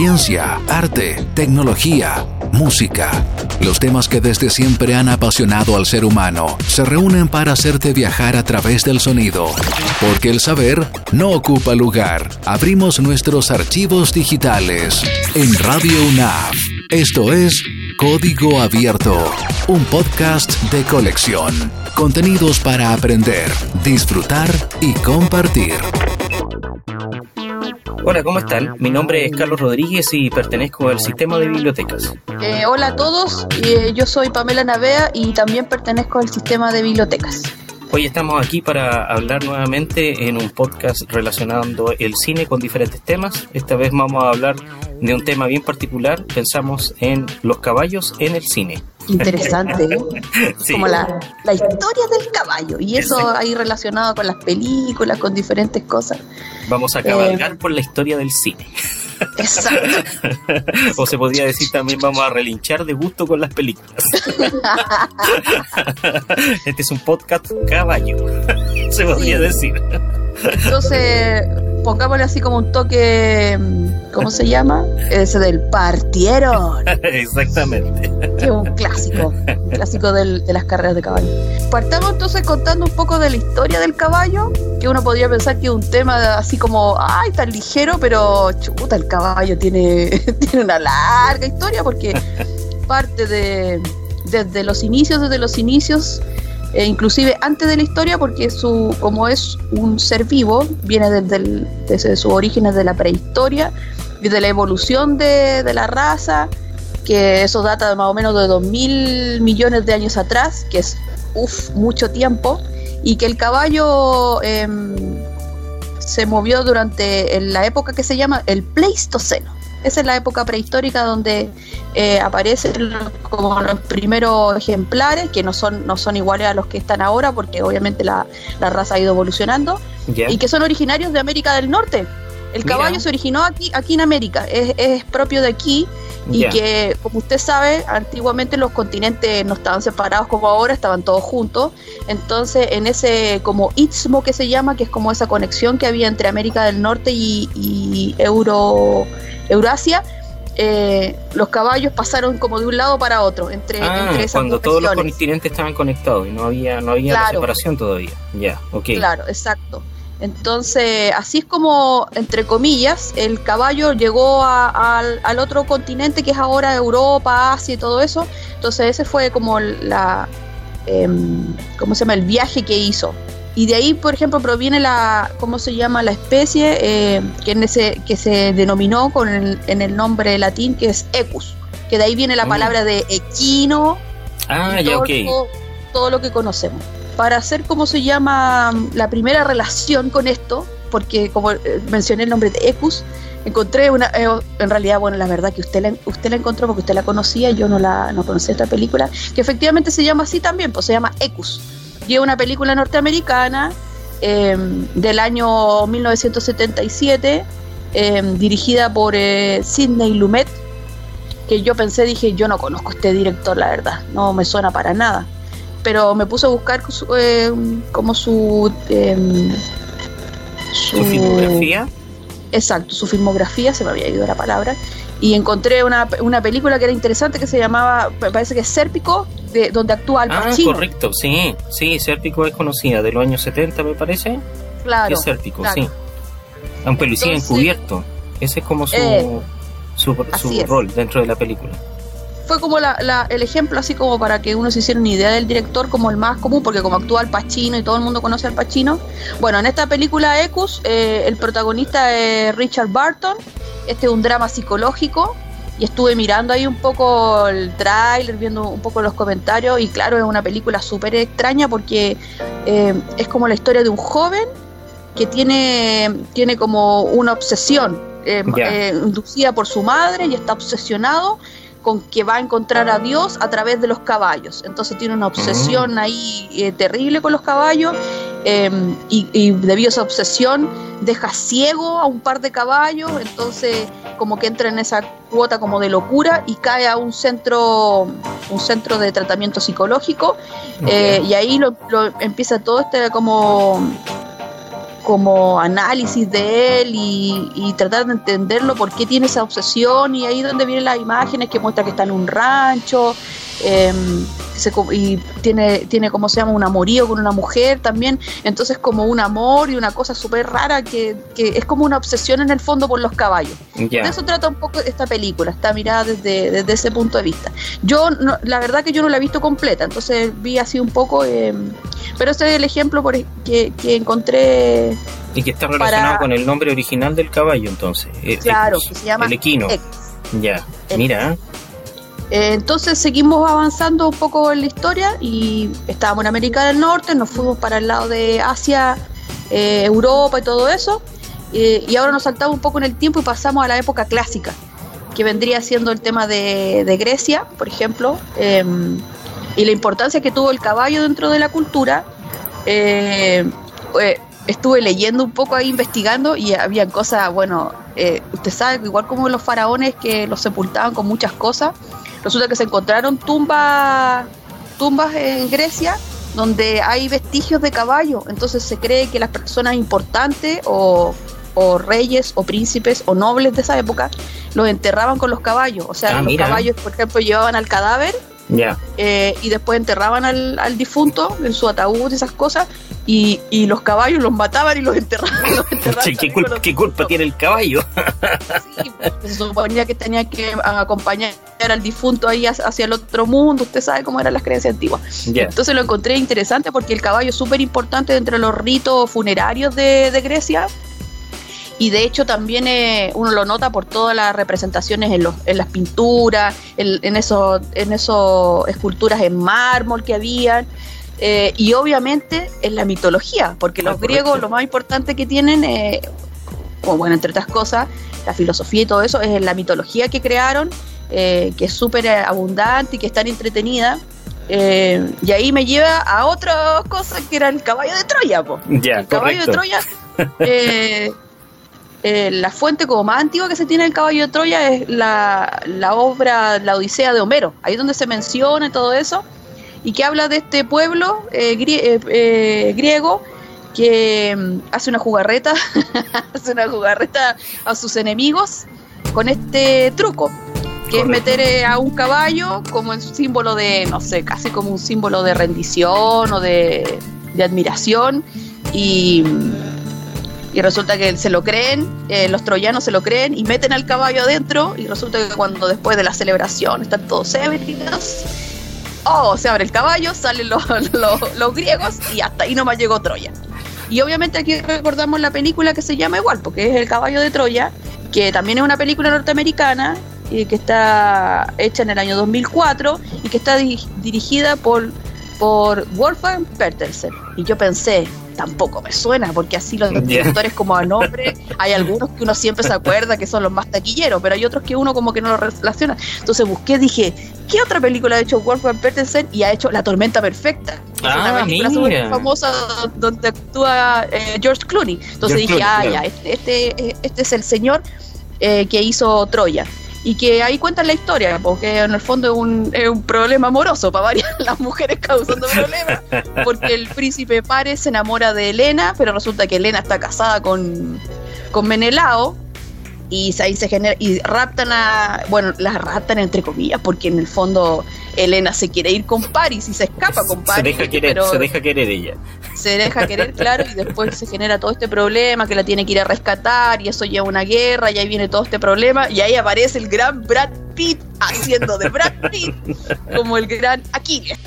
ciencia, arte, tecnología, música. Los temas que desde siempre han apasionado al ser humano se reúnen para hacerte viajar a través del sonido. Porque el saber no ocupa lugar. Abrimos nuestros archivos digitales en Radio UNAV. Esto es Código Abierto, un podcast de colección. Contenidos para aprender, disfrutar y compartir. Hola, ¿cómo están? Mi nombre es Carlos Rodríguez y pertenezco al sistema de bibliotecas. Eh, hola a todos, eh, yo soy Pamela Navea y también pertenezco al sistema de bibliotecas. Hoy estamos aquí para hablar nuevamente en un podcast relacionando el cine con diferentes temas. Esta vez vamos a hablar de un tema bien particular. Pensamos en los caballos en el cine. Interesante, ¿eh? Como la, la, historia del caballo. Y eso ahí relacionado con las películas, con diferentes cosas. Vamos a cabalgar eh, por la historia del cine. Exacto. o se podría decir también vamos a relinchar de gusto con las películas. este es un podcast caballo, se podría decir. Entonces, pongámosle así como un toque, ¿cómo se llama? Ese del partieron. Exactamente. Que es un clásico, un clásico de las carreras de caballo. Partamos entonces contando un poco de la historia del caballo, que uno podría pensar que es un tema así como, ay, tan ligero, pero chuta, el caballo tiene, tiene una larga historia porque parte de, desde los inicios, desde los inicios, e inclusive antes de la historia, porque su, como es un ser vivo, viene desde, desde sus orígenes de la prehistoria y de la evolución de, la raza, que eso data de más o menos de 2.000 millones de años atrás, que es uf, mucho tiempo, y que el caballo em, se movió durante la época que se llama el Pleistoceno. Esa es la época prehistórica donde eh, aparecen como los primeros ejemplares, que no son, no son iguales a los que están ahora, porque obviamente la, raza ha ido evolucionando, y que son originarios de América del Norte. El caballo se originó aquí, aquí en América, es, propio de aquí, y que, como usted sabe, antiguamente los continentes no estaban separados como ahora, estaban todos juntos. Entonces, en ese como istmo que se llama, que es como esa conexión que había entre América del Norte y, y Euro Eurasia, eh, los caballos pasaron como de un lado para otro entre, ah, cuando todos los continentes estaban conectados y no había no había separación todavía. Ya ok. Claro exacto entonces así es como entre comillas el caballo llegó al otro continente que es ahora Europa Asia y todo eso entonces ese fue como la em, cómo se llama el viaje que hizo y de ahí, por ejemplo, proviene la, ¿cómo se llama? La especie eh, que, en ese, que se denominó con en el nombre latín, que es Ecus, que de ahí viene la mm. palabra de equino. Ah, ya, ok. Todo, lo que conocemos. Para hacer, ¿cómo se llama? La primera relación con esto, porque como eh, mencioné el nombre de Ecus, encontré una, eh, en realidad, bueno, la verdad que usted la, usted la encontró porque usted la conocía, yo no la no conocía esta película, que efectivamente se llama así también, pues se llama Ecus y una película norteamericana em, del año 1977, em, dirigida por eh, Sidney Lumet, que yo pensé, dije, yo no conozco a este director, la verdad, no me suena para nada. Pero me puse a buscar em, como su, su... filmografía? Exacto, su filmografía, se me había ido la palabra. Y encontré una, una película que era interesante que se llamaba, me parece que es Sérpico, de donde actúa Al ah, Pacino. Ah, correcto, sí, sí, Sérpico es conocida, de los años 70 me parece. Claro. Es Sérpico, sí. Un policía encubierto, ese es como su, eh, su, rol dentro de la película. Fue como la, el ejemplo, así como para que uno se hiciera una idea del director como el más común, porque como actúa Al Pacino y todo el mundo conoce Al Pacino. Bueno, en esta película Ecus, eh, el protagonista es Richard Barton. Este es un drama psicológico y estuve mirando ahí un poco el tráiler, viendo un poco los comentarios y claro, es una película súper extraña porque eh, es como la historia de un joven que tiene, tiene como una obsesión eh, eh, inducida por su madre y está obsesionado con que va a encontrar a Dios a través de los caballos. Entonces tiene una obsesión ah. ahí terrible con los caballos y, y debido a esa obsesión deja ciego a un par de caballos, entonces como que entra en esa cuota como de locura y cae a un centro, un centro de tratamiento psicológico eh, y ahí lo, empieza todo este como como análisis de él y, tratar de entenderlo por qué tiene esa obsesión y ahí donde vienen las imágenes que muestra que está en un rancho em, y tiene, tiene como se llama un amorío con una mujer también, entonces como un amor y una cosa súper rara que, es como una obsesión en el fondo por los caballos. De eso trata un poco esta película, está mirada desde, desde ese punto de vista. Yo, la verdad que yo no la he visto completa, entonces vi así un poco, em, pero este es el ejemplo por, que, que encontré y que está relacionado con el nombre original del caballo, entonces. Eh, claro, que se llama el equino. Ya, mira. Eh, entonces seguimos avanzando un poco en la historia y estábamos en América del Norte, nos fuimos para el lado de Asia, eh, Europa y todo eso. y ahora nos saltamos un poco en el tiempo y pasamos a la época clásica, que vendría siendo el tema de, de Grecia, por ejemplo, em, y la importancia que tuvo el caballo dentro de la cultura estuve leyendo un poco ahí, investigando, y había cosas, bueno, eh, usted sabe, igual como los faraones que los sepultaban con muchas cosas, resulta que se encontraron tumbas, tumbas en Grecia donde hay vestigios de caballo, entonces se cree que las personas importantes o, o reyes o príncipes o nobles de esa época los enterraban con los caballos, o sea, ah, los caballos, por ejemplo, llevaban al cadáver eh, y después enterraban al, al, difunto en su ataúd y esas cosas y, y, los caballos los mataban y los enterraban. ¿Qué, culpa, tiene el caballo? sí, se suponía que tenía que acompañar al difunto ahí hacia el otro mundo. Usted sabe cómo eran las creencias antiguas. Entonces lo encontré interesante porque el caballo es súper importante dentro de los ritos funerarios de, de Grecia y de hecho también eh, uno lo nota por todas las representaciones en, los, en las pinturas, en, esos en esos esculturas en mármol que habían. Eh, y obviamente en la mitología, porque los ah, griegos lo más importante que tienen, eh, o bueno, entre otras cosas, la filosofía y todo eso, es la mitología que crearon, que es súper abundante y que es tan entretenida. y ahí me lleva a otra cosa que era el caballo de Troya. el caballo de Troya Eh, la fuente como más antigua que se tiene el caballo de Troya es la, obra La Odisea de Homero, ahí donde se menciona todo eso, y que habla de este pueblo eh, eh, griego que mm, hace una jugarreta, hace una jugarreta a sus enemigos con este truco, que es meter a un caballo como en símbolo de, no sé, casi como un símbolo de rendición o de, de admiración, y y resulta que se lo creen, eh, los troyanos se lo creen y meten al caballo adentro y resulta que cuando después de la celebración están todos ébrios, oh, se abre el caballo, salen los, los, griegos y hasta ahí nomás llegó Troya. Y obviamente aquí recordamos la película que se llama igual, porque es El caballo de Troya, que también es una película norteamericana y que está hecha en el año 2004 y que está dirigida por, por Wolfgang Petersen. Y yo pensé, tampoco me suena, porque así los directores como a nombre, hay algunos que uno siempre se acuerda que son los más taquilleros, pero hay otros que uno como que no lo relaciona. Entonces busqué, dije, ¿qué otra película ha hecho Wolfgang Petersen? Y ha hecho La Tormenta Perfecta. Ah, una película súper famosa donde actúa eh, George Clooney. Entonces dije, ah, ya, este, este, este, es el señor eh, que hizo Troya y que ahí cuentan la historia, porque en el fondo es un, es un problema amoroso para varias las mujeres causando problemas, porque el príncipe Pares se enamora de Elena, pero resulta que Elena está casada con, con Menelao, y ahí se genera, y raptan a, bueno, las raptan entre comillas, porque en el fondo Elena se quiere ir con Paris y se escapa con Paris. Se deja querer, se deja querer ella. Se deja querer, claro, y después se genera todo este problema que la tiene que ir a rescatar y eso lleva una guerra y ahí viene todo este problema y ahí aparece el gran Brad Pitt haciendo de Brad Pitt como el gran Aquiles.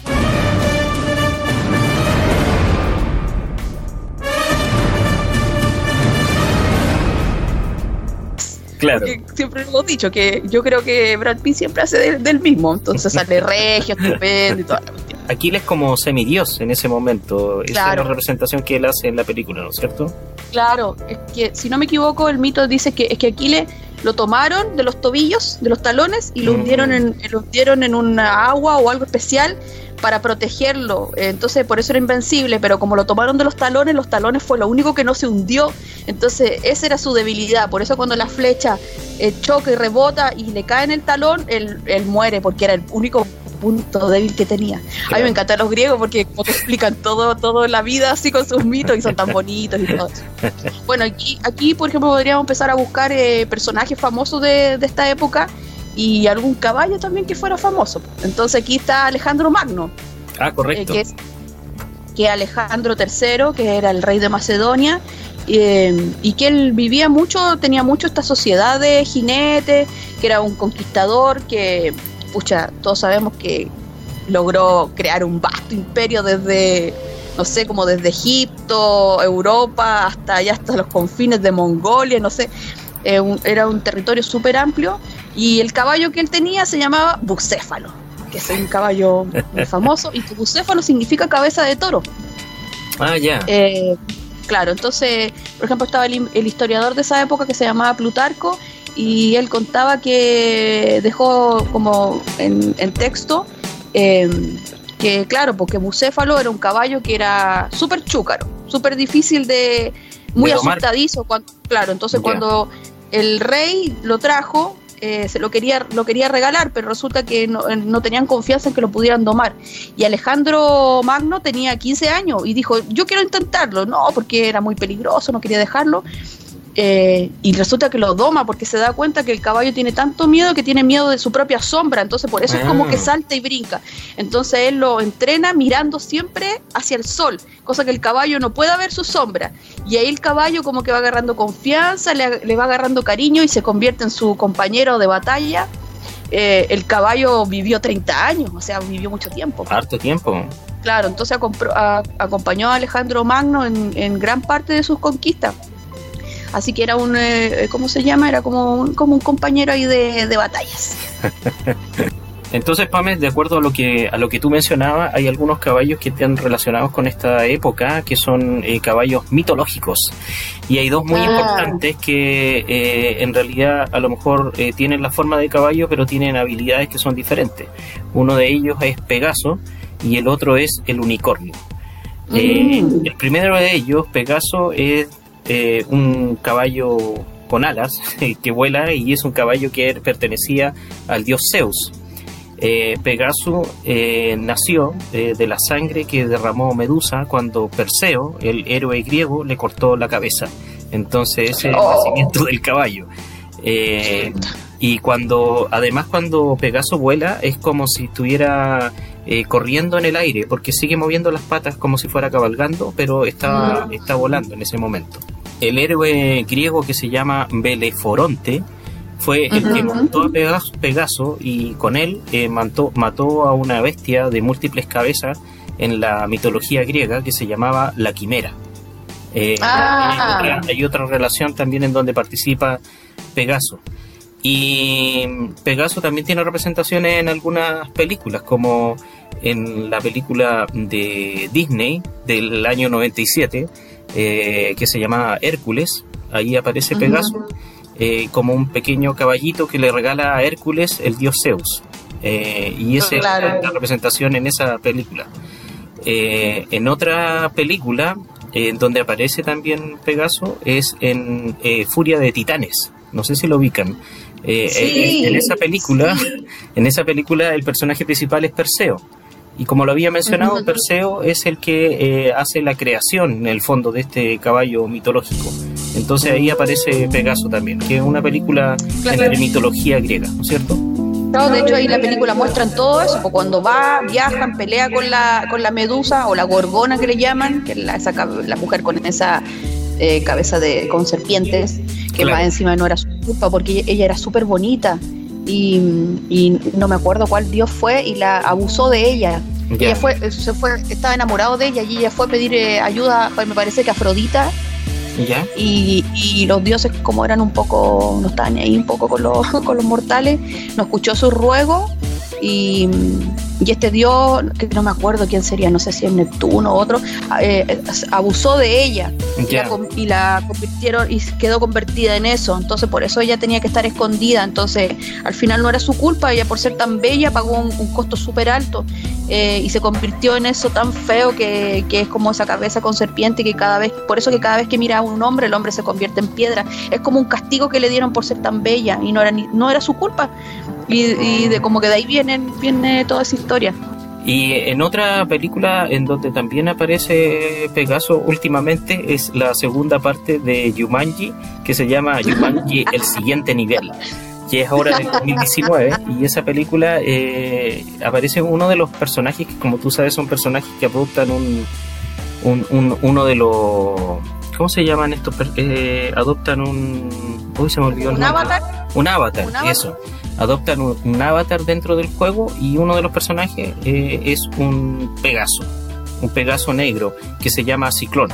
Siempre hemos dicho que yo creo que Brad Pitt siempre hace del, mismo, entonces sale regio, estupendo y toda la cuestión. Aquiles como semidios en ese momento, esa es la representación que él hace en la película, ¿no es cierto? Claro, es que si no me equivoco, el mito dice que es que Aquiles lo tomaron de los tobillos, de los talones y lo mm. hundieron en, lo hundieron en una agua o algo especial para protegerlo. Entonces, por eso era invencible, pero como lo tomaron de los talones, los talones fue lo único que no se hundió. Entonces, esa era su debilidad. Por eso cuando la flecha eh, choca y rebota y le cae en el talón, él, él muere, porque era el único punto débil que tenía. A mí me encantan los griegos porque como te explican todo, todo la vida así con sus mitos y son tan bonitos y todo eso. Bueno, aquí, aquí por ejemplo podríamos empezar a buscar eh, personajes famosos de, de esta época y algún caballo también que fuera famoso. Entonces aquí está Alejandro Magno. Ah, correcto. Eh, que es que Alejandro III, que era el rey de Macedonia, eh, y que él vivía mucho, tenía mucho esta sociedad de jinetes, que era un conquistador que, pucha, todos sabemos que logró crear un vasto imperio desde, no sé, como desde Egipto, Europa, hasta allá, hasta los confines de Mongolia, no sé, eh, un, era un territorio súper amplio, y el caballo que él tenía se llamaba Bucéfalo, que es un caballo muy famoso, y que Bucéfalo significa cabeza de toro. Ah, ya. Eh, claro, entonces, por ejemplo, estaba el, el, historiador de esa época que se llamaba Plutarco y él contaba que dejó como en, en texto eh, que, claro, porque Bucéfalo era un caballo que era súper chúcaro, súper difícil de, muy De asustadizo, cuando, claro, entonces cuando el rey lo trajo, eh, se lo quería, lo quería regalar, pero resulta que no, eh, no tenían confianza en que lo pudieran domar. Y Alejandro Magno tenía 15 años y dijo, yo quiero intentarlo, no, porque era muy peligroso, no quería dejarlo. Eh, y resulta que lo doma porque se da cuenta que el caballo tiene tanto miedo que tiene miedo de su propia sombra, entonces por eso es como Ah. que salta y brinca. Entonces él lo entrena mirando siempre hacia el sol, cosa que el caballo no pueda ver su sombra. Y ahí el caballo como que va agarrando confianza, le, le va agarrando cariño y se convierte en su compañero de batalla. Eh, el caballo vivió 30 años, o sea, vivió mucho tiempo. Harto tiempo. Claro, entonces a- acompañó a Alejandro Magno en, en gran parte de sus conquistas. Así que era un, eh, ¿cómo se llama? Era como un, como un compañero ahí de, de batallas. Entonces, Pame, de acuerdo a lo que a lo que tú mencionabas, hay algunos caballos que están relacionados con esta época, que son eh, caballos mitológicos. Y hay dos muy Ah. importantes que eh, en realidad a lo mejor eh, tienen la forma de caballo, pero tienen habilidades que son diferentes. Uno de ellos es Pegaso y el otro es el unicornio. Eh, Mm. el primero de ellos, Pegaso, es eh, un caballo con alas que vuela y es un caballo que pertenecía al dios Zeus. Eh, Pegaso eh, nació eh, de la sangre que derramó Medusa cuando Perseo, el héroe griego, le cortó la cabeza. Entonces ese es el Oh. nacimiento del caballo. Y cuando, además cuando Pegaso vuela es como si estuviera eh, corriendo en el aire, porque sigue moviendo las patas como si fuera cabalgando, pero está, Mm. está volando en ese momento. El héroe griego que se llama Beleforonte fue el que montó a Pegaso, Pegaso y con él eh, mató, mató a una bestia de múltiples cabezas en la mitología griega que se llamaba la quimera. Eh, Ah. hay, otra, hay otra relación también en donde participa Pegaso. Y Pegaso también tiene representaciones en algunas películas, como en la película de Disney del año 97, eh, que se llama Hércules. Ahí aparece. Pegaso eh, como un pequeño caballito que le regala a Hércules el dios Zeus. Eh, y esa Claro. es la representación en esa película. Eh, en otra película, en donde aparece también Pegaso, es en Furia de Titanes. No sé si lo ubican. Eh, Sí, en, en esa película, en esa película el personaje principal es Perseo. Y como lo había mencionado. Perseo es el que eh, hace la creación en el fondo de este caballo mitológico. Entonces ahí aparece Pegaso también, que es una película Claro. entre mitología griega, ¿no es cierto? De hecho ahí la película muestran todo eso, pues cuando va, viajan, pelea con la, con la medusa o la gorgona que le llaman, que es la, esa la mujer con esa eh, cabeza de con serpientes, que Claro. más encima no era su culpa porque ella era súper bonita y, y no me acuerdo cuál dios fue y la abusó de ella. Ya. Ella fue, se fue, estaba enamorado de ella y ella fue a pedir eh, ayuda, pues, me parece que Afrodita y, y los dioses como eran un poco, no estaban ahí un poco con los, con los mortales, no escuchó su ruego y, y este dios, que no me acuerdo quién sería, no sé si es Neptuno o otro, eh, abusó de ella y la, y la convirtieron y quedó convertida en eso, entonces por eso ella tenía que estar escondida, entonces al final no era su culpa, ella por ser tan bella pagó un, un costo súper alto eh, y se convirtió en eso tan feo que, que, es como esa cabeza con serpiente que cada vez, por eso que cada vez que mira a un hombre, el hombre se convierte en piedra. Es como un castigo que le dieron por ser tan bella y no era, ni, no era su culpa. Y, y de como que de ahí viene, viene toda esa historia. Y en otra película en donde también aparece Pegaso últimamente es la segunda parte de Yumanji, que se llama Yumanji El siguiente nivel, que es ahora del 2019. Y esa película eh, aparece uno de los personajes que, como tú sabes, son personajes que adoptan un, un, un uno de los. ¿Cómo se llaman estos? Eh, adoptan un. Uy, se me olvidó ¿Un avatar? Un avatar, ¿Un avatar? eso adoptan un, un, avatar dentro del juego y uno de los personajes eh, es un Pegaso, un Pegaso negro que se llama Ciclón.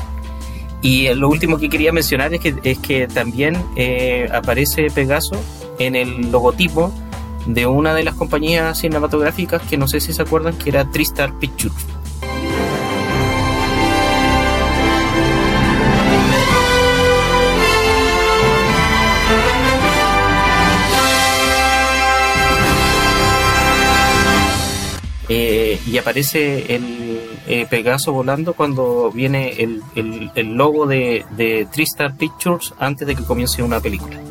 Y eh, lo último que quería mencionar es que, es que también eh, aparece Pegaso en el logotipo de una de las compañías cinematográficas que no sé si se acuerdan que era Tristar Pictures. Y aparece el eh, Pegaso volando cuando viene el, el, logo de, de, Tristar Pictures antes de que comience una película.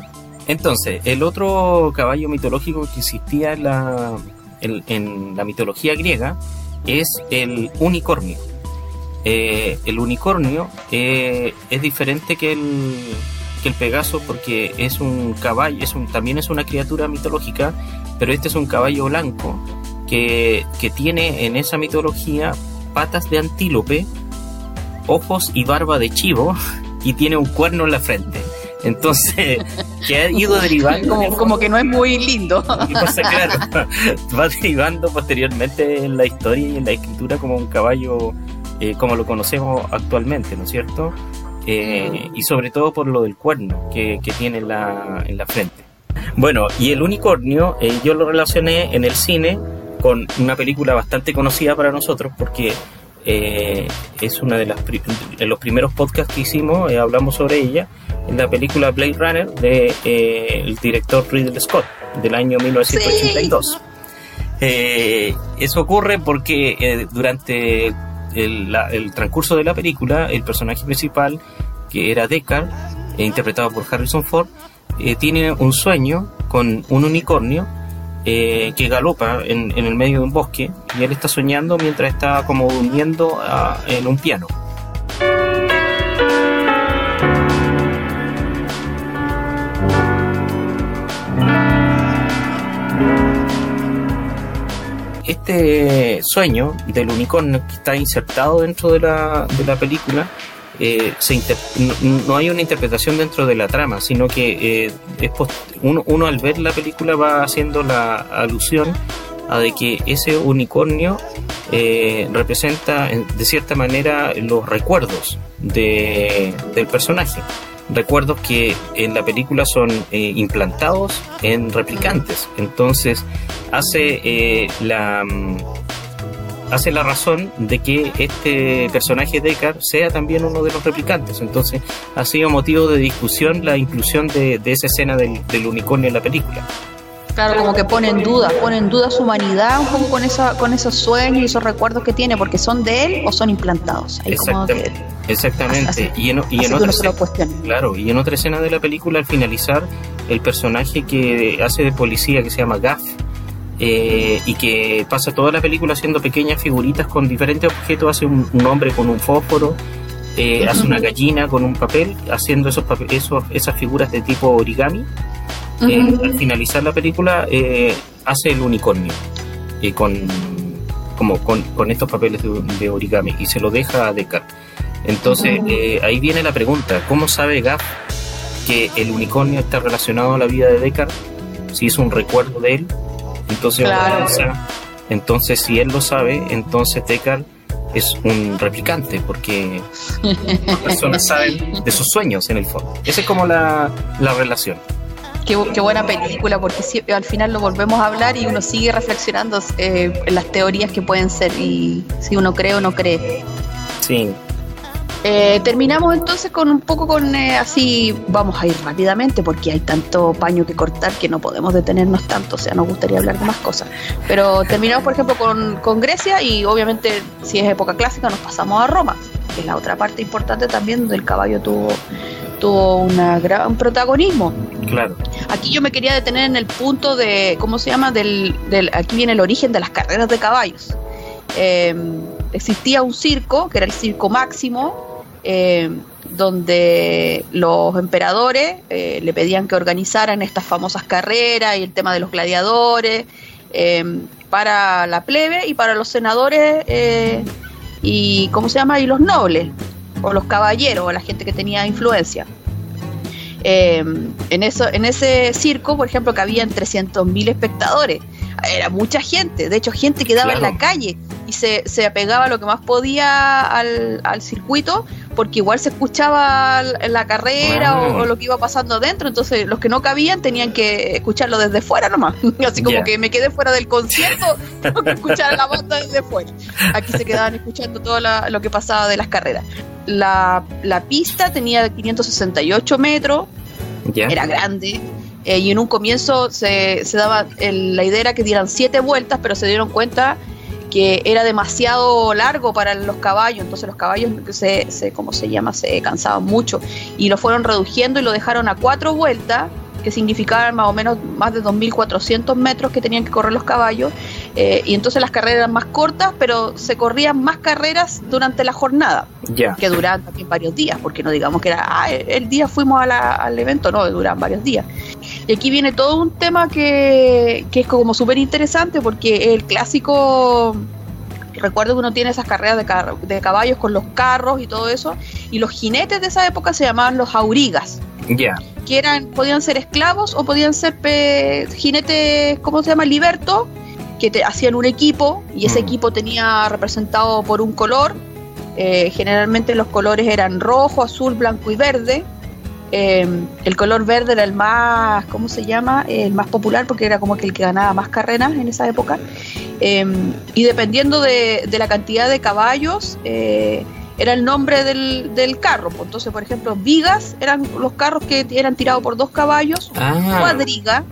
Entonces, el otro caballo mitológico que existía en la, en, la mitología griega es el unicornio. Eh, el unicornio es diferente que el, que el Pegaso porque es un caballo, es también es una criatura mitológica, pero este es un caballo blanco que, que, tiene en esa mitología patas de antílope, ojos y barba de chivo y tiene un cuerno en la frente. Entonces, que ha ido derivando. Como, como que no es muy lindo. Cosa, claro, va derivando posteriormente en la historia y en la escritura como un caballo eh, como lo conocemos actualmente, ¿no es cierto? Eh, y sobre todo por lo del cuerno que, que tiene en la, en la frente. Bueno, y el unicornio eh, yo lo relacioné en el cine con una película bastante conocida para nosotros porque eh, es una de las de los primeros podcasts que hicimos, eh, hablamos sobre ella, en la película Blade Runner de eh, el director Ridley Scott del año 1982. Sí. eso ocurre porque durante el, la, el, transcurso de la película, el personaje principal, que era Deckard, interpretado por Harrison Ford, tiene un sueño con un unicornio eh, que galopa en, el medio de un bosque y él está soñando mientras está como durmiendo a, en un piano. Este sueño del unicornio que está insertado dentro de la, de la película eh, no, hay una interpretación dentro de la trama, sino que eh, es uno, al ver la película va haciendo la alusión a de que ese unicornio eh, representa de cierta manera los recuerdos de, del personaje. Recuerdos que en la película son implantados en replicantes. Entonces hace la hace la razón de que este personaje Deckard sea también uno de los replicantes. Entonces ha sido motivo de discusión la inclusión de, de esa escena del, del, unicornio en la película. Claro, como que pone en duda, pone en duda su humanidad un poco con, esa, con esos sueños y esos recuerdos que tiene, porque son de él o son implantados. Ahí exactamente. Que, exactamente. Así, y en, y en otra escena, claro, y en otra escena de la película, al finalizar, el personaje que hace de policía, que se llama Gaff, eh, y que pasa toda la película haciendo pequeñas figuritas con diferentes objetos, hace un, un hombre con un fósforo, eh, hace una gallina con un papel, haciendo esos, esos esas figuras de tipo origami. Uh -huh. al finalizar la película eh, hace el unicornio con, como con, con, estos papeles de, de, origami y se lo deja a Deckard. Entonces uh -huh. ahí viene la pregunta, ¿cómo sabe Gaff que el unicornio está relacionado a la vida de Deckard? Si es un recuerdo de él entonces, claro. entonces si él lo sabe, entonces Deckard es un replicante, porque las personas saben de sus sueños en el fondo. Esa es como la, la relación. Qué, qué, buena película, porque si, al final lo volvemos a hablar y uno sigue reflexionando eh, en las teorías que pueden ser, y si uno cree o no cree. Sí. Eh, terminamos entonces con un poco con eh, así, vamos a ir rápidamente porque hay tanto paño que cortar que no podemos detenernos tanto, o sea, nos gustaría hablar de más cosas. Pero terminamos, por ejemplo, con, con Grecia y obviamente si es época clásica nos pasamos a Roma, que es la otra parte importante también donde el caballo tuvo tuvo una gran protagonismo. Claro. Aquí yo me quería detener en el punto de, ¿cómo se llama? Del, del aquí viene el origen de las carreras de caballos. Eh, existía un circo, que era el Circo Máximo, eh, donde los emperadores eh, le pedían que organizaran estas famosas carreras y el tema de los gladiadores para la plebe y para los senadores y, ¿cómo se llama? Y los nobles o los caballeros o la gente que tenía influencia. Eh, en, eso, en ese circo, por ejemplo, que habían 300.000 espectadores. Era mucha gente, de hecho, gente que daba en la calle y se, se apegaba lo que más podía al, al circuito porque igual se escuchaba la carrera o, lo que iba pasando adentro, entonces los que no cabían tenían que escucharlo desde fuera nomás, así como que me quedé fuera del concierto, tengo que escuchar la banda desde fuera. Aquí se quedaban escuchando todo lo que pasaba de las carreras. La, la pista tenía 568 metros, era grande, eh, y en un comienzo se, se daba, la idea era que dieran siete vueltas, pero se dieron cuenta que era demasiado largo para los caballos, entonces los caballos se, se ¿cómo se llama? se cansaban mucho y lo fueron reduciendo y lo dejaron a cuatro vueltas que significaban más o menos más de 2.400 metros que tenían que correr los caballos, eh, y entonces las carreras eran más cortas, pero se corrían más carreras durante la jornada, que duraban también varios días, porque no digamos que era, ah, el día fuimos al evento, no, duran varios días. Y aquí viene todo un tema que, que es como súper interesante, porque el clásico recuerdo que uno tiene esas carreras de, de, caballos con los carros y todo eso, y los jinetes de esa época se llamaban los aurigas. Ya. Que eran, podían ser esclavos o podían ser jinetes, ¿cómo se llama? Liberto, que te, hacían un equipo y ese mm. equipo tenía representado por un color. Eh, generalmente los colores eran rojo, azul, blanco y verde. Eh, el color verde era el más, ¿cómo se llama? El más popular porque era como que el que ganaba más carreras en esa época. Eh, y dependiendo de, de, la cantidad de caballos, era el nombre del, del carro. Pues. Entonces, por ejemplo, vigas eran los carros que eran tirados por dos caballos, ah. cuadriga,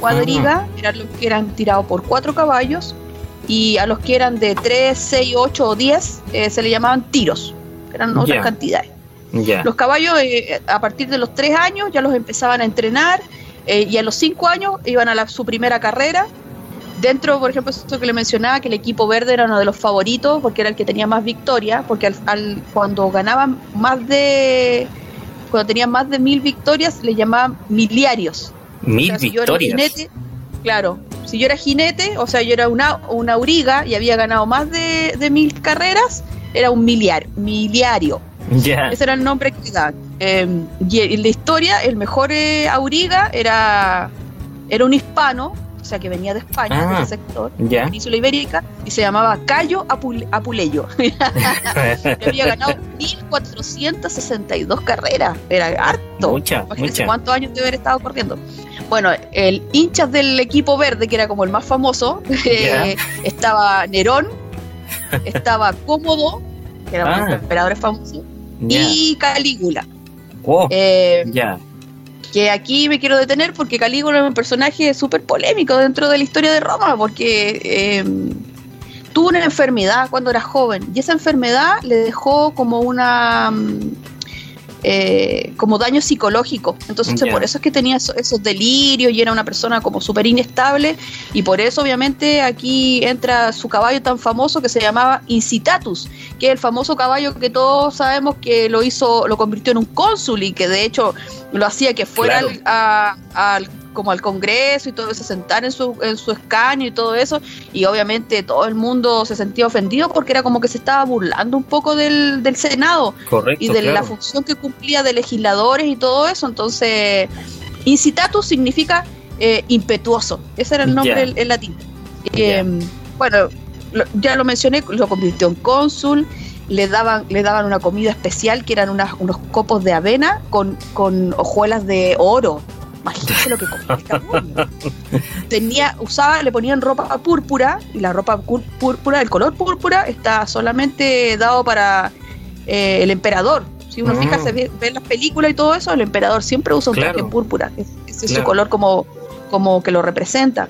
cuadriga eran los que eran tirados por cuatro caballos, y a los que eran de 3, 6, 8 o 10 eh, se le llamaban tiros, eran otras cantidades. Los caballos eh, a partir de los 3 años ya los empezaban a entrenar eh, y a los 5 años iban a la, su primera carrera Dentro, por ejemplo, esto que le mencionaba, que el equipo verde era uno de los favoritos porque era el que tenía más victorias, porque al, cuando ganaban más de cuando tenían más de mil victorias le llamaban miliarios. Mil victorias. claro, si yo era jinete, o sea, yo era una, una auriga y había ganado más de, mil carreras, era un miliar, miliario. Ese era el nombre que daban. Em, y en la historia, el mejor eh, auriga era, era un hispano o sea que venía de España, de ese ah, sector, de la península ibérica, y se llamaba Cayo Apuleyo. había ganado 1462 carreras, era harto. Mucha, cuántos años debe haber estado corriendo. Bueno, el hinchas del equipo verde, que era como el más famoso, eh, estaba Nerón, estaba Cómodo, que era uno de los ah. emperadores famosos, y Calígula. Oh, eh, ya que aquí me quiero detener porque Calígula es un personaje súper polémico dentro de la historia de Roma, porque eh, tuvo una enfermedad cuando era joven y esa enfermedad le dejó como una mm, eh, como daño psicológico. Entonces, por eso es que tenía esos, delirios y era una persona como súper inestable. Y por eso, obviamente, aquí entra su caballo tan famoso que se llamaba Incitatus, que es el famoso caballo que todos sabemos que lo hizo, lo convirtió en un cónsul y que de hecho lo hacía que fuera al como al Congreso y todo eso, sentar en su, en su escaño y todo eso, y obviamente todo el mundo se sentía ofendido porque era como que se estaba burlando un poco del, del Senado y de la función que cumplía de legisladores y todo eso, entonces incitatus significa eh, impetuoso, ese era el nombre en, latín. Eh, bueno, ya lo mencioné, lo convirtió en cónsul, le daban, le daban una comida especial que eran unas, unos copos de avena con, con hojuelas de oro Imagínate lo que comía Tenía, usaba, le ponían ropa púrpura y la ropa púrpura, el color púrpura está solamente dado para eh, el emperador. Si uno Mm. fija, se ve, ve en las películas y todo eso, el emperador siempre usa un traje Claro. púrpura. Ese es su color como, como que lo representa.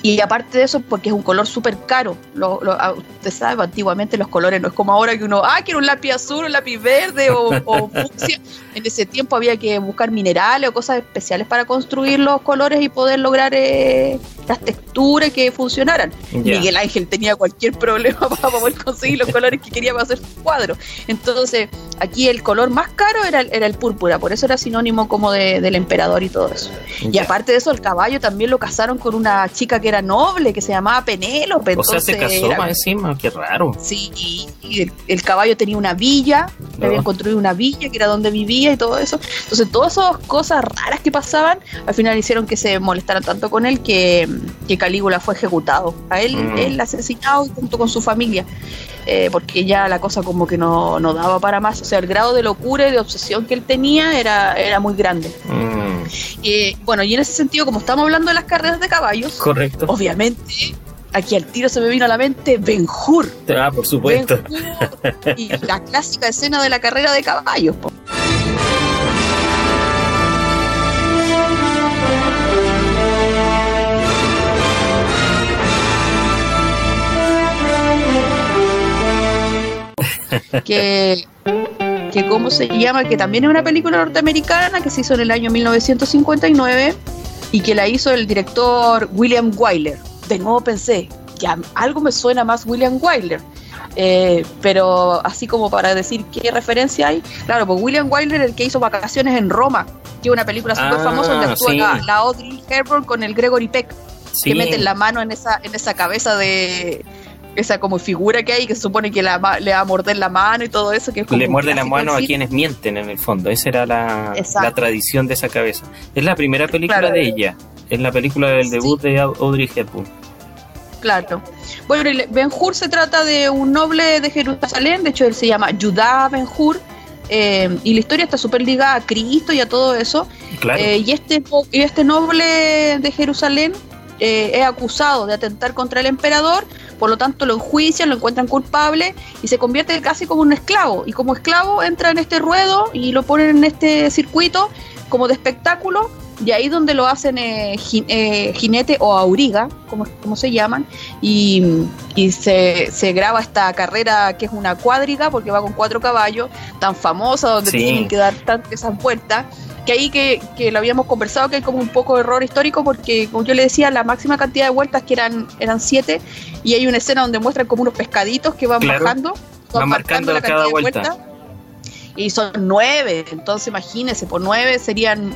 Y aparte de eso, porque es un color súper caro. Lo, lo- ah, usted sabe, antiguamente los colores no es como ahora que uno, ah, quiero un lápiz azul, un lápiz verde o, o fucsia. En ese tiempo había que buscar minerales o cosas especiales para construir los colores y poder lograr eh, las texturas que funcionaran. Miguel Ángel tenía cualquier problema para poder conseguir los colores que quería para hacer su cuadro. Entonces, aquí el color más caro era, el- era el púrpura, por eso era sinónimo como de- del emperador y todo eso. Y aparte de eso, el caballo también lo casaron con una chica que era noble, que se llamaba Penélope. O sea, se casó era- más encima, qué raro. Sí, y el, el caballo tenía una villa, le habían Ah. construido una villa que era donde vivía y todo eso. Entonces, todas esas cosas raras que pasaban, al final hicieron que se molestaran tanto con él que, que Calígula fue ejecutado. A él, Mm. él asesinado junto con su familia, eh, porque ya la cosa como que no, no daba para más. O sea, el grado de locura y de obsesión que él tenía era, era muy grande. Mm, Eh, bueno, y en ese sentido, como estamos hablando de las carreras de caballos, correcto. obviamente, aquí al tiro se me vino a la mente Ben Hur. Ah, por supuesto. Y la clásica escena de la carrera de caballos. po. Que que cómo se llama, que también es una película norteamericana que se hizo en el año 1959 y que la hizo el director William Wyler. De nuevo pensé, ya algo me suena más William Wyler. Eh, pero así como para decir qué referencia hay, claro, pues William Wyler el que hizo Vacaciones en Roma, que es una película súper Ah, famosa donde actúa sí. la, la Audrey Hepburn con el Gregory Peck, Sí. que meten la mano en esa, en esa cabeza de esa como figura que hay que se supone que la, le va a morder la mano y todo eso que es como Le muerde la mano a quienes mienten en el fondo. Esa era la, tradición de esa cabeza. Es la primera película Claro. de ella. Es la película del Sí. debut de Au- Audrey Hepburn. Claro. Bueno, Ben Hur se trata de un noble de Jerusalén, de hecho él se llama Judá Ben Hur, eh, y la historia está súper ligada a Cristo y a todo eso. Claro. Eh, y, este, y este noble de Jerusalén eh, es acusado de atentar contra el emperador, por lo tanto lo enjuician, lo encuentran culpable y se convierte casi como un esclavo. Y como esclavo entra en este ruedo y lo ponen en este circuito como de espectáculo. Y ahí donde lo hacen eh, eh, jinete o auriga, como, como se llaman, y, y se, se graba esta carrera que es una cuadriga, porque va con cuatro caballos, tan famosa, donde Sí. tienen que dar tantas vueltas, que ahí que, que lo habíamos conversado, que hay como un poco de error histórico, porque como yo le decía, la máxima cantidad de vueltas que eran, eran siete, y hay una escena donde muestran como unos pescaditos que van Claro. bajando, Van marcando la cada cantidad de vuelta. vueltas, y son nueve, entonces imagínense, por nueve serían,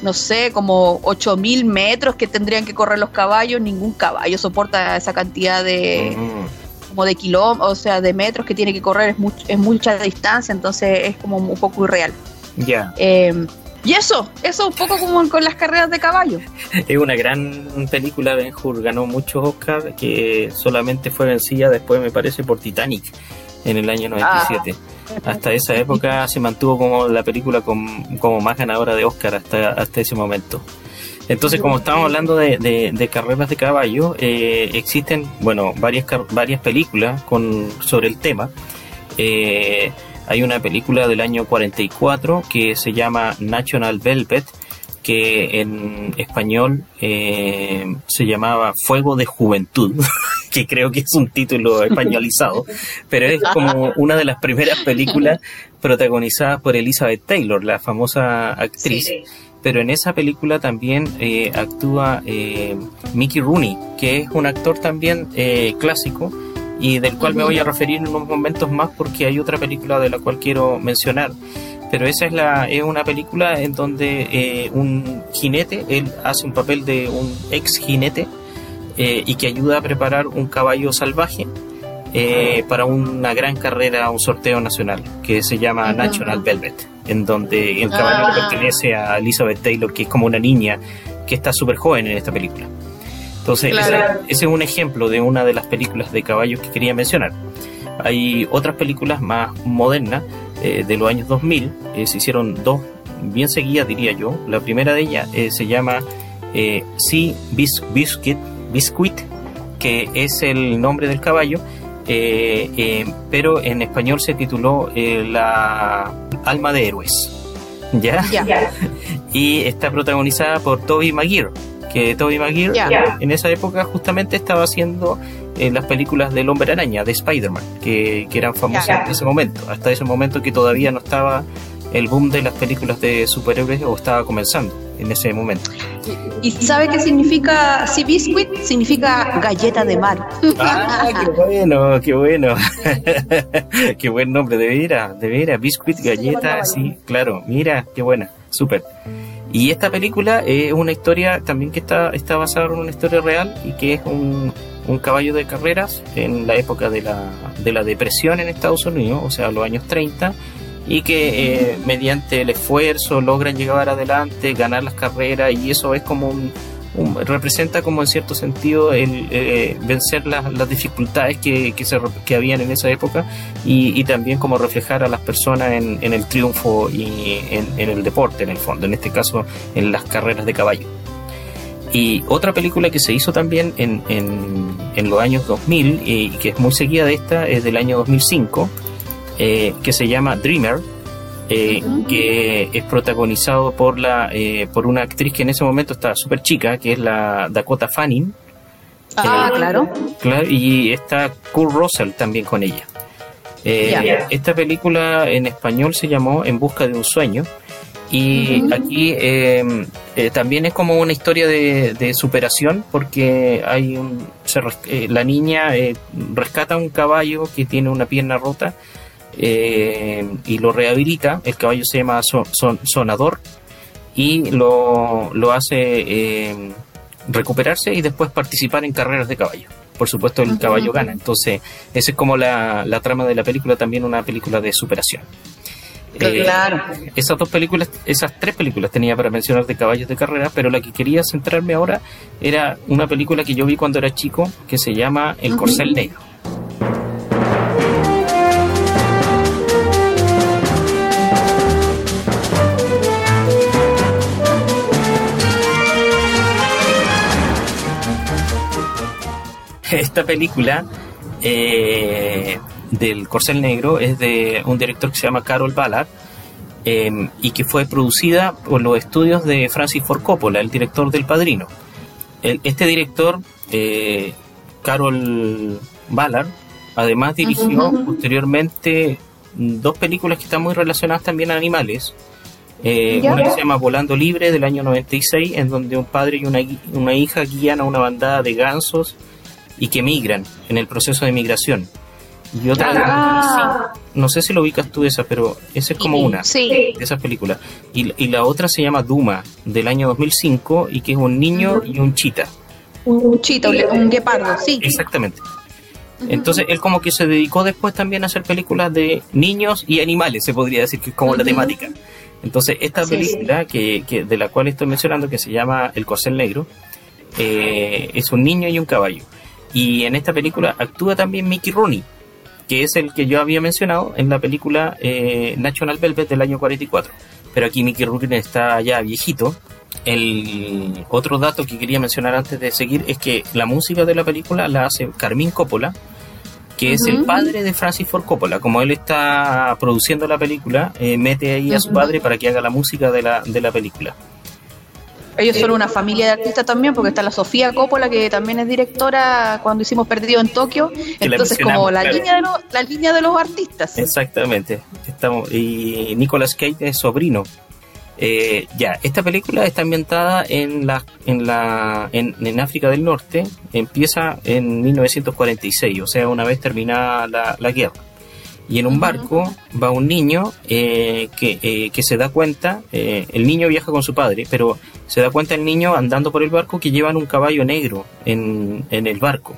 no sé, como ocho mil metros que tendrían que correr los caballos, ningún caballo soporta esa cantidad de Mm, como de kilómetros, o sea, de metros que tiene que correr, es, much- es mucha distancia, entonces es como un poco irreal. Ya. Eh, y eso, eso un poco como con las carreras de caballo. Es una gran película. Ben Hur ganó muchos Oscars que solamente fue vencida después, me parece, por Titanic en el año 97. Hasta esa época se mantuvo como la película con- como más ganadora de Oscar hasta, hasta ese momento. Entonces, como estamos hablando de, de- de carreras de caballo, eh, existen, bueno, varias, varias películas con, sobre el tema. Eh, hay una película del año 44 que se llama National Velvet, que en español eh, se llamaba Fuego de Juventud, que creo que es un título españolizado, pero es como una de las primeras películas protagonizadas por Elizabeth Taylor, la famosa actriz. Pero en esa película también eh, actúa eh, Mickey Rooney, que es un actor también eh, clásico y del cual me voy a referir en unos momentos más porque hay otra película de la cual quiero mencionar. Pero esa es, la, es una película en donde eh, un jinete, él hace un papel de un ex jinete eh, y que ayuda a preparar un caballo salvaje eh, para una gran carrera, un sorteo nacional que se llama. National Velvet, en donde el caballo Ah. pertenece a Elizabeth Taylor, que es como una niña que está súper joven en esta película. Entonces, Claro. ese, ese es un ejemplo de una de las películas de caballos que quería mencionar. Hay otras películas más modernas eh, de los años 2000, eh, se hicieron dos bien seguidas, diría yo. La primera de ellas eh, se llama Sea Bis- Biscuit, Biscuit, que es el nombre del caballo, pero en español se tituló La Alma de Héroes. ¿Ya? y está protagonizada por Toby Maguire, que Toby Maguire en esa época justamente estaba haciendo eh, las películas del Hombre Araña, de Spider-Man, que, eran famosas en ese momento, hasta ese momento que todavía no estaba el boom de las películas de superhéroes o estaba comenzando en ese momento. ¿Y sabe qué significa Sea Biscuit? Significa galleta de mar. Ah, qué bueno, qué bueno. qué buen nombre, de veras, de veras. Biscuit, galleta, sí, claro, mira, qué buena, súper. Y esta película es una historia también que está, está basada en una historia real y que es un, un caballo de carreras en la época de la, de la depresión en Estados Unidos, o sea, los años 30, y que eh, mediante el esfuerzo logran llegar adelante, ganar las carreras y eso es como un, representa como en cierto sentido el eh, vencer las, dificultades que, que, se, que habían en esa época y, también como reflejar a las personas en, el triunfo y en, el deporte en el fondo, en este caso en las carreras de caballo. Y otra película que se hizo también en, en, los años 2000 y que es muy seguida de esta es del año 2005 eh, que se llama Dreamer, eh, que es protagonizado por la eh, por una actriz que en ese momento está súper chica, que es la Dakota Fanning. Ah, claro. Y está Kurt Russell también con ella. Esta película en español se llamó En busca de un sueño. Y aquí em, también es como una historia de, superación porque hay un, la niña rescata un caballo que tiene una pierna rota eh, y lo rehabilita. El caballo se llama Sonador y lo, lo hace eh, recuperarse y después participar en carreras de caballo. Por supuesto, el caballo gana. Entonces, esa es como la, la, trama de la película, también una película de superación. Eh, claro. esas dos películas, esas tres películas tenía para mencionar de caballos de carrera, pero la que quería centrarme ahora era una película que yo vi cuando era chico que se llama El Corcel Negro. esta película eh, del Corcel Negro es de un director que se llama Carol Ballard em, y que fue producida por los estudios de Francis Ford Coppola, el director del Padrino. este director, eh, Carol Ballard, además dirigió posteriormente dos películas que están muy relacionadas también a animales. Eh, una que se llama Volando Libre del año 96, en donde un padre y una, una hija guían a una bandada de gansos y que migran en el proceso de migración. Y otra, ah. no sé si lo ubicas tú esa, pero esa es como una de esas películas. Y, y, la otra se llama Duma, del año 2005, y que es un niño y un chita. Un chita, un guepardo, sí. Exactamente. Entonces él como que se dedicó después también a hacer películas de niños y animales, se podría decir que es como la temática. Entonces esta película que, que, de la cual estoy mencionando, que se llama El Corcel Negro, eh, es un niño y un caballo. Y en esta película actúa también Mickey Rooney, que es el que yo había mencionado en la película eh, National Velvet del año 44. Pero aquí Mickey Rooney está ya viejito. El otro dato que quería mencionar antes de seguir es que la música de la película la hace Carmín Coppola, que es el padre de Francis Ford Coppola. Como él está produciendo la película, eh, mete ahí a su padre para que haga la música de la, de la película. Ellos son una familia de artistas también, porque está la Sofía Coppola, que también es directora cuando hicimos Perdido en Tokio. Entonces, como la, línea de los, la línea de los artistas. Exactamente. Estamos, y Nicolas Cage es sobrino. Eh, ya, esta película está ambientada en la, en la, en, en, África del Norte. Empieza en 1946, o sea, una vez terminada la, la guerra y en un barco va un niño eh, que, eh, que, se da cuenta, eh, el niño viaja con su padre, pero se da cuenta el niño andando por el barco que llevan un caballo negro en, en el barco.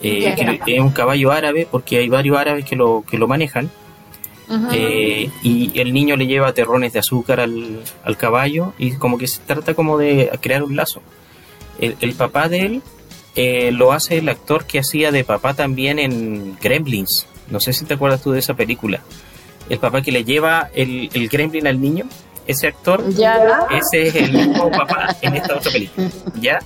que es un caballo árabe porque hay varios árabes que lo, que lo manejan. y el niño le lleva terrones de azúcar al, al, caballo y como que se trata como de crear un lazo. El, el papá de él lo hace el actor que hacía de papá también en Gremlins no sé si te acuerdas tú de esa película. El papá que le lleva el, el gremlin al niño, ese actor, ese es el mismo papá en esta otra película. ¿Ya?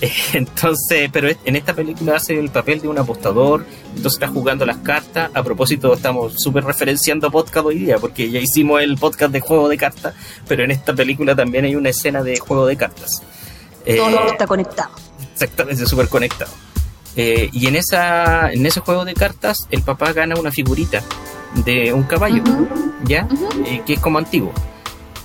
Entonces, pero en esta película hace el papel de un apostador, entonces está jugando las cartas. A propósito, estamos súper referenciando podcast hoy día, porque ya hicimos el podcast de juego de cartas, pero en esta película también hay una escena de juego de cartas. Todo está conectado. Exactamente, súper conectado. Eh, y en, esa, en ese juego de cartas, el papá gana una figurita de un caballo, ¿ya? Eh, que es como antiguo.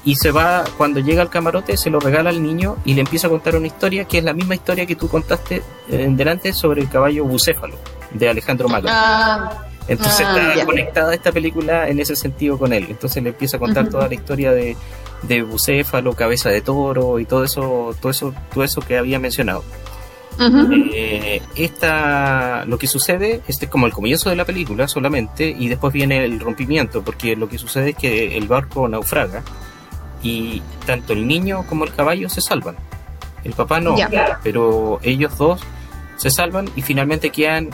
Y se va, cuando llega al camarote, se lo regala al niño y le empieza a contar una historia que es la misma historia que tú contaste en delante sobre el caballo bucéfalo de Alejandro Magno. Ah, Entonces ah, está conectada esta película en ese sentido con él. Entonces le empieza a contar toda la historia de, de bucéfalo, cabeza de toro y todo eso, todo eso, todo eso que había mencionado. Eh, esta, lo que sucede, este es como el comienzo de la película solamente, y después viene el rompimiento, porque lo que sucede es que el barco naufraga y tanto el niño como el caballo se salvan. El papá no, pero ellos dos se salvan y finalmente quedan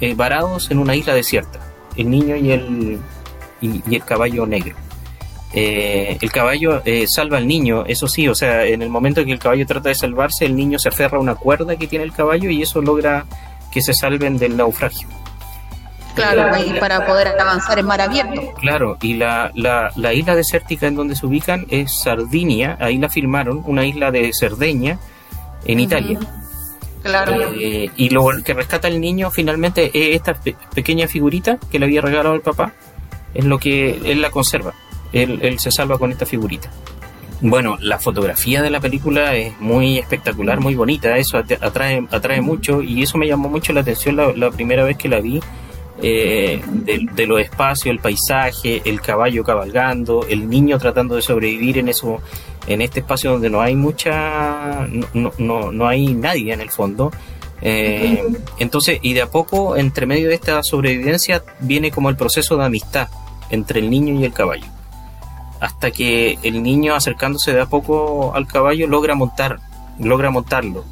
eh, varados en una isla desierta, el niño y el, y el caballo negro. Eh, el caballo eh, salva al niño, eso sí, o sea, en el momento que el caballo trata de salvarse, el niño se aferra a una cuerda que tiene el caballo y eso logra que se salven del naufragio. Claro, y para poder avanzar en mar abierto. Claro, y la, la, la, isla desértica en donde se ubican es Sardinia, ahí la firmaron, una isla de Cerdeña, en Italia. Claro. Eh, y lo que rescata el niño finalmente es esta pequeña figurita que le había regalado el papá, es lo que él la conserva él, se salva con esta figurita. Bueno, la fotografía de la película es muy espectacular, muy bonita, eso atrae, atrae mucho y eso me llamó mucho la atención la, primera vez que la vi, eh, de, los espacios, el paisaje, el caballo cabalgando, el niño tratando de sobrevivir en eso, en este espacio donde no hay mucha, no, no, no hay nadie en el fondo. Eh, entonces, y de a poco, entre medio de esta sobrevivencia, viene como el proceso de amistad entre el niño y el caballo hasta que el niño acercándose de a poco al caballo logra montar, logra montarlo.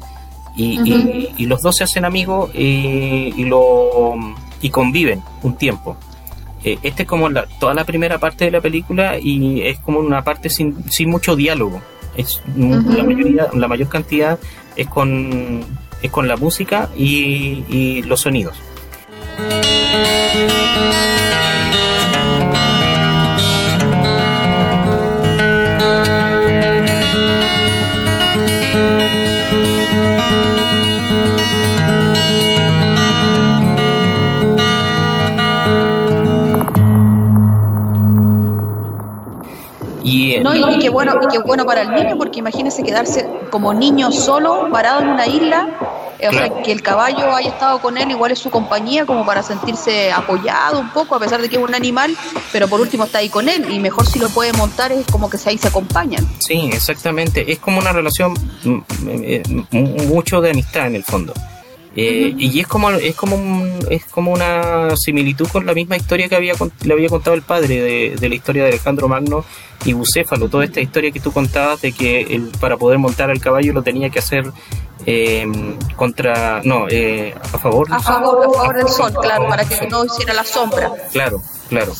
Y, los dos se hacen amigos y, lo, y conviven un tiempo. Eh, este es como la, toda la primera parte de la película y es como una parte sin, sin mucho diálogo. Es, la, mayoría, la mayor cantidad es con, es con la música y, y los sonidos. No, y, qué bueno, y qué bueno para el niño, porque imagínese quedarse como niño solo, parado en una isla, eh, o sea, que el caballo haya estado con él, igual es su compañía, como para sentirse apoyado un poco, a pesar de que es un animal, pero por último está ahí con él, y mejor si lo puede montar es como que ahí se acompañan. Sí, exactamente, es como una relación mm, eh, mucho de amistad en el fondo. Eh, y es como es como es como una similitud con la misma historia que había le había contado el padre de, la historia de Alejandro Magno y Bucéfalo. Toda esta historia que tú contabas de que él, para poder montar al caballo lo tenía que hacer eh, contra no eh, a favor. A favor, a favor del sol claro para que no hiciera la sombra. Claro claro.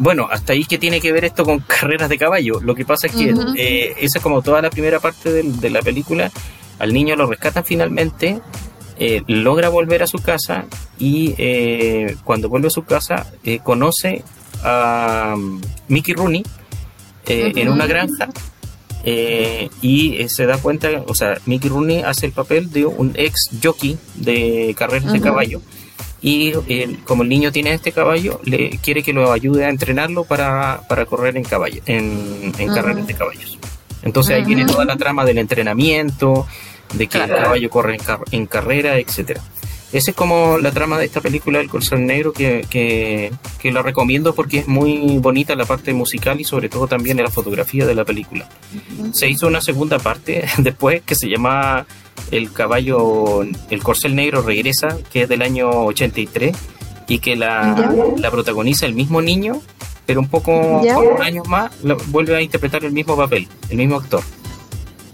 Bueno, hasta ahí que tiene que ver esto con carreras de caballo. Lo que pasa es que esa es como toda la primera parte de, de la película. Al niño lo rescatan finalmente eh, logra volver a su casa y eh, cuando vuelve a su casa eh, conoce a um, Mickey Rooney en una granja y se da cuenta, o sea, Mickey Rooney hace el papel de un ex jockey de carreras de caballo y como el niño tiene este caballo, le quiere que lo ayude a entrenarlo para, correr en caballo, en, carreras de caballos. Entonces ahí viene toda la trama del entrenamiento, de que el caballo corre en, carrera, etcétera. Esa es como la trama de esta película El Corcel Negro que, que, la recomiendo porque es muy bonita la parte musical y sobre todo también la fotografía de la película. Se hizo una segunda parte después que se llama El caballo, El Corcel Negro regresa, que es del año 83 y que la, la protagoniza el mismo niño, pero un poco, años más, vuelve a interpretar el mismo papel, el mismo actor.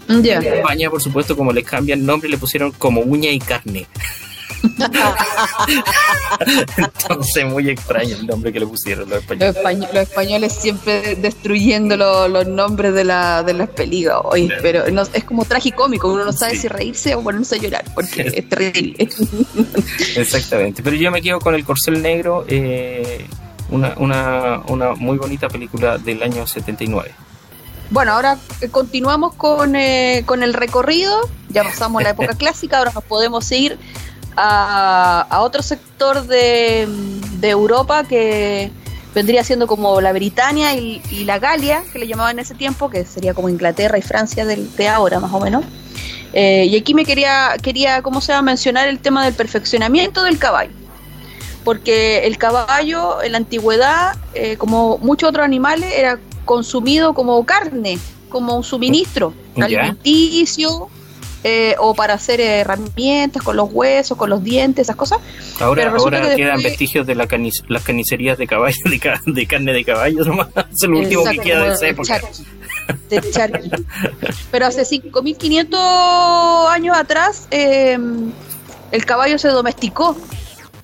En España, por supuesto, como les cambian el nombre, le pusieron como uña y carne. Entonces, muy extraño el nombre que le pusieron los españoles. Los, españoles, siempre destruyendo los nombres de, la, de las películas. pero es como tragicómico, uno no sabe si reírse o ponerse a llorar, porque es terrible. Exactamente, pero yo me quedo con El Corcel Negro, eh, una, una, una muy bonita película del año 79. Bueno, ahora eh, continuamos con, eh, con el recorrido, ya pasamos la época clásica, ahora nos podemos ir a, a otro sector de, de, Europa que vendría siendo como la Britania y, la Galia, que le llamaban en ese tiempo, que sería como Inglaterra y Francia de, ahora más o menos. Eh, y aquí me quería, quería, ¿cómo se va a mencionar el tema del perfeccionamiento del caballo? Porque el caballo en la antigüedad, como muchos otros animales, era consumido como carne, como un suministro alimenticio eh, o para hacer herramientas con los huesos, con los dientes, esas cosas. Ahora, ahora quedan vestigios de la las carnicerías de caballo, de, carne de caballo nomás. Es lo último que queda de esa época. de Pero hace 5.500 años atrás eh, el caballo se domesticó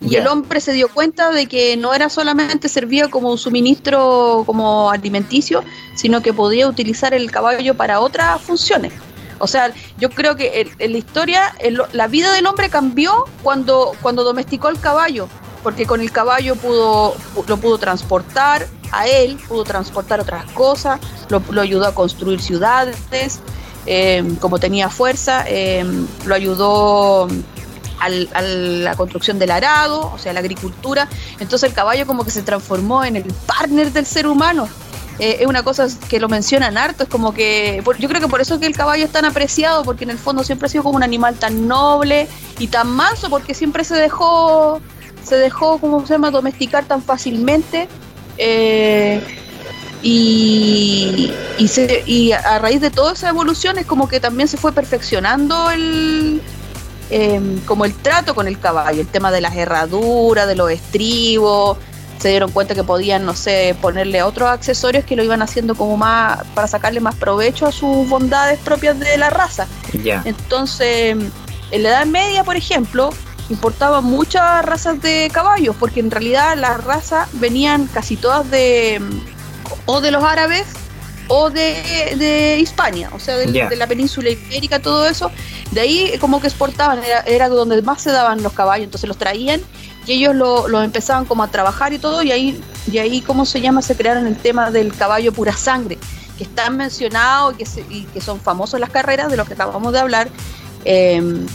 y el hombre se dio cuenta de que no era solamente servía como un suministro como alimenticio, sino que podía utilizar el caballo para otras funciones. O sea, yo creo que en, la historia la vida del hombre cambió cuando, cuando domesticó el caballo, porque con el caballo pudo, lo pudo transportar a él, pudo transportar otras cosas, lo, ayudó a construir ciudades, eh, como tenía fuerza, eh, lo ayudó a la construcción del arado, o sea, la agricultura. Entonces el caballo como que se transformó en el partner del ser humano. Eh, es una cosa que lo mencionan harto, es como que yo creo que por eso es que el caballo es tan apreciado, porque en el fondo siempre ha sido como un animal tan noble y tan manso, porque siempre se dejó, se dejó, como se llama?, domesticar tan fácilmente. Eh, y, y a raíz de toda esa evolución es como que también se fue perfeccionando el, Em, como el trato con el caballo, el tema de las herraduras, de los estribos, se dieron cuenta que podían, no sé, ponerle otros accesorios que lo iban haciendo como más, para sacarle más provecho a sus bondades propias de la raza. Entonces, en la Edad Media, por ejemplo, importaban muchas razas de caballos, porque en realidad las razas venían casi todas de o de los árabes o de, de Hispania, o sea, de, la península ibérica, todo eso. De ahí como que exportaban, era, donde más se daban los caballos, entonces los traían y ellos lo, empezaban como a trabajar y todo, y ahí, y ahí, ¿cómo se llama? Se crearon el tema del caballo pura sangre, que están mencionados y que, y que son famosos las carreras de los que acabamos de hablar. Em,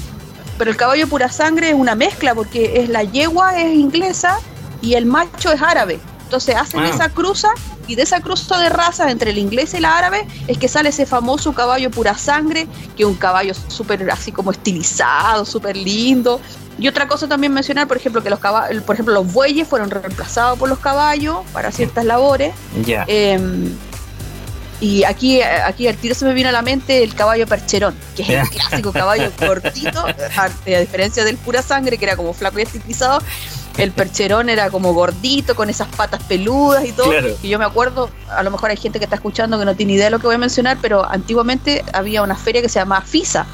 pero el caballo pura sangre es una mezcla, porque es la yegua es inglesa y el macho es árabe. Entonces hacen ah. esa cruza y de esa cruza de razas entre el inglés y el árabe es que sale ese famoso caballo pura sangre, que es un caballo súper así como estilizado, súper lindo. Y otra cosa también mencionar, por ejemplo, que los caballos, por ejemplo, los bueyes fueron reemplazados por los caballos para ciertas labores. Em, y aquí, aquí al tiro se me vino a la mente el caballo percherón, que es el clásico caballo cortito, a, diferencia del pura sangre, que era como flaco y estilizado el percherón era como gordito, con esas patas peludas y todo. Y yo me acuerdo, a lo mejor hay gente que está escuchando que no tiene idea de lo que voy a mencionar, pero antiguamente había una feria que se llamaba FISA,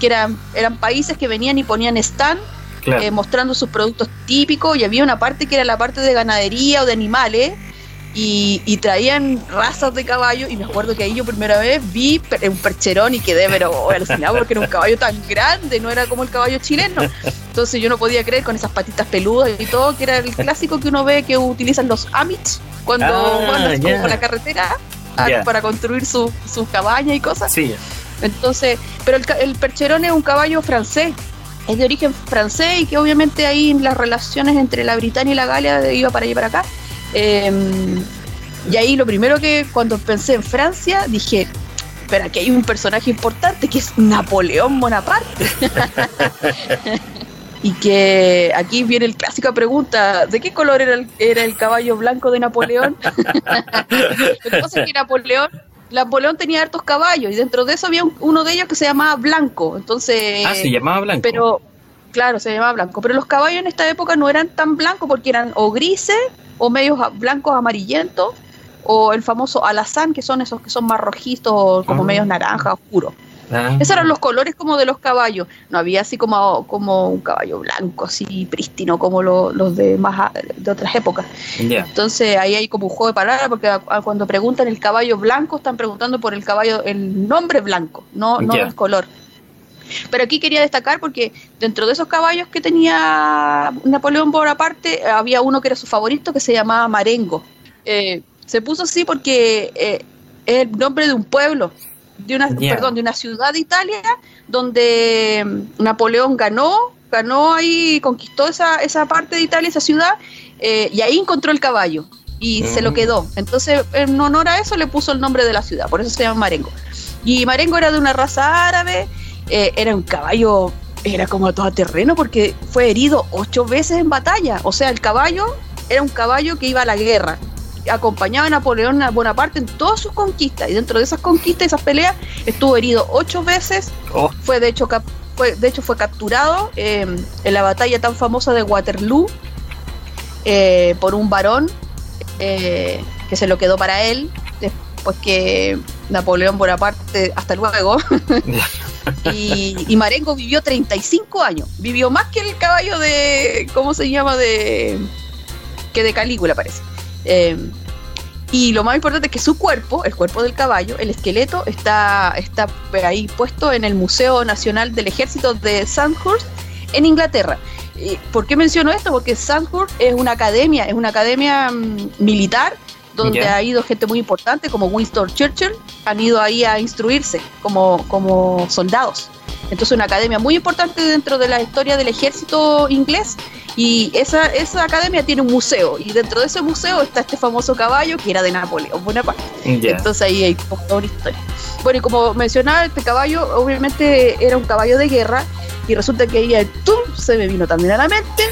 que eran, eran países que venían y ponían stand eh, mostrando sus productos típicos y había una parte que era la parte de ganadería o de animales y, traían razas de caballo y me acuerdo que ahí yo primera vez vi un percherón y quedé pero alucinado porque era un caballo tan grande, no era como el caballo chileno. Entonces yo no podía creer con esas patitas peludas y todo, que era el clásico que uno ve que utilizan los Amish cuando ah, van por la carretera para construir sus su cabañas y cosas. Sí. Entonces, pero el, el percherón es un caballo francés es de origen francés y que obviamente ahí las relaciones entre la Britania y la Galia iba para allá y para acá. Em, y ahí lo primero que cuando pensé en Francia dije, espera, que hay un personaje importante que es Napoleón Bonaparte. y que aquí viene el clásica pregunta, ¿de qué color era el, era el caballo blanco de Napoleón? Lo que pasa es que Napoleón Napoleón tenía hartos caballos y dentro de eso había uno de ellos que se llamaba Blanco. Entonces, ah, se llamaba Blanco. Pero claro, se llamaba Blanco, pero los caballos en esta época no eran tan blancos porque eran o grises o medios blancos amarillentos, o el famoso alazán, que son esos que son más rojizos, como ah. medios naranja, oscuros. Ah. Esos eran los colores como de los caballos. No había así como, como un caballo blanco, así prístino, como los de más de otras épocas. Entonces ahí hay como un juego de palabras, porque cuando preguntan el caballo blanco, están preguntando por el caballo, el nombre blanco, no, no el color. Pero aquí quería destacar porque dentro de esos caballos que tenía Napoleón Bonaparte, había uno que era su favorito que se llamaba Marengo. Eh, se puso así porque eh, es el nombre de un pueblo de una, perdón, de una ciudad de Italia donde mm, Napoleón ganó, ganó ahí, conquistó esa, esa parte de Italia, esa ciudad, eh, y ahí encontró el caballo y se lo quedó. Entonces, en honor a eso le puso el nombre de la ciudad, por eso se llama Marengo. Y Marengo era de una raza árabe, eh, era un caballo, era como todo terreno porque fue herido ocho veces en batalla. O sea, el caballo era un caballo que iba a la guerra acompañaba a Napoleón Bonaparte en todas sus conquistas y dentro de esas conquistas, esas peleas, estuvo herido ocho veces, oh. fue de hecho fue, de hecho fue capturado em, en la batalla tan famosa de Waterloo eh, por un varón eh, que se lo quedó para él después que Napoleón Bonaparte hasta luego y, y, Marengo vivió 35 años vivió más que el caballo de ¿cómo se llama? de que de Calígula parece Em, y lo más importante es que su cuerpo, el cuerpo del caballo, el esqueleto, está, está ahí puesto en el Museo Nacional del Ejército de Sandhurst, en Inglaterra. ¿Por qué menciono esto? Porque Sandhurst es una academia, es una academia mm, militar donde ha ido gente muy importante como Winston Churchill, han ido ahí a instruirse como, como soldados. Entonces una academia muy importante dentro de la historia del ejército inglés y esa, esa academia tiene un museo y dentro de ese museo está este famoso caballo que era de Napoleón Bonaparte. Entonces ahí hay toda una historia. Bueno, y como mencionaba, este caballo obviamente era un caballo de guerra y resulta que ahí ¡tum! se me vino también a la mente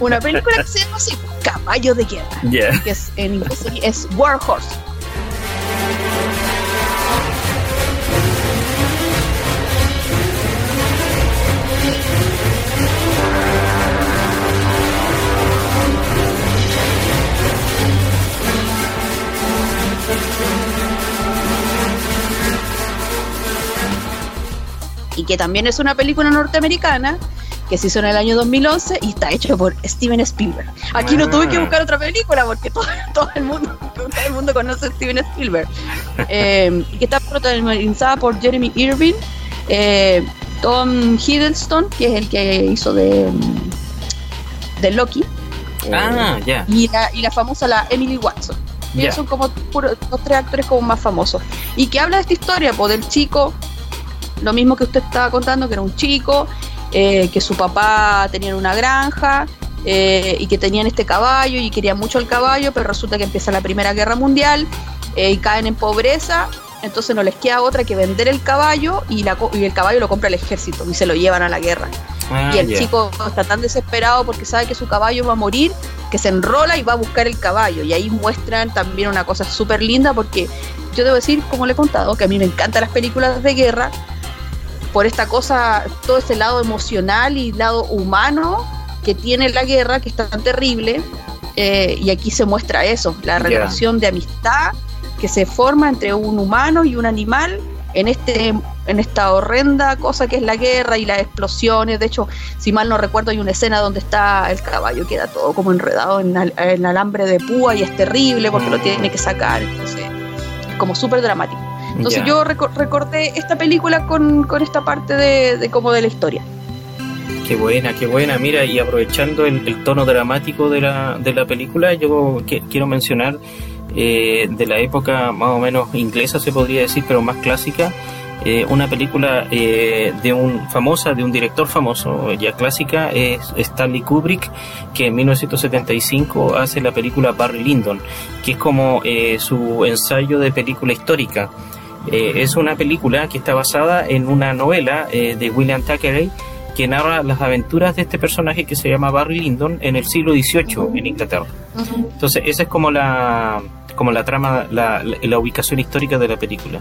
una película que se llama así, Caballo de Guerra, que es, en inglés es War Horse. Y que también es una película norteamericana que se hizo en el año 2011 y está hecho por Steven Spielberg. Aquí no tuve que ah. buscar otra película porque todo, todo, el, mundo, todo el mundo conoce a Steven Spielberg. Eh, que está protagonizada por Jeremy Irving, eh, Tom Hiddleston, que es el que hizo de, de Loki. Ah, ya. y, la, y la famosa la Emily Watson. Y son como los tres actores como más famosos. Y que habla de esta historia, pues del chico lo mismo que usted estaba contando, que era un chico, eh, que su papá tenía una granja eh, y que tenían este caballo y querían mucho el caballo, pero resulta que empieza la Primera Guerra Mundial eh, y caen en pobreza, entonces no les queda otra que vender el caballo y, la, y el caballo lo compra el ejército y se lo llevan a la guerra. Ah, y el chico está tan desesperado porque sabe que su caballo va a morir que se enrola y va a buscar el caballo. Y ahí muestran también una cosa súper linda porque yo debo decir, como le he contado, que a mí me encantan las películas de guerra por esta cosa, todo ese lado emocional y lado humano que tiene la guerra, que es tan terrible. Eh, y aquí se muestra eso, la relación de amistad que se forma entre un humano y un animal en este en esta horrenda cosa que es la guerra y las explosiones. De hecho, si mal no recuerdo, hay una escena donde está el caballo, queda todo como enredado en, el alambre de púa y es terrible porque lo tiene que sacar. Entonces, es como súper dramático. Entonces yo recordé esta película con, esta parte de, como de la historia. Qué buena, qué buena. Mira, y aprovechando el, tono dramático de la, de la película, yo quiero mencionar eh, de la época más o menos inglesa, se podría decir, pero más clásica, eh, una película eh, de un famosa, de un director famoso, ya clásica, es Stanley Kubrick, que en 1975 hace la película Barry Lyndon, que es como su ensayo de película histórica. Eh, es una película que está basada en una novela eh, de William Thackeray que narra las aventuras de este personaje que se llama Barry Lyndon en el siglo XVIII en Inglaterra. Entonces, esa es como la, como la trama, la, la, ubicación histórica de la película.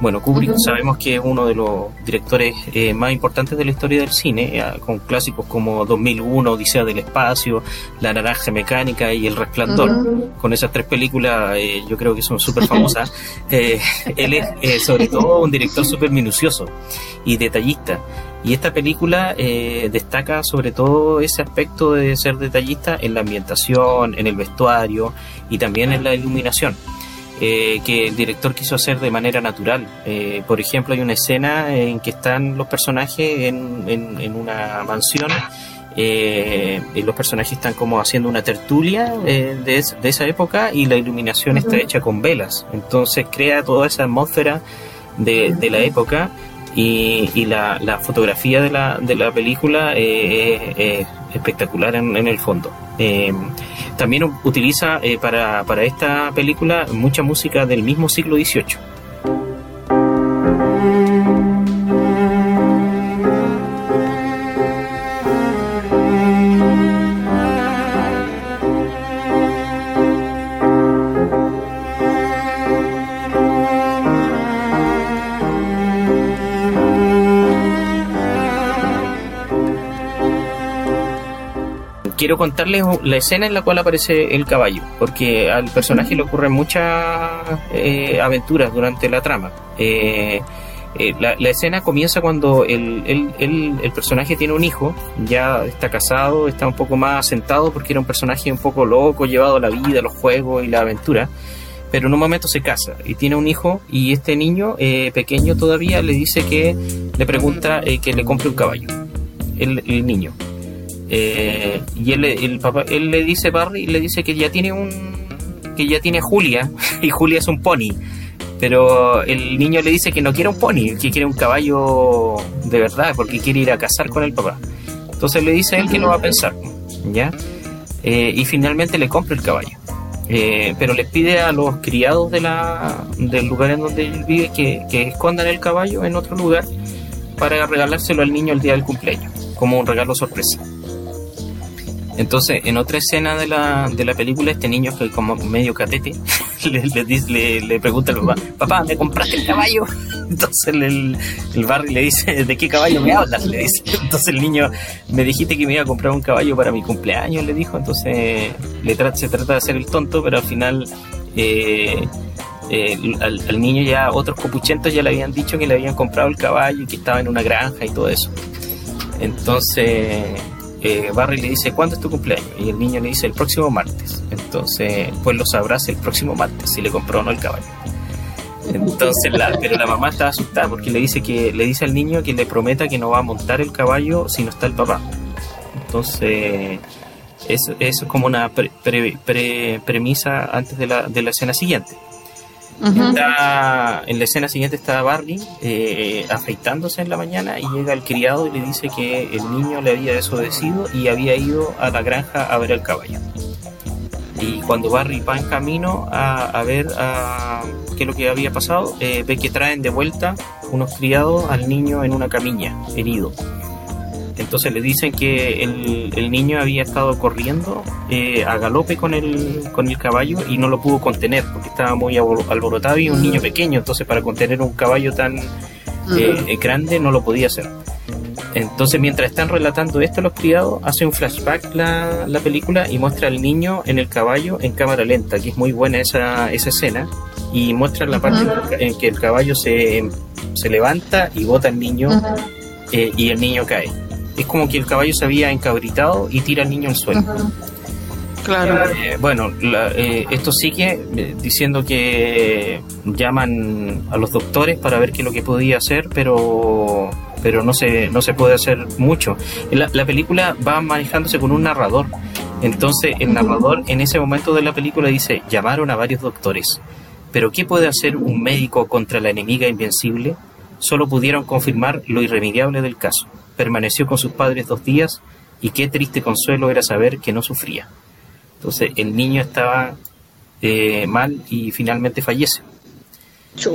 Bueno, Kubrick sabemos que es uno de los directores eh, más importantes de la historia del cine, con clásicos como 2001, Odisea del Espacio, La Naranja Mecánica y El Resplandor. Con esas tres películas yo creo que son súper famosas. él es sobre todo un director súper minucioso y detallista. Y esta película eh, destaca sobre todo ese aspecto de ser detallista en la ambientación, en el vestuario y también en la iluminación. Eh, que el director quiso hacer de manera natural. Eh, por ejemplo, hay una escena en que están los personajes en, en, una mansión. y los personajes están como haciendo una tertulia de, de, esa época y la iluminación está hecha con velas. Entonces crea toda esa atmósfera de, de la época y, la, la, fotografía de la, de la película eh, es espectacular en, en, el fondo. Eh, también utiliza eh, para, para esta película mucha música del mismo siglo XVIII. Quiero contarles la escena en la cual aparece el caballo, porque al personaje le ocurren muchas eh, aventuras durante la trama. Eh, eh, la, escena comienza cuando el, el, personaje tiene un hijo, ya está casado, está un poco más asentado porque era un personaje un poco loco, llevado a la vida, los juegos y la aventura, pero en un momento se casa y tiene un hijo y este niño, pequeño todavía, le dice que le pregunta que le compre un caballo, el, el niño. Eh, y él, el papá, él le dice Barry, le dice que ya tiene un que ya tiene Julia y Julia es un pony. Pero el niño le dice que no quiere un pony, que quiere un caballo de verdad, porque quiere ir a cazar con el papá. Entonces le dice a él que no va a pensar, ¿ya? Eh, y finalmente le compra el caballo. Eh, pero le pide a los criados de la, del lugar en donde él vive que escondan el caballo en otro lugar para regalárselo al niño el día del cumpleaños, como un regalo sorpresa. Entonces, en otra escena de la, de la película, este niño que como medio catete le, le, pregunta al papá, papá, ¿me compraste el caballo? Entonces el, el le dice, ¿de qué caballo me hablas? Le dice. Entonces el niño, me dijiste que me iba a comprar un caballo para mi cumpleaños, le dijo. Entonces le se trata de hacer el tonto, pero al final eh, eh, al, al, niño ya otros copuchentos ya le habían dicho que le habían comprado el caballo y que estaba en una granja y todo eso. Entonces eh, Barry le dice, ¿cuándo es tu cumpleaños? Y el niño le dice, el próximo martes. Entonces, pues lo sabrás el próximo martes si le compró o no el caballo. Entonces, pero la mamá está asustada porque le dice que le dice al niño que le prometa que no va a montar el caballo si no está el papá. Entonces, eso, es como una premisa antes de la, de la escena siguiente en la escena siguiente está Barney eh, afeitándose en la mañana y llega el criado y le dice que el niño le había desobedecido y había ido a la granja a ver el caballo. Y cuando Barry va en camino a, ver qué es lo que había pasado, eh, ve que traen de vuelta unos criados al niño en una camilla, herido. Entonces le dicen que el, niño había estado corriendo eh, a galope con el, con el caballo y no lo pudo contener porque estaba muy alborotado y un niño pequeño, entonces para contener un caballo tan eh, grande no lo podía hacer. Entonces mientras están relatando esto los criados, hace un flashback la, la película y muestra al niño en el caballo en cámara lenta, que es muy buena esa, esa escena, y muestra la parte en que el caballo se, se levanta y bota al niño eh, y el niño cae es como que el caballo se había encabritado y tira al niño al suelo. Claro. Eh, bueno, eh, esto sigue eh, diciendo que llaman a los doctores para ver qué es lo que podía hacer, pero pero no se, no se puede hacer mucho. La, la película va manejándose con un narrador. Entonces el narrador en ese momento de la película dice, llamaron a varios doctores, pero ¿qué puede hacer un médico contra la enemiga invencible? Solo pudieron confirmar lo irremediable del caso permaneció con sus padres dos días y qué triste consuelo era saber que no sufría. Entonces el niño estaba eh, mal y finalmente fallece.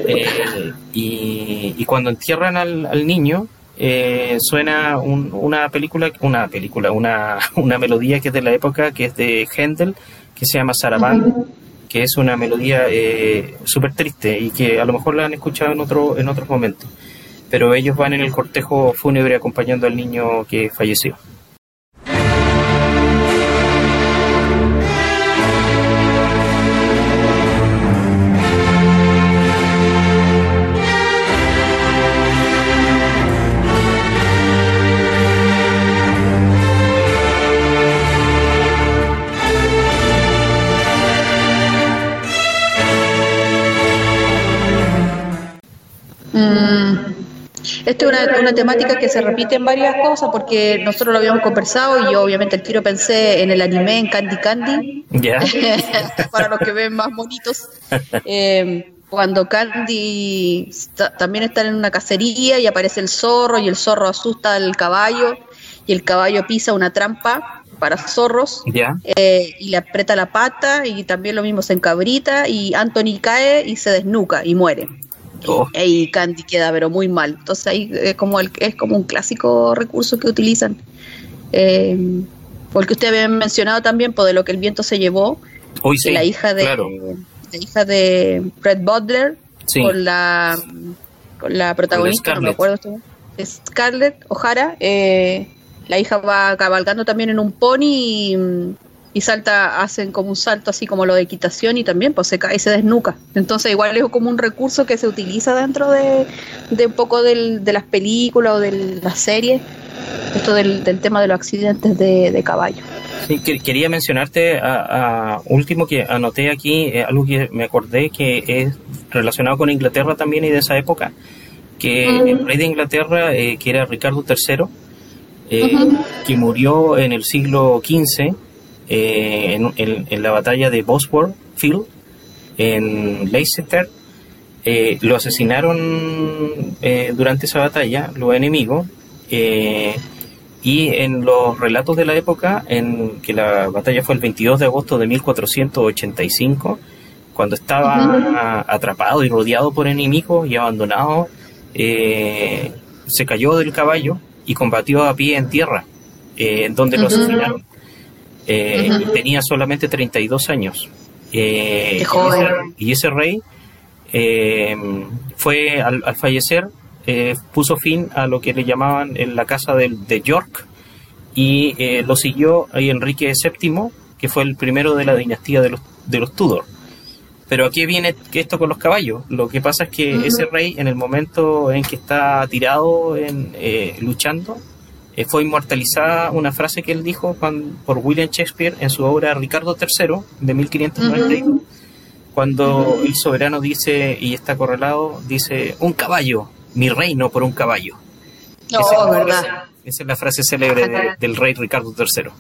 Eh, y, cuando entierran al, niño, eh, suena una película, una película, una, una melodía que es de la época, que es de Händel, que se llama Sarabande, que es una melodía eh, súper triste y que a lo mejor la han escuchado en, otro, en otros momentos. Pero ellos van en el cortejo fúnebre acompañando al niño que falleció. Es una, temática que se repite en varias cosas porque nosotros lo habíamos conversado y yo obviamente el tiro pensé en el anime, en Candy Candy, para los que ven más bonitos. Eh, cuando Candy también está en una cacería y aparece el zorro y el zorro asusta al caballo y el caballo pisa una trampa para zorros eh, y le aprieta la pata y también lo mismo se encabrita y Anthony cae y se desnuca y muere. Oh. Y Candy queda pero muy mal. Entonces ahí es como, el, es como un clásico recurso que utilizan. Eh, porque usted había mencionado también por pues, de lo que el viento se llevó. Hoy sí, la hija de la hija de Fred Butler con la con la protagonista, no me acuerdo Scarlett O'Hara, eh, la hija va cabalgando también en un pony y, y salta, hacen como un salto así como lo de equitación y también pues se cae y se desnuca. Entonces igual es como un recurso que se utiliza dentro de, un poco del, de las películas o de las series, esto del, tema de los accidentes de, caballo. Sí, quería mencionarte a, último que anoté aquí eh, algo que me acordé que es relacionado con Inglaterra también y de esa época, que el rey de Inglaterra, eh, que era Ricardo III, eh, que murió en el siglo XV, eh, en, la batalla de Bosworth Field, en Leicester. Eh, lo asesinaron eh, durante esa batalla los enemigos y en los relatos de la época, en que la batalla fue el 22 de agosto de 1485, cuando estaba atrapado y rodeado por enemigos y abandonado, se cayó del caballo y combatió a pie en tierra, donde lo asesinaron. Eh, tenía solamente 32 años. Eh, y, ese, rey eh, fue, al, fallecer, puso fin a lo que le llamaban en la casa de, de York y lo siguió ahí Enrique VII, que fue el primero de la dinastía de los, de los Tudor. Pero aquí viene esto con los caballos. Lo que pasa es que ese rey, en el momento en que está tirado en, luchando, eh, fue inmortalizada una frase que él dijo por William Shakespeare en su obra Ricardo III de 1591, cuando el soberano dice, y está correlado, dice, un caballo, mi reino por un caballo. No, esa, es verdad. Frase, esa es la frase célebre del rey Ricardo III.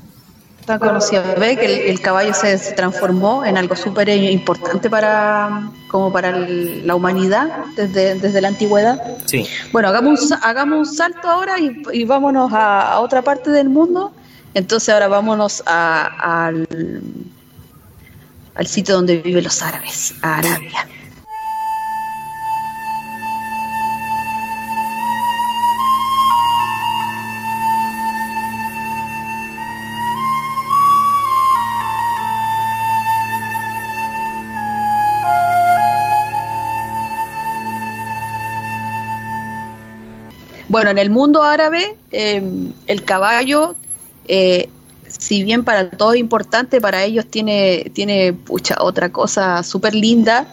Está conocido. Ve que el, caballo se, transformó en algo súper importante para, como para la humanidad desde, desde la antigüedad. Sí. Bueno, hagamos, hagamos un salto ahora y, vámonos a, otra parte del mundo. Entonces ahora vámonos al, al sitio donde viven los árabes, a Arabia. Bueno, en el mundo árabe, em, el caballo, eh, si bien para todos es importante, para ellos tiene, tiene pucha, otra cosa súper linda,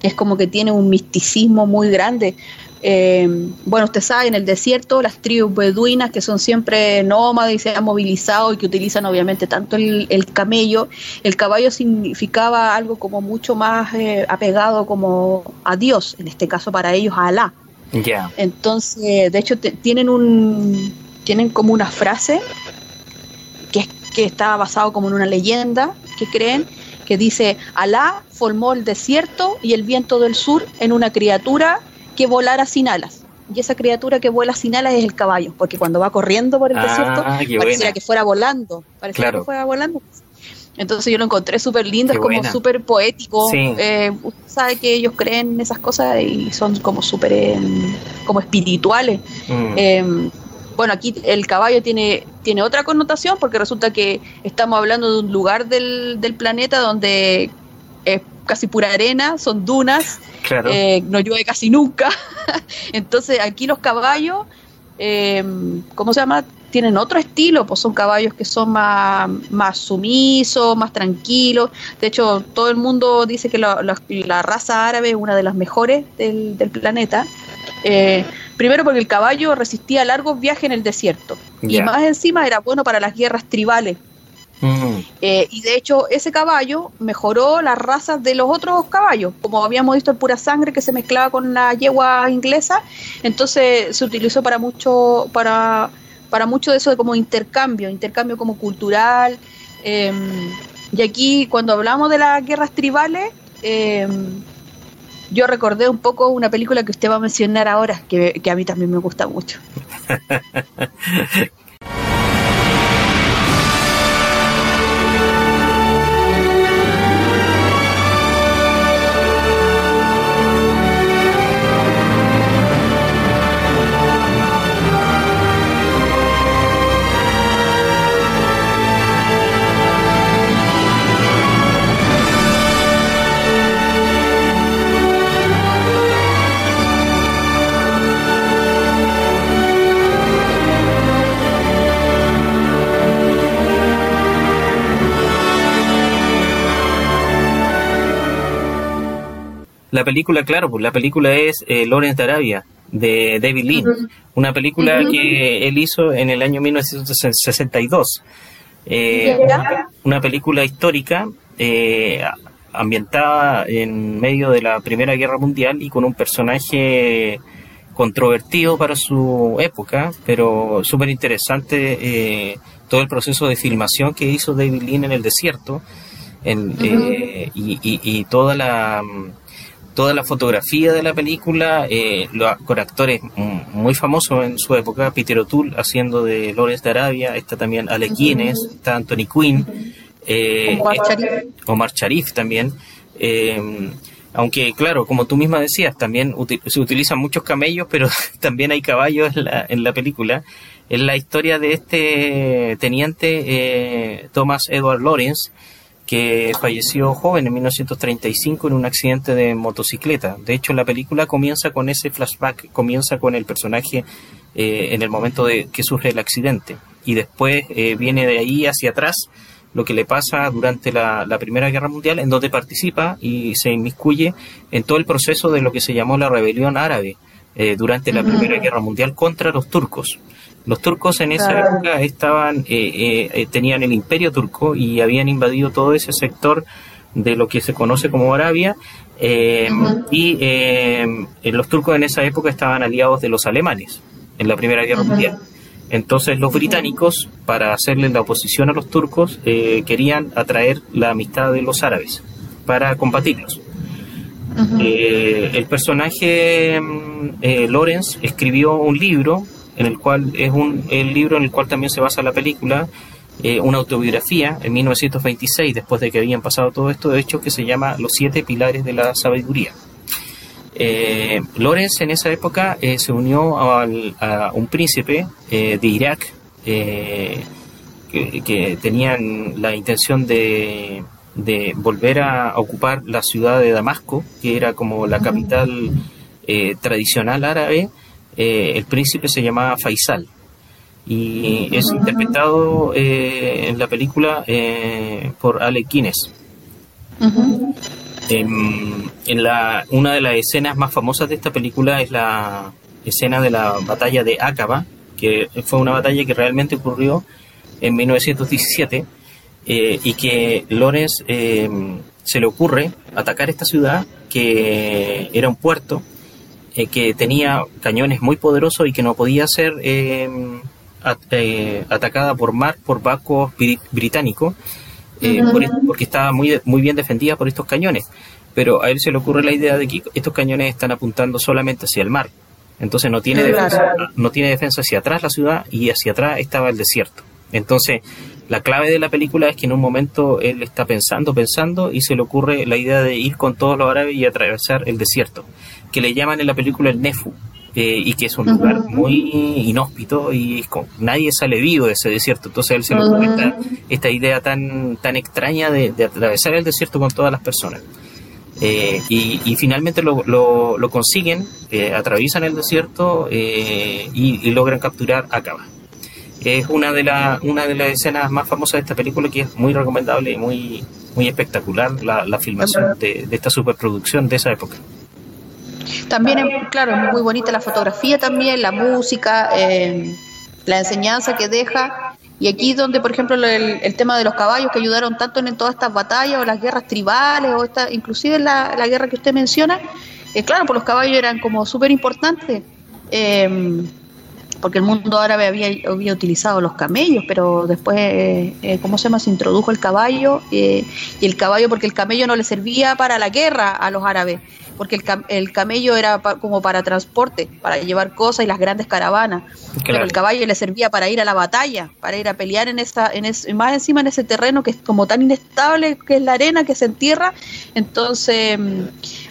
que es como que tiene un misticismo muy grande. Em, bueno, usted sabe, en el desierto, las tribus beduinas que son siempre nómadas y se han movilizado y que utilizan obviamente tanto el, camello, el caballo significaba algo como mucho más eh, apegado como a Dios, en este caso para ellos a Alá. Entonces, de hecho, tienen un tienen como una frase que, que está basado como en una leyenda que creen que dice Alá formó el desierto y el viento del sur en una criatura que volara sin alas. Y esa criatura que vuela sin alas es el caballo, porque cuando va corriendo por el desierto, ah, pareciera que fuera volando. Pareciera que fuera volando. Entonces yo lo encontré súper lindo, es como súper poético. Eh, usted sabe que ellos creen en esas cosas y son como súper em, como espirituales. Mm. Em, bueno, aquí el caballo tiene, tiene otra connotación porque resulta que estamos hablando de un lugar del, del planeta donde es casi pura arena, son dunas, Claro. eh, no llueve casi nunca. Entonces aquí los caballos, eh, ¿cómo se llama? Tienen otro estilo, pues son caballos que son más, más sumisos, más tranquilos. De hecho, todo el mundo dice que la, la- la raza árabe es una de las mejores del, del planeta. Eh, primero porque el caballo resistía largos viajes en el desierto. Y más encima era bueno para las guerras tribales. Mm, Eh, y de hecho, ese caballo mejoró las razas de los otros caballos. Como habíamos visto, el pura sangre que se mezclaba con la yegua inglesa. Entonces se utilizó para mucho, para, para mucho de eso de como intercambio, intercambio como cultural. eh, y aquí, cuando hablamos de las guerras tribales, eh, yo recordé un poco una película que usted va a mencionar ahora, que, que a mí también me gusta mucho. La película, claro, pues la película es eh, Lawrence de Arabia, de David Lean. Una película que él hizo en el año 1962. Eh, Ya. una película histórica eh, ambientada en medio de la Primera Guerra Mundial y con un personaje controvertido para su época, pero súper interesante eh, todo el proceso de filmación que hizo David Lean en el desierto en, eh, y, y- y toda la mm, toda la fotografía de la película eh, lo- con actores mm, muy famosos en su época Peter O'Toole haciendo de Lawrence de Arabia está también Alec Guinness está Anthony Quinn eh, Omar Sharif. Omar Sharif también. Eh, aunque, claro, como tú misma decías, también se utilizan muchos camellos, pero también hay caballos en la, en la película. Es la historia de este teniente eh, Thomas Edward Lawrence, que falleció joven en 1935 en un accidente de motocicleta. De hecho, la película comienza con ese flashback, comienza con el personaje eh, en el momento de que sufre el accidente. Y después eh, viene de ahí hacia atrás lo que le pasa durante la, la Primera Guerra Mundial, en donde participa y se inmiscuye en todo el proceso de lo que se llamó la rebelión árabe eh, durante la Primera Guerra Mundial contra los turcos. Los turcos en esa Claro. época estaban, eh, eh, eh, tenían el imperio turco y habían invadido todo ese sector de lo que se conoce como Arabia eh, y los turcos en esa época estaban aliados de los alemanes en la Primera Guerra Mundial. Entonces los británicos, para hacerle la oposición a los turcos, querían atraer la amistad de los árabes para combatirlos. Eh, el personaje mm, eh, Lawrence escribió un libro en el cual es un el libro en el cual también se basa la película eh, una autobiografía en 1926 después de que habían pasado todo esto de hecho que se llama Los siete pilares de la sabiduría eh, Lawrence en esa época eh, se unió al- a un príncipe eh, de Irak que, que tenían la intención de, de volver a ocupar la ciudad de Damasco, que era como la capital tradicional árabe. Eh, el príncipe se llamaba Faisal y es interpretado eh, en la película eh, por Alec Guinness. En, en la, una de las escenas más famosas de esta película es la escena de la batalla de Aqaba, que fue una batalla que realmente ocurrió en 1917 eh, y que Lawrence eh, se le ocurre atacar esta ciudad que era un puerto eh, que tenía cañones muy poderosos y que no podía ser eh, at- eh, atacada por mar por barcos bri- británicos por porque estaba muy, muy bien defendida por estos cañones. Pero a él se le ocurre la idea de que estos cañones están apuntando solamente hacia el mar. Entonces no tiene, defensa, no tiene defensa hacia atrás la ciudad y hacia atrás estaba el desierto. Entonces la clave de la película es que en un momento él está pensando, pensando y se le ocurre la idea de ir con todos los árabes y atravesar el desierto, que le llaman en la película el Nefu. eh, y que es un lugar muy inhóspito y nadie sale vivo de ese desierto. Entonces él se lo cuenta esta idea tan, tan extraña de, atravesar el desierto con todas las personas. Eh, y, finalmente lo, lo, consiguen, eh, atraviesan el desierto y, logran capturar a Cava. Es una de, la, una de las escenas más famosas de esta película que es muy recomendable y muy, muy espectacular la, la filmación de, de esta superproducción de esa época. También, claro, es muy bonita la fotografía también, la música, eh, la enseñanza que deja. Y aquí donde, por ejemplo, el, tema de los caballos que ayudaron tanto en, todas estas batallas o las guerras tribales o esta, inclusive la, la guerra que usted menciona, eh, claro, pues los caballos eran como súper importantes. Eh, porque el mundo árabe había, utilizado los camellos, pero después, eh, eh, ¿cómo se llama? Se introdujo el caballo, y el caballo, porque el camello no le servía para la guerra a los árabes, porque el, el camello era como para transporte, para llevar cosas y las grandes caravanas, pero el caballo le servía para ir a la batalla, para ir a pelear en esa, en más encima en ese terreno que es como tan inestable, que es la arena, que se entierra, entonces, mm,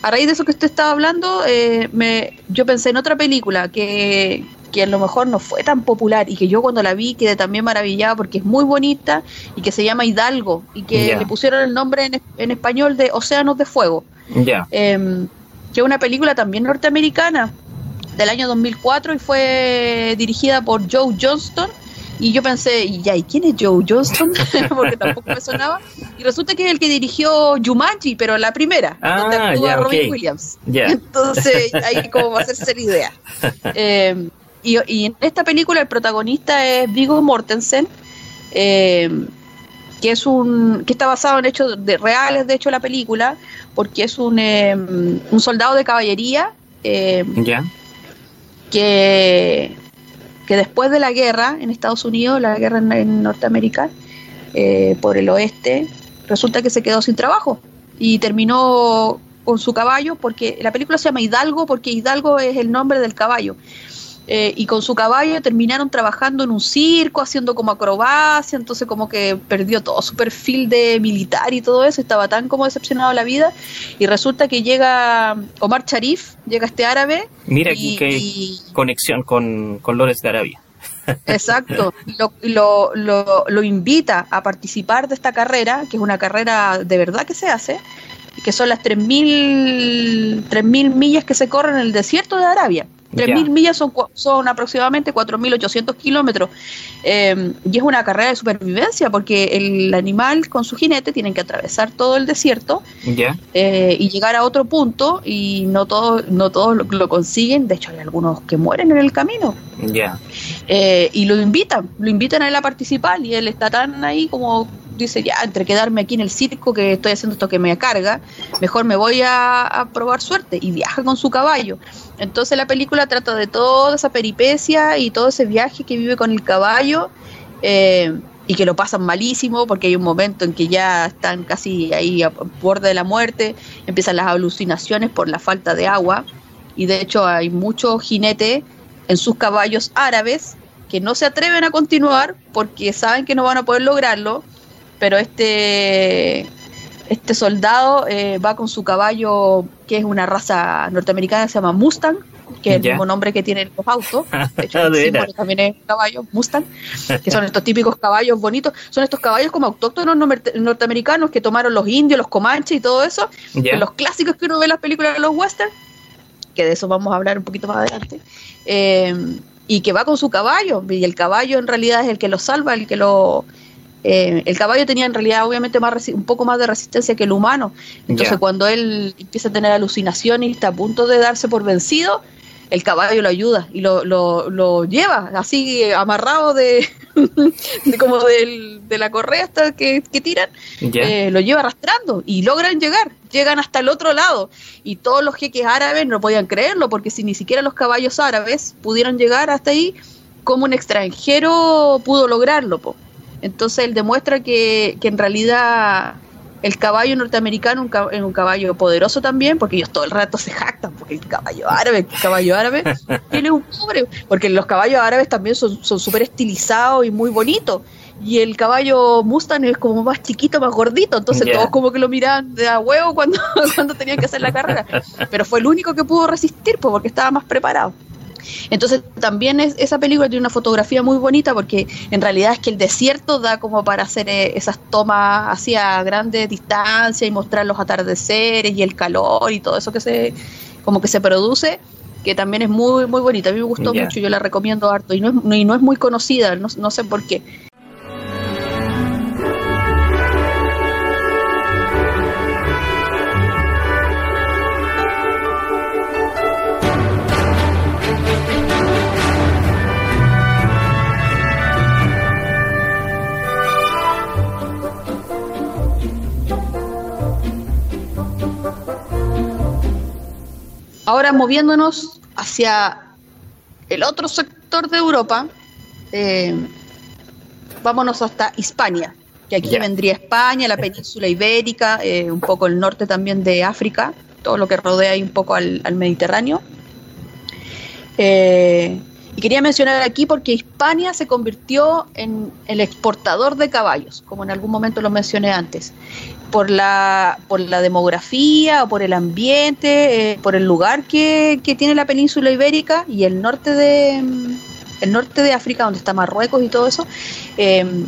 a raíz de eso que usted estaba hablando, me, yo pensé en otra película que que a lo mejor no fue tan popular y que yo cuando la vi quedé también maravillada porque es muy bonita y que se llama Hidalgo y que le pusieron el nombre en, en, español de Océanos de Fuego. Em, que es una película también norteamericana del año 2004 y fue dirigida por Joe Johnston. Y yo pensé, ya, ¿y quién es Joe Johnston? Porque tampoco me sonaba. Y resulta que es el que dirigió Jumanji, pero la primera, ah, donde actúa Robin Williams. Entonces, ahí como va a hacerse la idea. Eh, y, en esta película el protagonista es Viggo Mortensen, eh, que es un que está basado en hechos de, reales, de hecho, la película, porque es un, eh, un soldado de caballería eh, que, que después de la guerra en Estados Unidos, la guerra en, Norteamérica, por el oeste, resulta que se quedó sin trabajo y terminó con su caballo, porque la película se llama Hidalgo, porque Hidalgo es el nombre del caballo. Eh, y con su caballo terminaron trabajando en un circo, haciendo como acrobacia, entonces como que perdió todo su perfil de militar y todo eso, estaba tan como decepcionado de la vida, y resulta que llega Omar Sharif, llega este árabe. Mira qué conexión con, con Lores de Arabia. Exacto, lo, lo, lo, lo, invita a participar de esta carrera, que es una carrera de verdad que se hace, que son las 3.000 millas que se corren en el desierto de Arabia. 3.000 millas son, son aproximadamente 4.800 kilómetros. Eh, y es una carrera de supervivencia porque el animal con su jinete tienen que atravesar todo el desierto eh, y llegar a otro punto y no todos no todos lo, consiguen. De hecho, hay algunos que mueren en el camino. Eh, y lo invitan, lo invitan a él a participar y él está tan ahí como dice, ya, entre quedarme aquí en el circo que estoy haciendo esto que me carga, mejor me voy a, probar suerte y viaja con su caballo. Entonces la película trata de toda esa peripecia y todo ese viaje que vive con el caballo eh, y que lo pasan malísimo porque hay un momento en que ya están casi ahí a borde de la muerte, empiezan las alucinaciones por la falta de agua y de hecho hay muchos jinetes en sus caballos árabes que no se atreven a continuar porque saben que no van a poder lograrlo pero este, este soldado eh, va con su caballo, que es una raza norteamericana, se llama Mustang, que es el mismo nombre que tienen los autos. De hecho, también es caballo, Mustang, que son estos típicos caballos bonitos. Son estos caballos como autóctonos norteamericanos que tomaron los indios, los comanches y todo eso. Los clásicos que uno ve en las películas de los westerns, que de eso vamos a hablar un poquito más adelante. Eh, y que va con su caballo, y el caballo en realidad es el que lo salva, el que lo eh, el caballo tenía en realidad obviamente más un poco más de resistencia que el humano. Entonces cuando él empieza a tener alucinaciones y está a punto de darse por vencido, el caballo lo ayuda y lo, lo, lleva así amarrado de, como de la correa hasta que, tiran, eh, lo lleva arrastrando y logran llegar, llegan hasta el otro lado y todos los jeques árabes no podían creerlo porque si ni siquiera los caballos árabes pudieron llegar hasta ahí, como un extranjero pudo lograrlo. Po. Entonces él demuestra que, que en realidad el caballo norteamericano es un caballo poderoso también, porque ellos todo el rato se jactan, porque el caballo árabe, el caballo árabe, tiene un pobre, porque los caballos árabes también son súper estilizados y muy bonitos. Y el caballo Mustang es como más chiquito, más gordito, entonces todos como que lo miraban de a huevo cuando, cuando tenían que hacer la carrera. Pero fue el único que pudo resistir, pues, porque estaba más preparado. Entonces también es, esa película tiene una fotografía muy bonita porque en realidad es que el desierto da como para hacer eh, esas tomas hacia grandes distancias y mostrar los atardeceres y el calor y todo eso que se como que se produce que también es muy muy bonita. A mí me gustó mucho, yo la recomiendo harto y no es, y no es muy conocida, no, no sé por qué. Ahora moviéndonos hacia el otro sector de Europa, eh, vámonos hasta Hispania, que aquí vendría España, la península ibérica, eh, un poco el norte también de África, todo lo que rodea ahí un poco al, Mediterráneo. Eh, y quería mencionar aquí porque Hispania se convirtió en el exportador de caballos, como en algún momento lo mencioné antes. Por la, por la demografía o por el ambiente, eh, por el lugar que, tiene la península ibérica y el norte de el norte de África, donde está Marruecos y todo eso, em,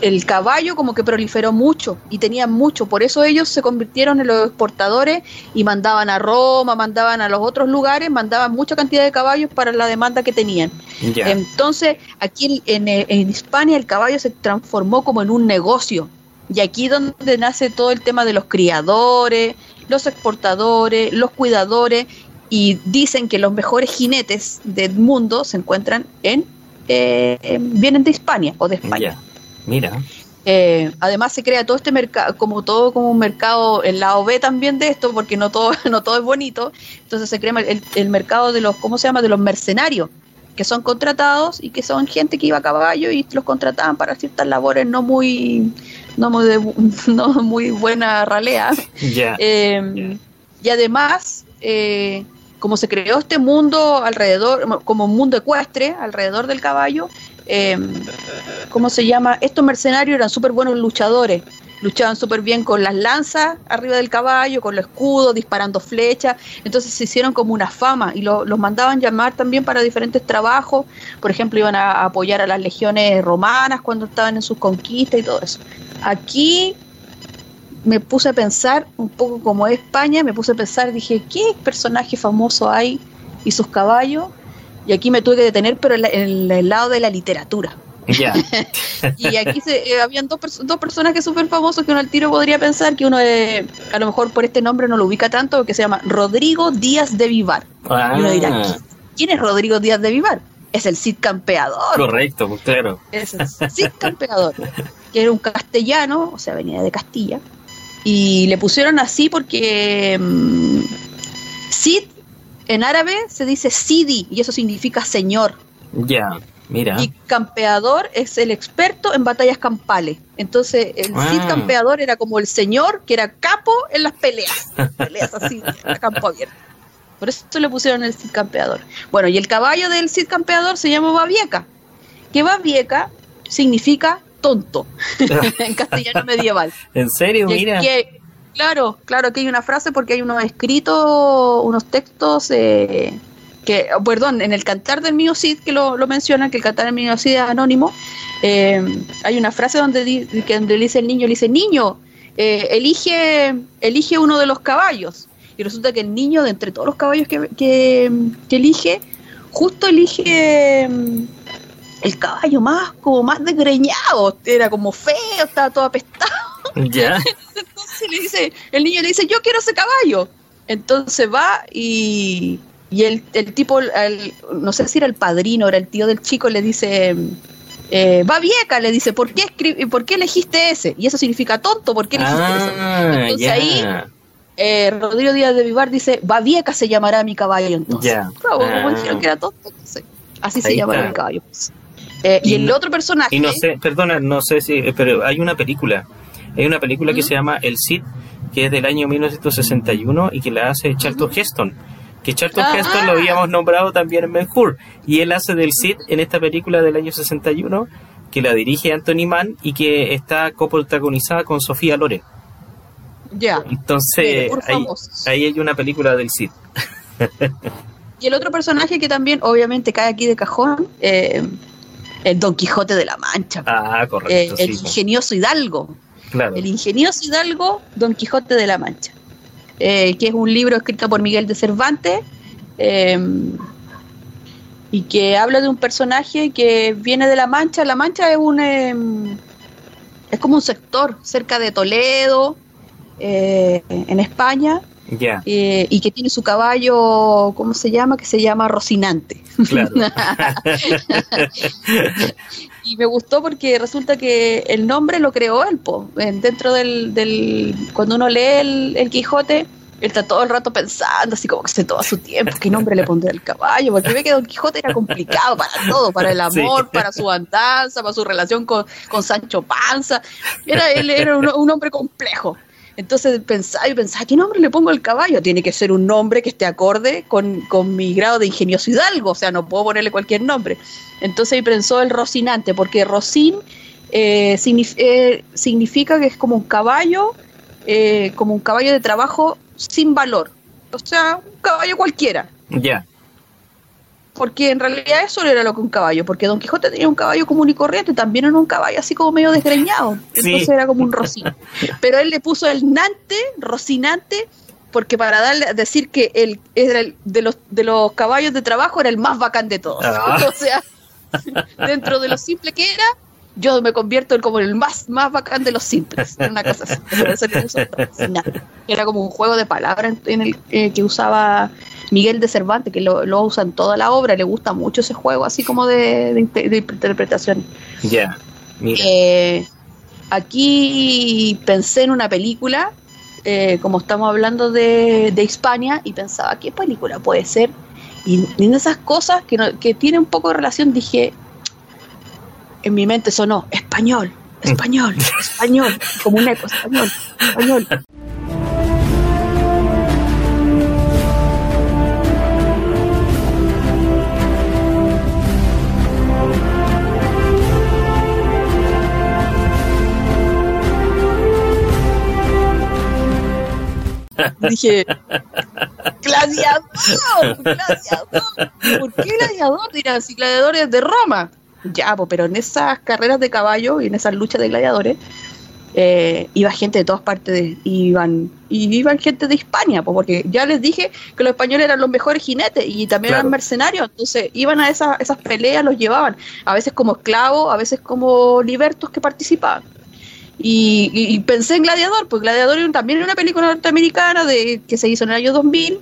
el caballo como que proliferó mucho y tenían mucho, por eso ellos se convirtieron en los exportadores y mandaban a Roma, mandaban a los otros lugares, mandaban mucha cantidad de caballos para la demanda que tenían. Entonces, aquí en, en Hispania el caballo se transformó como en un negocio. Y aquí donde nace todo el tema de los criadores, los exportadores, los cuidadores, y dicen que los mejores jinetes del mundo se encuentran en, eh, vienen de España o de España. Mira. Eh, además se crea todo este mercado, como todo como un mercado, el lado B también de esto, porque no todo, no todo es bonito, entonces se crea el, el mercado de los, ¿cómo se llama? De los mercenarios, que son contratados y que son gente que iba a caballo y los contrataban para ciertas labores no muy no muy, no muy buena ralea. Eh, y además, eh, como se creó este mundo alrededor, como un mundo ecuestre alrededor del caballo, eh, ¿cómo se llama? Estos mercenarios eran súper buenos luchadores luchaban súper bien con las lanzas arriba del caballo, con los escudos, disparando flechas, entonces se hicieron como una fama y los mandaban llamar también para diferentes trabajos, por ejemplo iban a, apoyar a las legiones romanas cuando estaban en sus conquistas y todo eso. Aquí me puse a pensar, un poco como es España, me puse a pensar, dije, ¿qué personaje famoso hay y sus caballos? Y aquí me tuve que detener, pero en el lado de la literatura. y aquí se, eh, habían dos, dos personajes súper famosos que uno al tiro podría pensar que uno a lo mejor por este nombre no lo ubica tanto, que se llama Rodrigo Díaz de Vivar. Y uno dirá, ah. ¿quién es Rodrigo Díaz de Vivar? Es el Cid Campeador. Correcto, pues, claro. Es el Cid Campeador, que era un castellano, o sea, venía de Castilla. Y le pusieron así porque mm, Cid en árabe se dice Sidi y eso significa señor. Ya. Mira. Y campeador es el experto en batallas campales. Entonces, el Cid ah. campeador era como el señor que era capo en las peleas. Peleas así, a campo abierto. Por eso le pusieron el Cid campeador. Bueno, y el caballo del Cid campeador se llama Babieca. Que Babieca significa tonto en castellano medieval. ¿En serio? Mira. claro, claro que hay una frase porque hay unos escritos, unos textos. Eh, que, perdón, en el cantar del mío Cid, que lo, lo mencionan, que el cantar del mío Cid es anónimo, eh, hay una frase donde, que donde dice el niño, le dice, niño, eh, elige, elige uno de los caballos. Y resulta que el niño, de entre todos los caballos que, que, elige, justo elige el caballo más, como más desgreñado, era como feo, estaba todo apestado. Ya. Entonces le dice, el niño le dice, yo quiero ese caballo. Entonces va y y el, el tipo, no sé si era el padrino, era el tío del chico, le dice, eh, va vieja, le dice, ¿por qué, ¿por qué elegiste ese? Y eso significa tonto, ¿por qué elegiste ese? Ah, entonces ahí eh, Rodrigo Díaz de Vivar dice, va vieja se llamará mi caballo entonces. Yeah. Ah. que era tonto, así se llamará mi caballo. Eh, y, el otro personaje... Y no sé, perdona, no sé si, pero hay una película, hay una película que se llama El Cid, que es del año 1961 y que la hace Charlton Heston que Charlton ah, Heston lo ah. habíamos nombrado también en Ben Hur, y él hace del Cid en esta película del año 61 que la dirige Anthony Mann y que está coprotagonizada con Sofía Loren. Ya. Entonces, ahí, hay una película del Cid. y el otro personaje que también obviamente cae aquí de cajón, eh, el Don Quijote de la Mancha. Ah, correcto. Eh, el ingenioso Hidalgo. Claro. El ingenioso Hidalgo, Don Quijote de la Mancha. Eh, que es un libro escrito por Miguel de Cervantes y que habla de un personaje que viene de La Mancha. La Mancha es un em, es como un sector cerca de Toledo, en España, eh, y que tiene su caballo, ¿cómo se llama? Que se llama Rocinante. y me gustó porque resulta que el nombre lo creó él, po. dentro del, cuando uno lee el, Quijote, él está todo el rato pensando, así como que se toma su tiempo, qué nombre le pondré al caballo, porque ve que Don Quijote era complicado para todo, para el amor, para su andanza, para su relación con, Sancho Panza, era, él era un hombre complejo. Entonces pensaba y pensaba, ¿qué nombre le pongo al caballo? Tiene que ser un nombre que esté acorde con, mi grado de ingeniosidad, o sea, no puedo ponerle cualquier nombre. Entonces pensó el Rocinante, porque Rocín eh, eh, significa que es como un caballo, eh, como un caballo de trabajo sin valor. O sea, un caballo cualquiera. Ya porque en realidad eso era lo que un caballo, porque Don Quijote tenía un caballo común y corriente, también era un caballo así como medio desgreñado, entonces era como un rocín. Pero él le puso el nante, rocinante, porque para darle decir que él era el, de los de los caballos de trabajo era el más bacán de todos. Ah. o sea, dentro de lo simple que era, yo me convierto en como el más, más bacán de los simples. Una cosa así. Era como un juego de palabras en el eh, que usaba Miguel de Cervantes, que lo, lo, usa en toda la obra, le gusta mucho ese juego, así como de, interpretación. Ya, eh, aquí pensé en una película, eh, como estamos hablando de, de Hispania, y pensaba, ¿qué película puede ser? Y, en esas cosas que, que tiene un poco de relación, dije, en mi mente sonó, español, español, español, como un eco, español, español. Dije, gladiador, gladiador. ¿Por qué gladiador? Dirán, si gladiador es de Roma. Ya, pero en esas carreras de caballo y en esas luchas de gladiadores, eh, iba gente de todas partes, iban, y iban gente de Hispania, porque ya les dije que los españoles eran los mejores jinetes y también eran mercenarios, entonces iban a esas, esas peleas, los llevaban, a veces como esclavos, a veces como libertos que participaban. Y, pensé en Gladiador, pues Gladiador también es una película norteamericana de, que se hizo en el año 2000,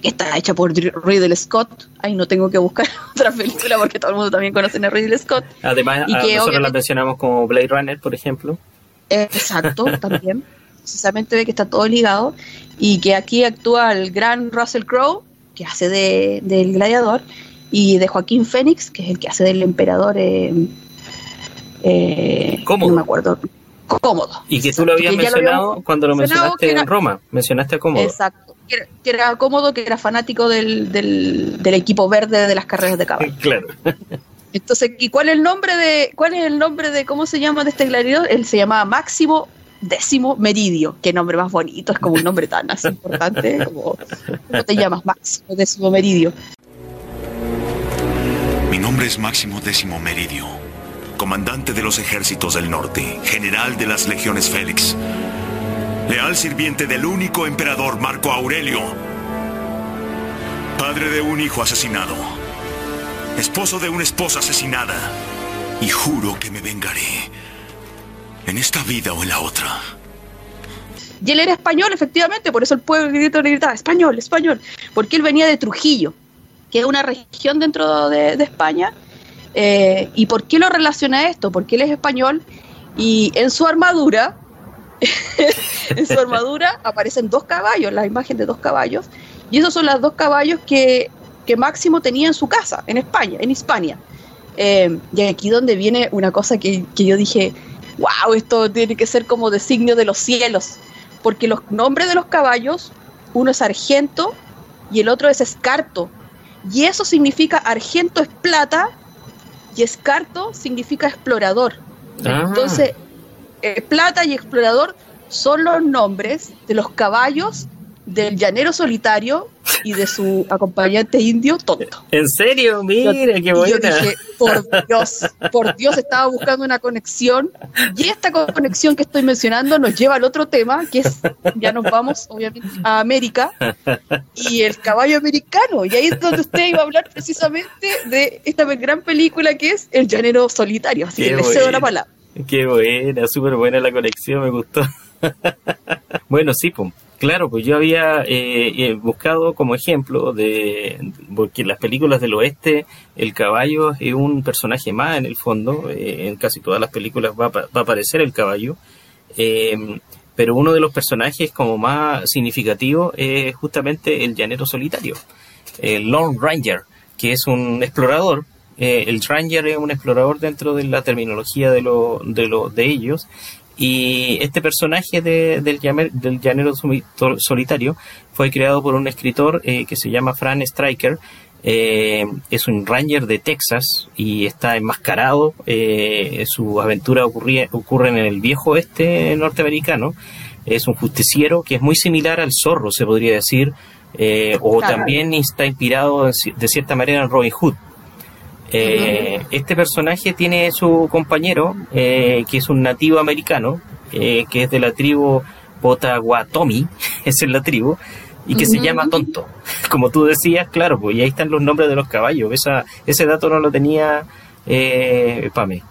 que está hecha por Ridley Scott. Ahí no tengo que buscar otra película porque todo el mundo también conoce a Ridley Scott. Además, y que nosotros la mencionamos como Blade Runner, por ejemplo. Exacto, también. Precisamente ve que está todo ligado. Y que aquí actúa el gran Russell Crowe, que hace de, del gladiador, y de Joaquín Phoenix, que es el que hace del emperador. Eh, eh ¿Cómo? No me acuerdo cómodo. Y que tú lo habías mencionado cuando lo mencionaste en Roma, mencionaste a cómodo. Exacto, que era, cómodo, que era fanático del, del, equipo verde de las carreras de caballo. claro. Entonces, ¿y cuál es el nombre de, cuál es el nombre de, cómo se llama de este gladiador? Él se llamaba Máximo Décimo Meridio. Qué nombre más bonito, es como un nombre tan así importante, como, ¿cómo te llamas? Máximo Décimo Meridio. Mi nombre es Máximo Décimo Meridio comandante de los ejércitos del norte, general de las legiones Félix, leal sirviente del único emperador Marco Aurelio, padre de un hijo asesinado, esposo de una esposa asesinada, y juro que me vengaré, en esta vida o en la otra. Y él era español, efectivamente, por eso el pueblo gritaba, español, español, porque él venía de Trujillo, que es una región dentro de, de España, eh, ¿Y por qué lo relaciona esto? Porque él es español y en su armadura, en su armadura aparecen dos caballos, la imagen de dos caballos, y esos son los dos caballos que, Máximo tenía en su casa, en España, en Hispania. Eh, y aquí donde viene una cosa que, que yo dije, wow, esto tiene que ser como designio de los cielos, porque los nombres de los caballos, uno es argento y el otro es escarto, y eso significa argento es plata y escarto significa explorador. Ah. Entonces, eh, plata y explorador son los nombres de los caballos del llanero solitario y de su acompañante indio tonto. ¿En serio? Mira, qué buena. yo dije, por Dios, por Dios, estaba buscando una conexión. Y esta conexión que estoy mencionando nos lleva al otro tema, que es, ya nos vamos, obviamente, a América y el caballo americano. Y ahí es donde usted iba a hablar precisamente de esta gran película que es El llanero solitario. Así Qué que le cedo la palabra. Qué buena, súper buena la conexión, me gustó. bueno, sí, pues, claro, pues yo había eh, eh, buscado como ejemplo de, porque en las películas del oeste el caballo es un personaje más en el fondo, eh, en casi todas las películas va, a aparecer el caballo, eh, pero uno de los personajes como más significativo es justamente el llanero solitario, el Lone Ranger, que es un explorador. El Ranger es un explorador dentro de la terminología de, de, lo, de ellos. Y este personaje de- del, llanero solitario fue creado por un escritor eh, que se llama Fran Stryker. Eh, es un ranger de Texas y está enmascarado. Eh, su aventura ocurren en el viejo oeste norteamericano. Es un justiciero que es muy similar al zorro, se podría decir. o Claro. también está inspirado de cierta manera en Robin Hood. Eh, Este personaje tiene su compañero, eh, que es un nativo americano, eh, que es de la tribu Potawatomi, esa es la tribu, y que se llama Tonto. Como tú decías, claro, pues y ahí están los nombres de los caballos. Esa, ese dato no lo tenía eh, Pame.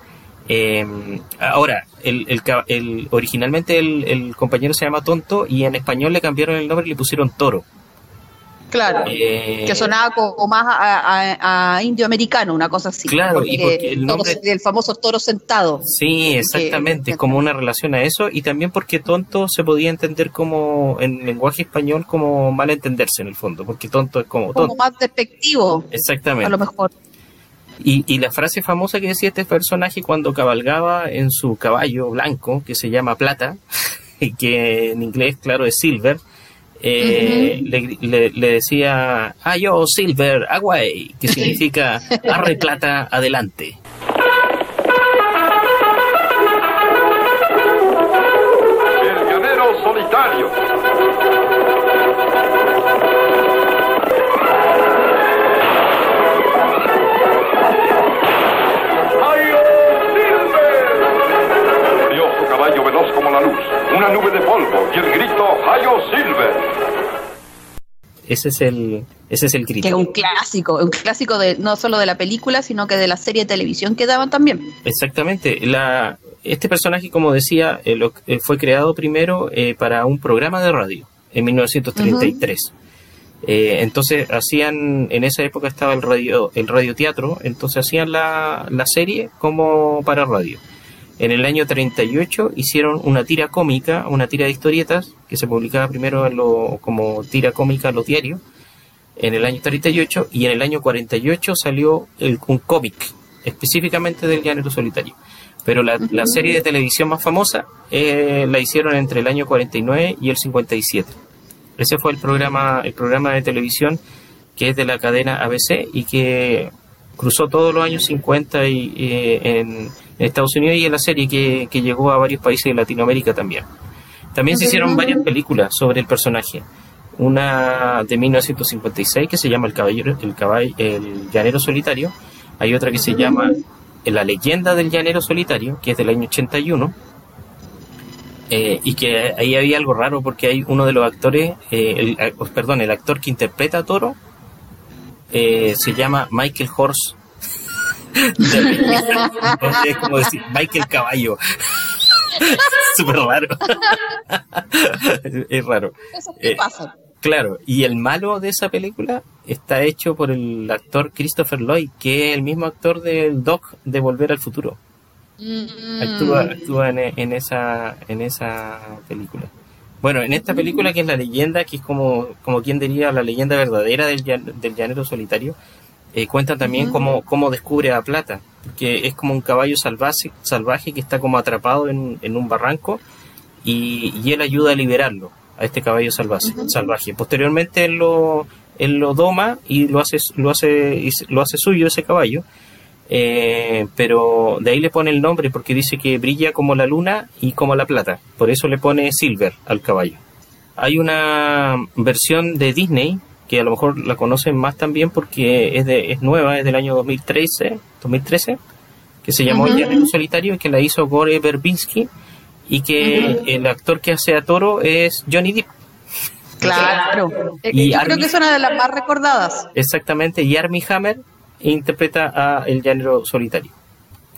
Ahora, el, el ca- el- originalmente el, el compañero se llama Tonto y en español le cambiaron el nombre y le pusieron Toro. Claro. Eh, que sonaba como más a, a- a indio americano, una cosa así. Claro, y porque el toro- nombre- el famoso toro sentado. Sí, exactamente, es como una relación a eso y también porque tonto se podía entender como en lenguaje español como mal entenderse en el fondo, porque tonto es como más despectivo, a Exactamente. lo mejor. Y, y la frase famosa que decía este personaje cuando cabalgaba en su caballo blanco, que se llama Plata, y que en inglés, claro, es Silver, eh, le, le- le decía, ah, yo, Silver, away, que significa, arre plata, adelante. Ese es el, ese es el grito. Que es un clásico, un clásico de no solo de la película, sino que de la serie de televisión que daban también. Exactamente. La, este personaje, como decía, eh, lo- eh, fue creado primero eh, para un programa de radio en 1933. Eh, entonces hacían, en esa época estaba el radio, el radioteatro, entonces hacían la, la serie como para radio. En el año 38 hicieron una tira cómica, una tira de historietas, que se publicaba primero en lo- como tira cómica en los diarios, en el año 38, y en el año 48 salió el- un cómic, específicamente del llanero solitario. Pero la, la serie de televisión más famosa eh, la hicieron entre el año 49 y el 57. Ese fue el programa, el programa de televisión que es de la cadena ABC y que cruzó todos los años 50 y, eh, en, Estados Unidos y en la serie que, que llegó a varios países de Latinoamérica también. También se hicieron varias películas sobre el personaje. Una de 1956 que se llama El caballero, el caballo, el llanero solitario. Hay otra que se llama La leyenda del llanero solitario, que es del año 81. Eh, y que ahí había algo raro porque hay uno de los actores, eh, el, eh, perdón, el actor que interpreta a Toro eh, se llama Michael Horse. es como decir Michael Caballo. Súper raro. es raro. Eso Eh, pasa. Claro, y el malo de esa película está hecho por el actor Christopher Lloyd, que es el mismo actor del Doc de Volver al Futuro. Mm, Actúa, actúa en, en esa en esa película. Bueno, en esta película que es la leyenda, que es como, como quien diría la leyenda verdadera del, del llanero solitario, eh, cuenta también cómo, cómo descubre a Plata, que es como un caballo salvaje, salvaje que está como atrapado en, en un barranco y, y él ayuda a liberarlo, a este caballo salvaje. salvaje. Posteriormente él lo, él lo doma y lo hace, lo hace, lo hace suyo ese caballo. Eh, pero de ahí le pone el nombre porque dice que brilla como la luna y como la plata. Por eso le pone Silver al caballo, Hay una versión de Disney que a lo mejor la conocen más también porque es, de, es nueva, es del año 2013, 2013 que se llamó El Llanero Solitario y que la hizo Gore Verbinski y que el actor que hace a Toro es Johnny Depp. Claro, y yo creo que es una de las más recordadas. Exactamente, y Armie Hammer interpreta a El Llanero Solitario.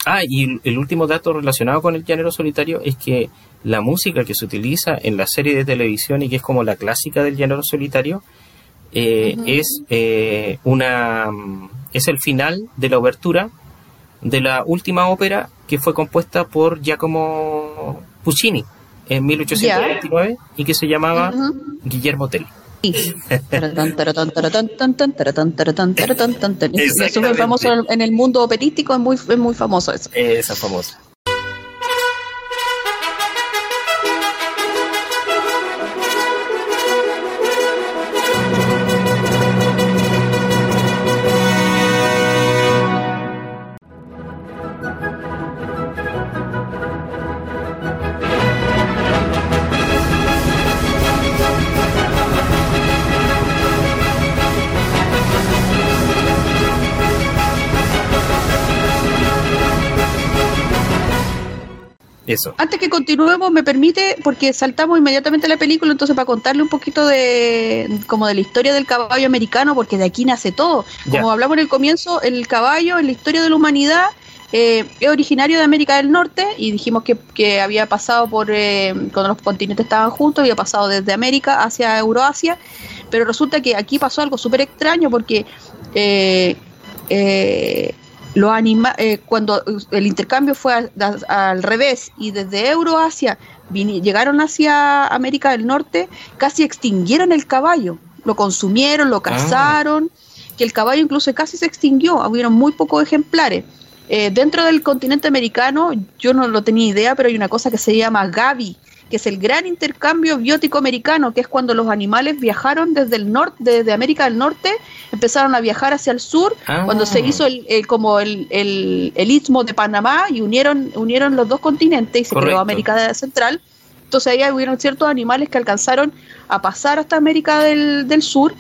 Ah, y el último dato relacionado con El Llanero Solitario es que la música que se utiliza en la serie de televisión y que es como la clásica del Llanero Solitario eh, es eh, una es el final de la obertura de la última ópera que fue compuesta por Giacomo Puccini en 1829 y que se llamaba Guillermo Tell. Es súper famoso en el mundo operístico, es muy, es muy famoso eso. Esa Antes que continuemos, me permite, porque saltamos inmediatamente a la película, entonces para contarle un poquito de como de la historia del caballo americano, porque de aquí nace todo. Como hablamos en el comienzo, el caballo en la historia de la humanidad eh, es originario de América del Norte y dijimos que, había pasado por, eh, cuando los continentes estaban juntos, había pasado desde América hacia Euroasia, pero resulta que aquí pasó algo súper extraño porque eh, los anima eh, cuando el intercambio fue al, revés y desde Euroasia llegaron hacia América del Norte, casi extinguieron el caballo, lo consumieron, lo ah. cazaron, que el caballo incluso casi se extinguió, hubieron muy pocos ejemplares. Eh, dentro del continente americano, yo no lo tenía idea, pero hay una cosa que se llama Gavi, que es el gran intercambio biótico americano, que es cuando los animales viajaron desde el norte, desde América del Norte, empezaron a viajar hacia el sur, ah. cuando se hizo el, como el, el, istmo de Panamá y unieron, unieron los dos continentes y se creó América Central. Entonces ahí hubieron ciertos animales que alcanzaron a pasar hasta América del, del Sur,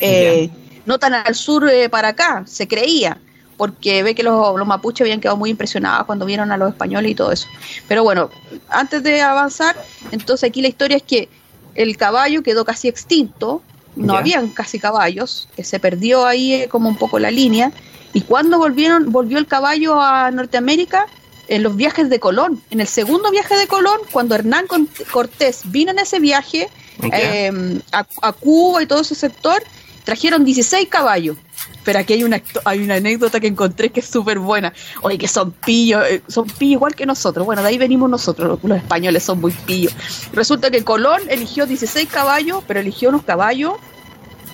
eh, no tan al sur eh, para acá, se creía porque ve que los, mapuches habían quedado muy impresionados cuando vieron a los españoles y todo eso. Pero bueno, antes de avanzar, entonces aquí la historia es que el caballo quedó casi extinto, no habían casi caballos, que se perdió ahí eh, como un poco la línea, y cuando volvieron, volvió el caballo a Norteamérica, en los viajes de Colón, en el segundo viaje de Colón, cuando Hernán Cortés vino en ese viaje em, a, a Cuba y todo ese sector, trajeron 16 caballos. Pero aquí hay una, hay una anécdota que encontré que es súper buena. Oye, que son pillos, eh, son pillos igual que nosotros. Bueno, de ahí venimos nosotros, los, españoles son muy pillos. Resulta que Colón eligió 16 caballos, pero eligió unos caballos,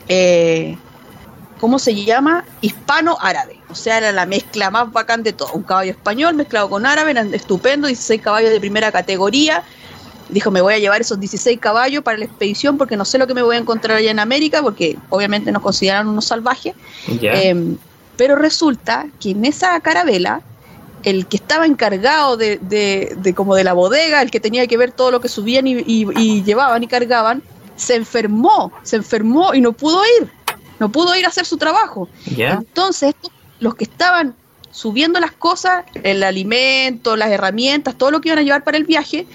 eh, ¿cómo se llama? Hispano-árabe. O sea, era la mezcla más bacán de todo. Un caballo español mezclado con árabe, eran estupendo, 16 caballos de primera categoría dijo, me voy a llevar esos 16 caballos para la expedición porque no sé lo que me voy a encontrar allá en América, porque obviamente nos consideran unos salvajes. Em, pero resulta que en esa carabela, el que estaba encargado de, de, como de la bodega, el que tenía que ver todo lo que subían y, llevaban y cargaban, se enfermó, se enfermó y no pudo ir, no pudo ir a hacer su trabajo. Entonces, los que estaban subiendo las cosas, el alimento, las herramientas, todo lo que iban a llevar para el viaje,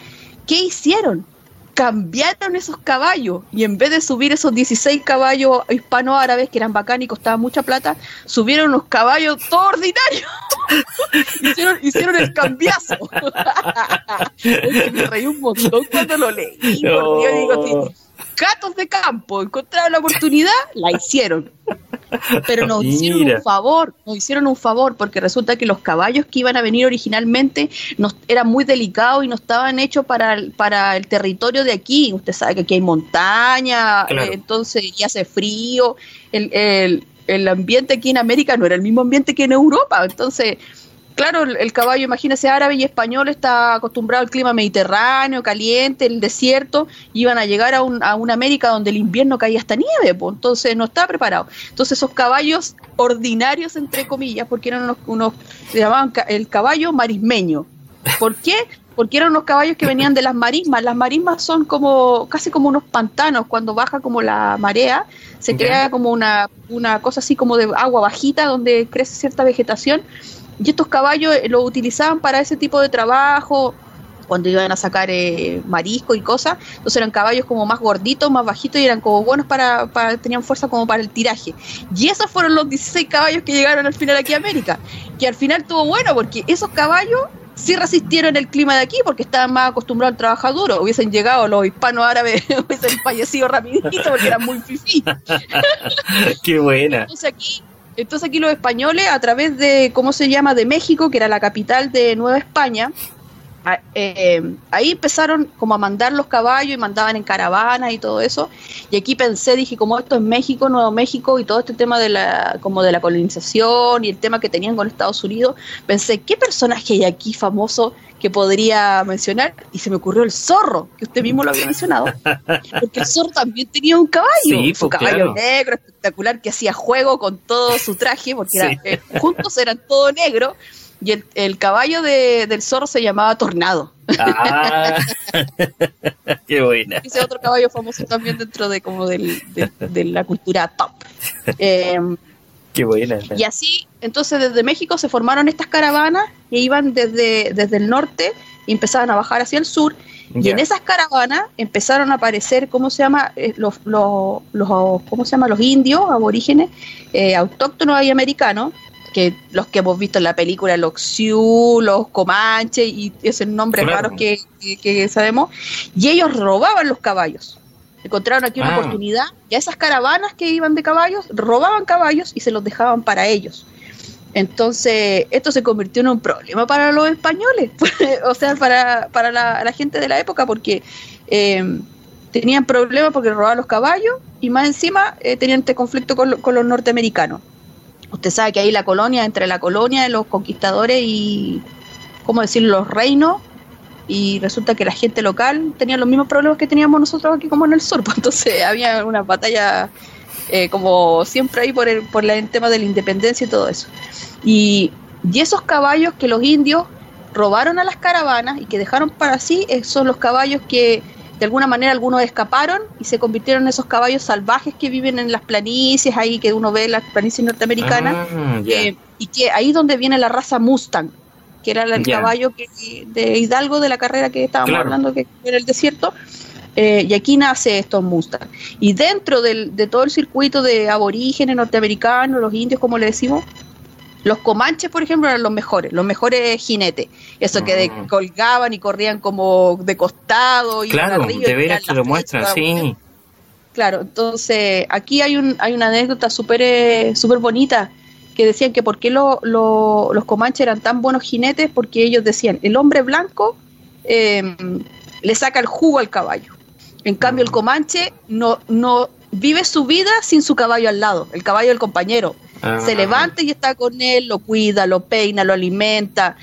¿Qué hicieron? Cambiaron esos caballos y en vez de subir esos 16 caballos hispano-árabes que eran bacanos y costaban mucha plata, subieron unos caballos todos ordinarios. hicieron, hicieron el cambiazo. me reí un montón cuando lo leí. digo, gatos de campo encontraron la oportunidad, la hicieron. Pero nos hicieron un favor, nos hicieron un favor, porque resulta que los caballos que iban a venir originalmente nos, eran muy delicados y no estaban hechos para, para el territorio de aquí. Usted sabe que aquí hay montaña, eh, entonces ya hace frío. El, el, el ambiente aquí en América no era el mismo ambiente que en Europa. Entonces, claro, el, caballo, imagínese, árabe y español está acostumbrado al clima mediterráneo, caliente, el desierto, iban a llegar a, un, a una América donde el invierno caía hasta nieve, pues, entonces no estaba preparado. Entonces esos caballos ordinarios, entre comillas, porque eran unos, unos se llamaban el caballo marismeño. ¿Por qué? porque eran unos caballos que venían de las marismas. Las marismas son como casi como unos pantanos. Cuando baja como la marea, se crea como una, una cosa así como de agua bajita donde crece cierta vegetación. Y estos caballos eh, lo utilizaban para ese tipo de trabajo, cuando iban a sacar eh, marisco y cosas. Entonces eran caballos como más gorditos, más bajitos y eran como buenos para, para, tenían fuerza como para el tiraje. Y esos fueron los 16 caballos que llegaron al final aquí a América. Que al final tuvo bueno porque esos caballos sí resistieron el clima de aquí porque estaban más acostumbrados al trabajo duro. Hubiesen llegado los hispanos árabes, hubiesen fallecido rapidito porque eran muy fifí. Qué buena. Entonces aquí, entonces aquí los españoles, a través de, ¿cómo se llama?, de México, que era la capital de Nueva España, eh, ahí empezaron como a mandar los caballos y mandaban en caravanas y todo eso. Y aquí pensé, dije, como esto es México, Nuevo México y todo este tema de la, como de la colonización y el tema que tenían con Estados Unidos, pensé, ¿qué personaje hay aquí famoso que podría mencionar? Y se me ocurrió el zorro, que usted mismo lo había mencionado. Porque el zorro también tenía un caballo, un pues, caballo claro. negro espectacular que hacía juego con todo su traje, porque era- Sí. eh, juntos eran todo negro. Y el, el caballo de- del zorro se llamaba Tornado. Ah, qué buena. Ese otro caballo famoso también dentro de como del, de, de la cultura top. Eh, Qué buena. y así, entonces desde México se formaron estas caravanas que iban desde, desde el norte y empezaban a bajar hacia el sur. Y en esas caravanas empezaron a aparecer, ¿cómo se llama? Eh, los, los, los, ¿cómo se llama? Los indios aborígenes, eh, autóctonos y americanos, que los que hemos visto en la película, los Sioux, los Comanches y esos nombres Claro. raros que, que- que sabemos, y ellos robaban los caballos. Encontraron aquí una Ah. oportunidad y a esas caravanas que iban de caballos, robaban caballos y se los dejaban para ellos. Entonces, esto se convirtió en un problema para los españoles, o sea, para, para la, la gente de la época, porque eh, tenían problemas porque robaban los caballos y más encima eh, tenían este conflicto con, lo- con los norteamericanos. Usted sabe que ahí la colonia, entre la colonia de los conquistadores y, ¿cómo decirlo?, los reinos, y resulta que la gente local tenía los mismos problemas que teníamos nosotros aquí como en el sur, pues entonces había una batalla eh, como siempre ahí por el, por el tema de la independencia y todo eso. Y, y esos caballos que los indios robaron a las caravanas y que dejaron para sí, eh, son los caballos que de alguna manera algunos escaparon y se convirtieron en esos caballos salvajes que viven en las planicies, ahí que uno ve en las planicies norteamericanas, Ah, eh, y que ahí donde viene la raza Mustang, que era el caballo que, de Hidalgo de la carrera que estábamos Claro. hablando que era el desierto. eh, y aquí nace estos Mustang. Y dentro del- de todo el circuito de aborígenes norteamericanos, los indios, como le decimos, los comanches, por ejemplo, eran los mejores, los mejores jinetes. Eso que de- Mm. colgaban y corrían como de costado. Y Claro, de veras que lo muestran, sí. Claro, entonces aquí hay un hay una anécdota súper eh, súper bonita que decían que por qué lo- lo- los comanches eran tan buenos jinetes, porque ellos decían, el hombre blanco eh, le saca el jugo al caballo. En cambio, el comanche no, no vive su vida sin su caballo al lado, el caballo del compañero. Ah, Se levanta y está con él, lo cuida, lo peina, lo alimenta,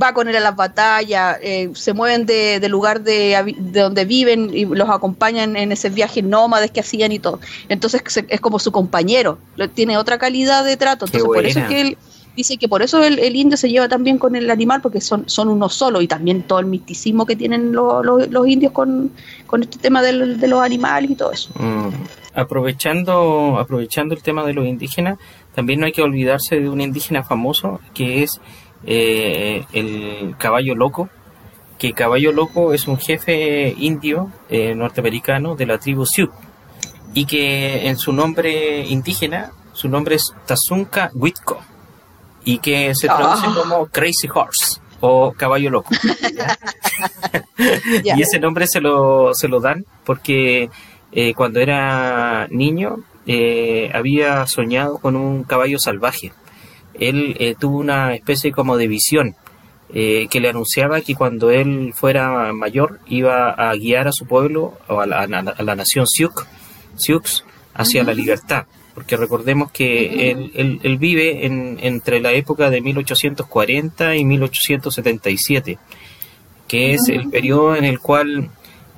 va con él a las batallas, eh, se mueven de, de lugar de, donde viven y los acompañan en ese viaje nómades que hacían y todo. Entonces se- es como su compañero, tiene otra calidad de trato. Entonces por eso es que él dice que por eso el, el indio se lleva también con el animal, porque son, son uno solo y también todo el misticismo que tienen lo- lo- los indios con, con este tema del- de los animales y todo eso. Mm. Aprovechando, aprovechando el tema de los indígenas, también no hay que olvidarse de un indígena famoso que es eh, el caballo loco, que caballo loco es un jefe indio eh, norteamericano de la tribu Sioux y que en su nombre indígena, su nombre es Tazunka Witko y que se traduce Ah. como Crazy Horse o caballo loco. Y ese nombre se lo, se lo dan porque eh, cuando era niño eh, había soñado con un caballo salvaje. Él eh, tuvo una especie como de visión eh, que le anunciaba que cuando él fuera mayor iba a guiar a su pueblo o a la, a la- a la nación Sioux, Sioux hacia la libertad. Porque recordemos que él, él- él vive en, entre la época de 1840 y 1877 que es el periodo en el cual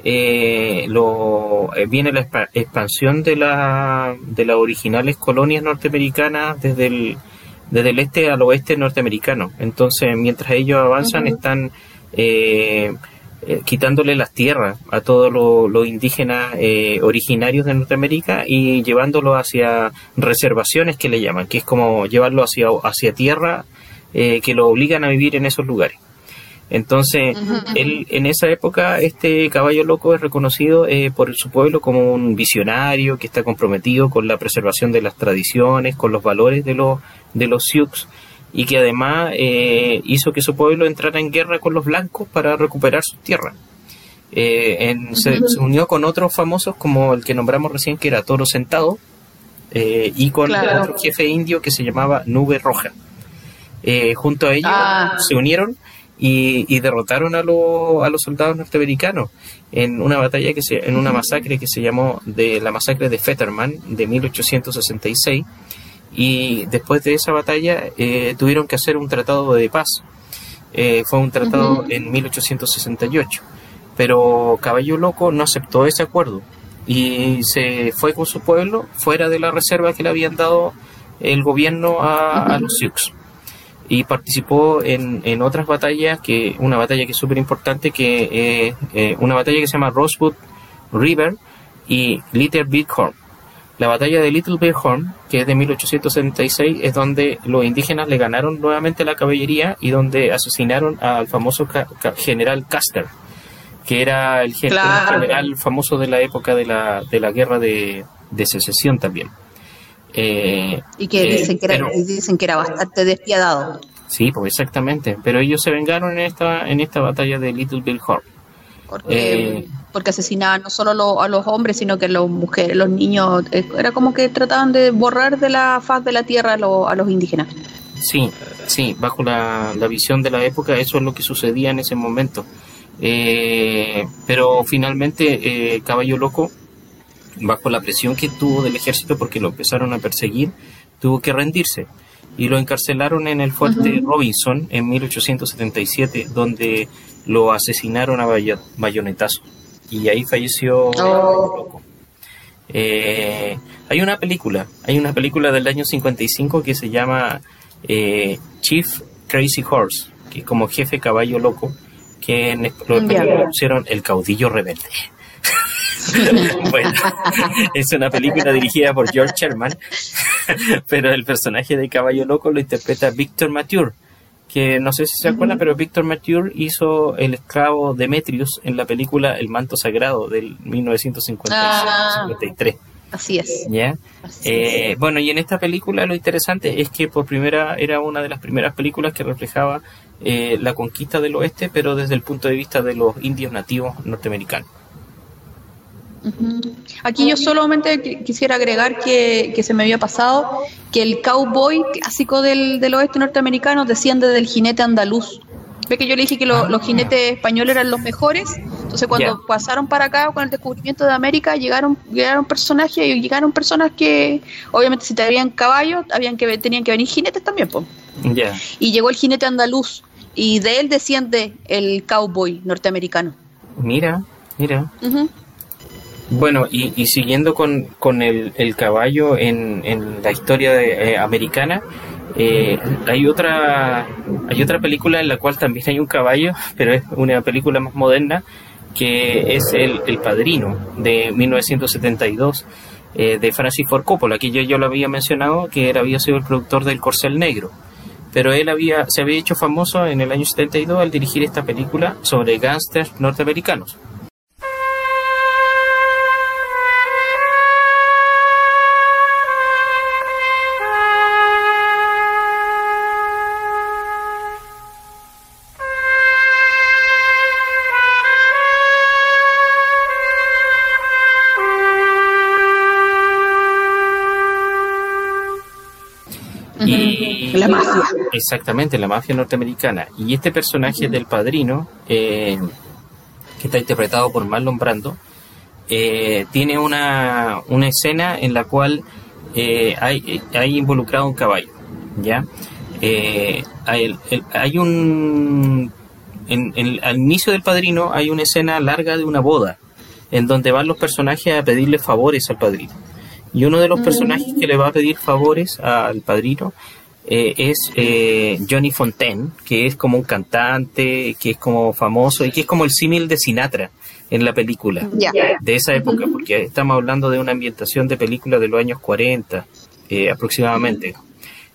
eh, lo, eh, viene la expa- expansión de, la, de las originales colonias norteamericanas desde el, desde el este al oeste norteamericano. Entonces, mientras ellos avanzan, están eh, eh, quitándole las tierras a todos los indígenas eh, originarios de Norteamérica y llevándolo hacia reservaciones que le llaman, que es como llevarlo hacia, hacia tierra que lo obligan a vivir en esos lugares. Entonces, él, en esa época, este caballo loco es reconocido por su pueblo como un visionario que está comprometido con la preservación de las tradiciones, con los valores de los, de los Sioux y que además eh, hizo que su pueblo entrara en guerra con los blancos para recuperar sus tierras. Eh, se, unió con otros famosos como el que nombramos recién que era Toro Sentado eh, y con otro jefe indio que se llamaba Nube Roja. junto a ellos ah. se unieron y, derrotaron a, a, los soldados norteamericanos en una batalla que se, en una masacre que se llamó de la masacre de Fetterman de 1866 y después de esa batalla eh, tuvieron que hacer un tratado de paz. Eh, fue un tratado en 1868, pero Caballo Loco no aceptó ese acuerdo y se fue con su pueblo fuera de la reserva que le habían dado el gobierno a, los Sioux y participó en, en, otras batallas, que una batalla que es súper importante, que eh, una batalla que se llama Rosewood River y Little Bighorn la batalla de Little Bighorn, que es de 1876, es donde los indígenas le ganaron nuevamente la caballería y donde asesinaron al famoso general Custer, que era el, general famoso de la época de la, de la guerra de, secesión también. Eh, y que eh, dicen, que era, dicen que era bastante despiadado. Sí, pues exactamente. Pero ellos se vengaron en esta, en esta batalla de Little Bighorn. Porque, eh, porque asesinaban no solo a los hombres, sino que a las mujeres, los niños. Eh, era como que trataban de borrar de la faz de la tierra a, los indígenas. Sí, sí, bajo la, visión de la época, eso es lo que sucedía en ese momento. Eh, pero finalmente, Caballo Loco, bajo la presión que tuvo del ejército, porque lo empezaron a perseguir, tuvo que rendirse. Y lo encarcelaron en el fuerte Robinson en 1877, donde lo asesinaron a bayonetazo. Y ahí falleció oh. eh, hay una película, hay una película del año 55 que se llama eh, Chief Crazy Horse, que como jefe caballo loco, que en español pusieron El caudillo rebelde. bueno, es una película dirigida por George Sherman, pero el personaje de Caballo Loco lo interpreta Victor Mature, que no sé si se acuerdan, pero Victor Mature hizo el esclavo Demetrius en la película El manto sagrado del 1953. Ah, así es. ¿Ya? Eh, bueno, y en esta película lo interesante es que por primera era una de las primeras películas que reflejaba eh, la conquista del oeste, pero desde el punto de vista de los indios nativos norteamericanos. Aquí yo solamente quisiera agregar que, se me había pasado que el cowboy clásico del, oeste norteamericano desciende del jinete andaluz. Ve que yo le dije que los jinetes españoles eran los mejores. Entonces cuando pasaron para acá con el descubrimiento de América llegaron llegaron personajes y llegaron personas que obviamente si tenían caballos habían que tenían que venir jinetes también, pues. Y llegó el jinete andaluz y de él desciende el cowboy norteamericano. Mira, mira. Bueno, y, siguiendo con, el, caballo en, la historia eh, americana, eh, hay otra película en la cual también hay un caballo, pero es una película más moderna, que es El, Padrino, de 1972, eh, de Francis Ford Coppola, que yo, yo lo había mencionado, que él había sido el productor del Corcel Negro. Pero él se había hecho famoso en el año 72 al dirigir esta película sobre gángsters norteamericanos. Exactamente, la mafia norteamericana. Y este personaje del padrino, eh, que está interpretado por Marlon Brando, eh, tiene una, una, escena en la cual eh, hay, hay, involucrado un caballo. ¿ya? hay, hay, un. En, al inicio del padrino hay una escena larga de una boda, en donde van los personajes a pedirle favores al padrino. Y uno de los personajes que le va a pedir favores al padrino eh, es eh, Johnny Fontaine, que es como un cantante, que es como famoso y que es como el símil de Sinatra en la película de esa época, porque estamos hablando de una ambientación de película de los años 40 eh, aproximadamente.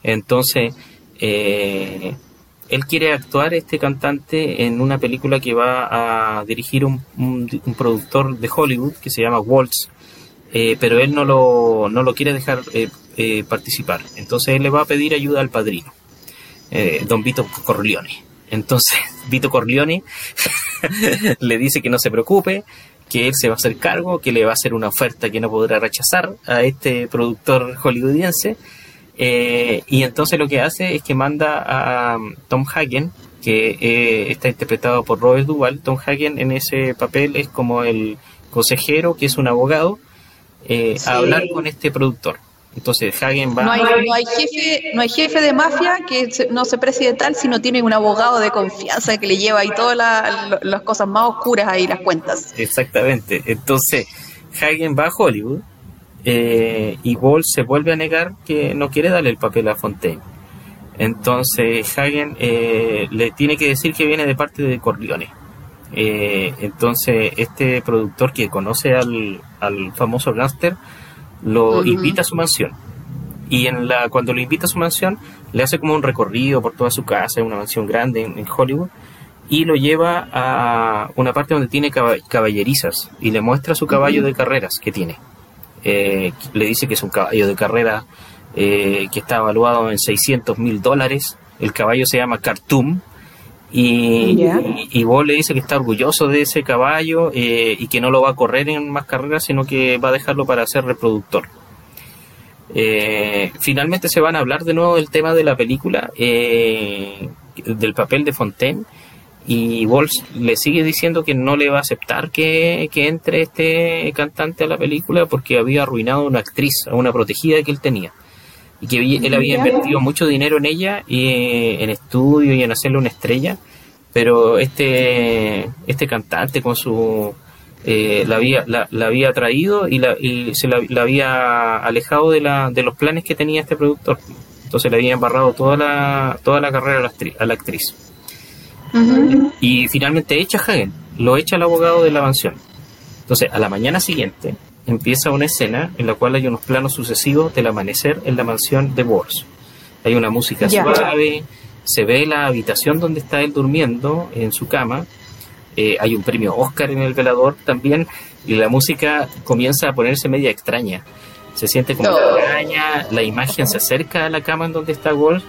Entonces, él quiere actuar, este cantante, en una película que va a dirigir un, un productor de Hollywood que se llama Waltz, pero él no lo, no lo quiere dejar eh, participar. Entonces él le va a pedir ayuda al padrino, eh, don Vito Corleone. Entonces Vito Corleone le dice que no se preocupe, que él se va a hacer cargo, que le va a hacer una oferta que no podrá rechazar a este productor hollywoodiense. Eh, y entonces lo que hace es que manda a Tom Hagen, que está interpretado por Robert Duvall. Tom Hagen en ese papel es como el consejero, que es un abogado, a hablar con este productor. Entonces Hagen va... No hay, no hay, jefe, no hay jefe de mafia que no se preside tal, sino tiene un abogado de confianza que le lleva ahí todas las cosas más oscuras ahí, las cuentas. Exactamente. Entonces Hagen va a Hollywood eh, y Wall se vuelve a negar que no quiere darle el papel a Fontaine. Entonces Hagen eh, le tiene que decir que viene de parte de Corleone. Eh, entonces este productor que conoce al, al famoso gangster lo invita a su mansión. Y en la, cuando lo invita a su mansión, le hace como un recorrido por toda su casa, una mansión grande en, Hollywood, y lo lleva a una parte donde tiene caballerizas y le muestra su caballo de carreras que tiene. Eh, le dice que es un caballo de carrera eh, que está evaluado en 600 mil dólares. El caballo se llama Khartoum, y, y, vos le dice que está orgulloso de ese caballo eh, y que no lo va a correr en más carreras, sino que va a dejarlo para ser reproductor. Eh, finalmente se van a hablar de nuevo del tema de la película, eh, del papel de Fontaine, y Walsh le sigue diciendo que no le va a aceptar que, que, entre este cantante a la película porque había arruinado a una actriz, a una protegida que él tenía y que él había invertido mucho dinero en ella y en estudio y en hacerle una estrella pero este este cantante con su eh, la había la, había traído y, la, y se la, había alejado de, la, de los planes que tenía este productor. Entonces le había embarrado toda la toda la carrera a la actriz, a la actriz. y finalmente echa a Hagen lo echa el abogado de la mansión. Entonces a la mañana siguiente empieza una escena en la cual hay unos planos sucesivos del amanecer en la mansión de Bors. Hay una música suave, se ve la habitación donde está él durmiendo en su cama, eh, hay un premio Oscar en el velador también, y la música comienza a ponerse media extraña. Se siente como extraña, la imagen se acerca a la cama en donde está Bors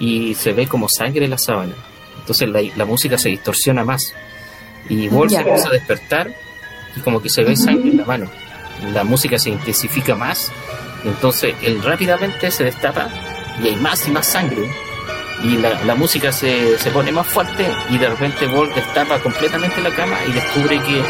y se ve como sangre en la sábana. Entonces la, música se distorsiona más. Y Bors se empieza a despertar y como que se ve sangre en la mano la música se intensifica más, entonces él rápidamente se destapa y hay más y más sangre y la, música se, se, pone más fuerte y de repente Bolt destapa completamente la cama y descubre que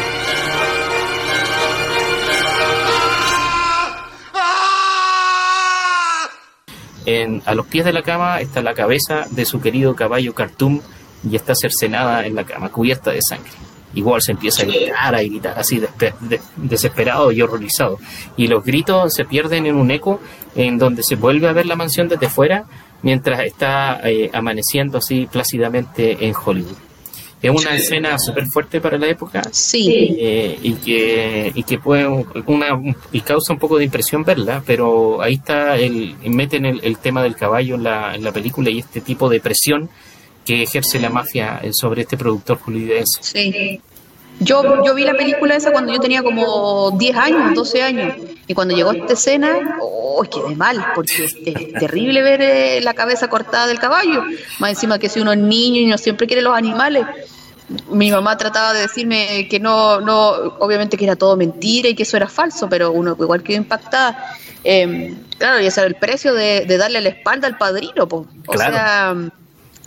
a los pies de la cama está la cabeza de su querido caballo Khartoum y está cercenada en la cama, cubierta de sangre igual se empieza a gritar, a gritar así desesperado y horrorizado. Y los gritos se pierden en un eco en donde se vuelve a ver la mansión desde fuera mientras está eh, amaneciendo así plácidamente en Hollywood. Es una escena súper fuerte para la época sí. Eh, y que y que puede una y causa un poco de impresión verla, pero ahí está el meten el, el tema del caballo en la, en la película y este tipo de presión que ejerce la mafia sobre este productor hollywoodiense. Sí. Yo, yo vi la película esa cuando yo tenía como 10 años, 12 años, y cuando llegó esta escena, ¡oh, quedé mal! Porque es terrible ver eh, la cabeza cortada del caballo, más encima que si uno es niño y no siempre quiere los animales. Mi mamá trataba de decirme que no, no, obviamente que era todo mentira y que eso era falso, pero uno igual quedó impactada. Eh, claro, y ese era el precio de, darle la espalda al padrino, pues. O sea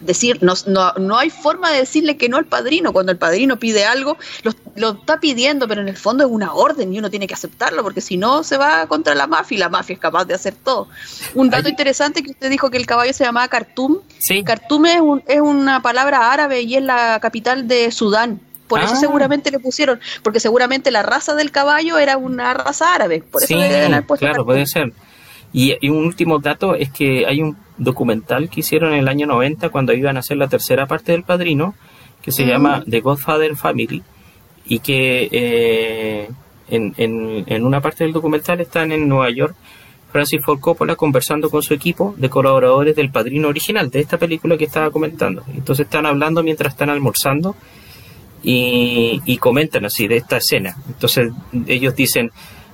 decir, no, no, no, hay forma de decirle que no al padrino. Cuando el padrino pide algo, lo, lo, está pidiendo, pero en el fondo es una orden y uno tiene que aceptarlo, porque si no se va contra la mafia y la mafia es capaz de hacer todo. Un dato interesante que usted dijo que el caballo se llamaba Khartoum. Sí. Khartoum es, un, es una palabra árabe y es la capital de Sudán. Por eso ah. seguramente le pusieron, porque seguramente la raza del caballo era una raza árabe. Por eso sí, claro, puede ser. Y, y, un último dato es que hay un documental que hicieron en el año 90 cuando iban a hacer la tercera parte del Padrino, que se llama The Godfather Family, y que eh, en, en, en, una parte del documental están en Nueva York Francis Ford Coppola conversando con su equipo de colaboradores del Padrino original, de esta película que estaba comentando. Entonces están hablando mientras están almorzando y, y comentan así de esta escena. Entonces ellos dicen,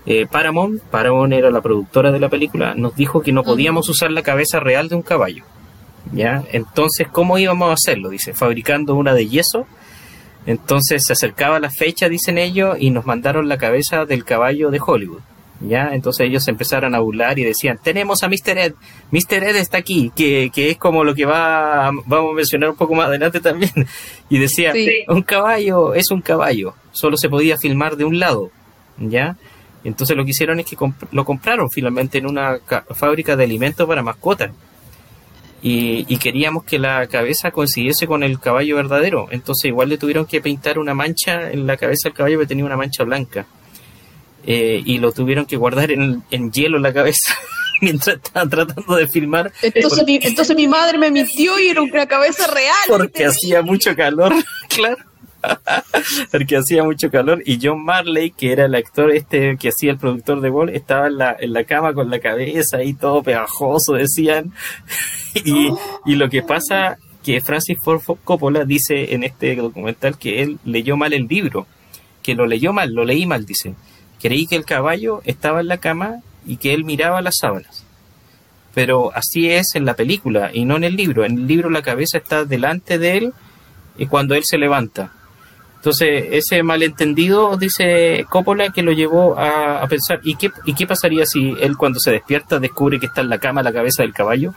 eh, Paramount, Paramount era la productora de la película, nos dijo que no podíamos usar la cabeza real de un caballo. ¿Ya? Entonces, ¿cómo íbamos a hacerlo? Dice, fabricando una de yeso. Entonces se acercaba la fecha, dicen ellos, y nos mandaron la cabeza del caballo de Hollywood. ¿Ya? Entonces ellos empezaron a burlar y decían, tenemos a Mr. Ed, Mr. Ed está aquí, que, que es como lo que va, vamos a mencionar un poco más adelante también. Y decía, sí. un caballo es un caballo, solo se podía filmar de un lado, ¿ya? Entonces lo que hicieron es que comp lo compraron finalmente en una fábrica de alimentos para mascotas. Y, y, queríamos que la cabeza coincidiese con el caballo verdadero. Entonces igual le tuvieron que pintar una mancha en la cabeza del caballo que tenía una mancha blanca. Eh, y lo tuvieron que guardar en, en hielo la cabeza mientras estaban tratando de filmar. Entonces, porque... mi, entonces mi madre me mintió y era una cabeza real. Porque hacía mucho calor, claro. porque hacía mucho calor y John Marley, que era el actor este que hacía el productor de Ball, estaba en la, en la cama con la cabeza ahí todo pegajoso, decían. y, y lo que pasa que Francis Ford Coppola dice en este documental que él leyó mal el libro, que lo leyó mal, lo leí mal, dice. Creí que el caballo estaba en la cama y que él miraba las sábanas. Pero así es en la película y no en el libro. En el libro la cabeza está delante de él y cuando él se levanta. Entonces, ese malentendido, dice Coppola, que lo llevó a, a, pensar, ¿y qué, ¿y qué pasaría si él cuando se despierta descubre que está en la cama la cabeza del caballo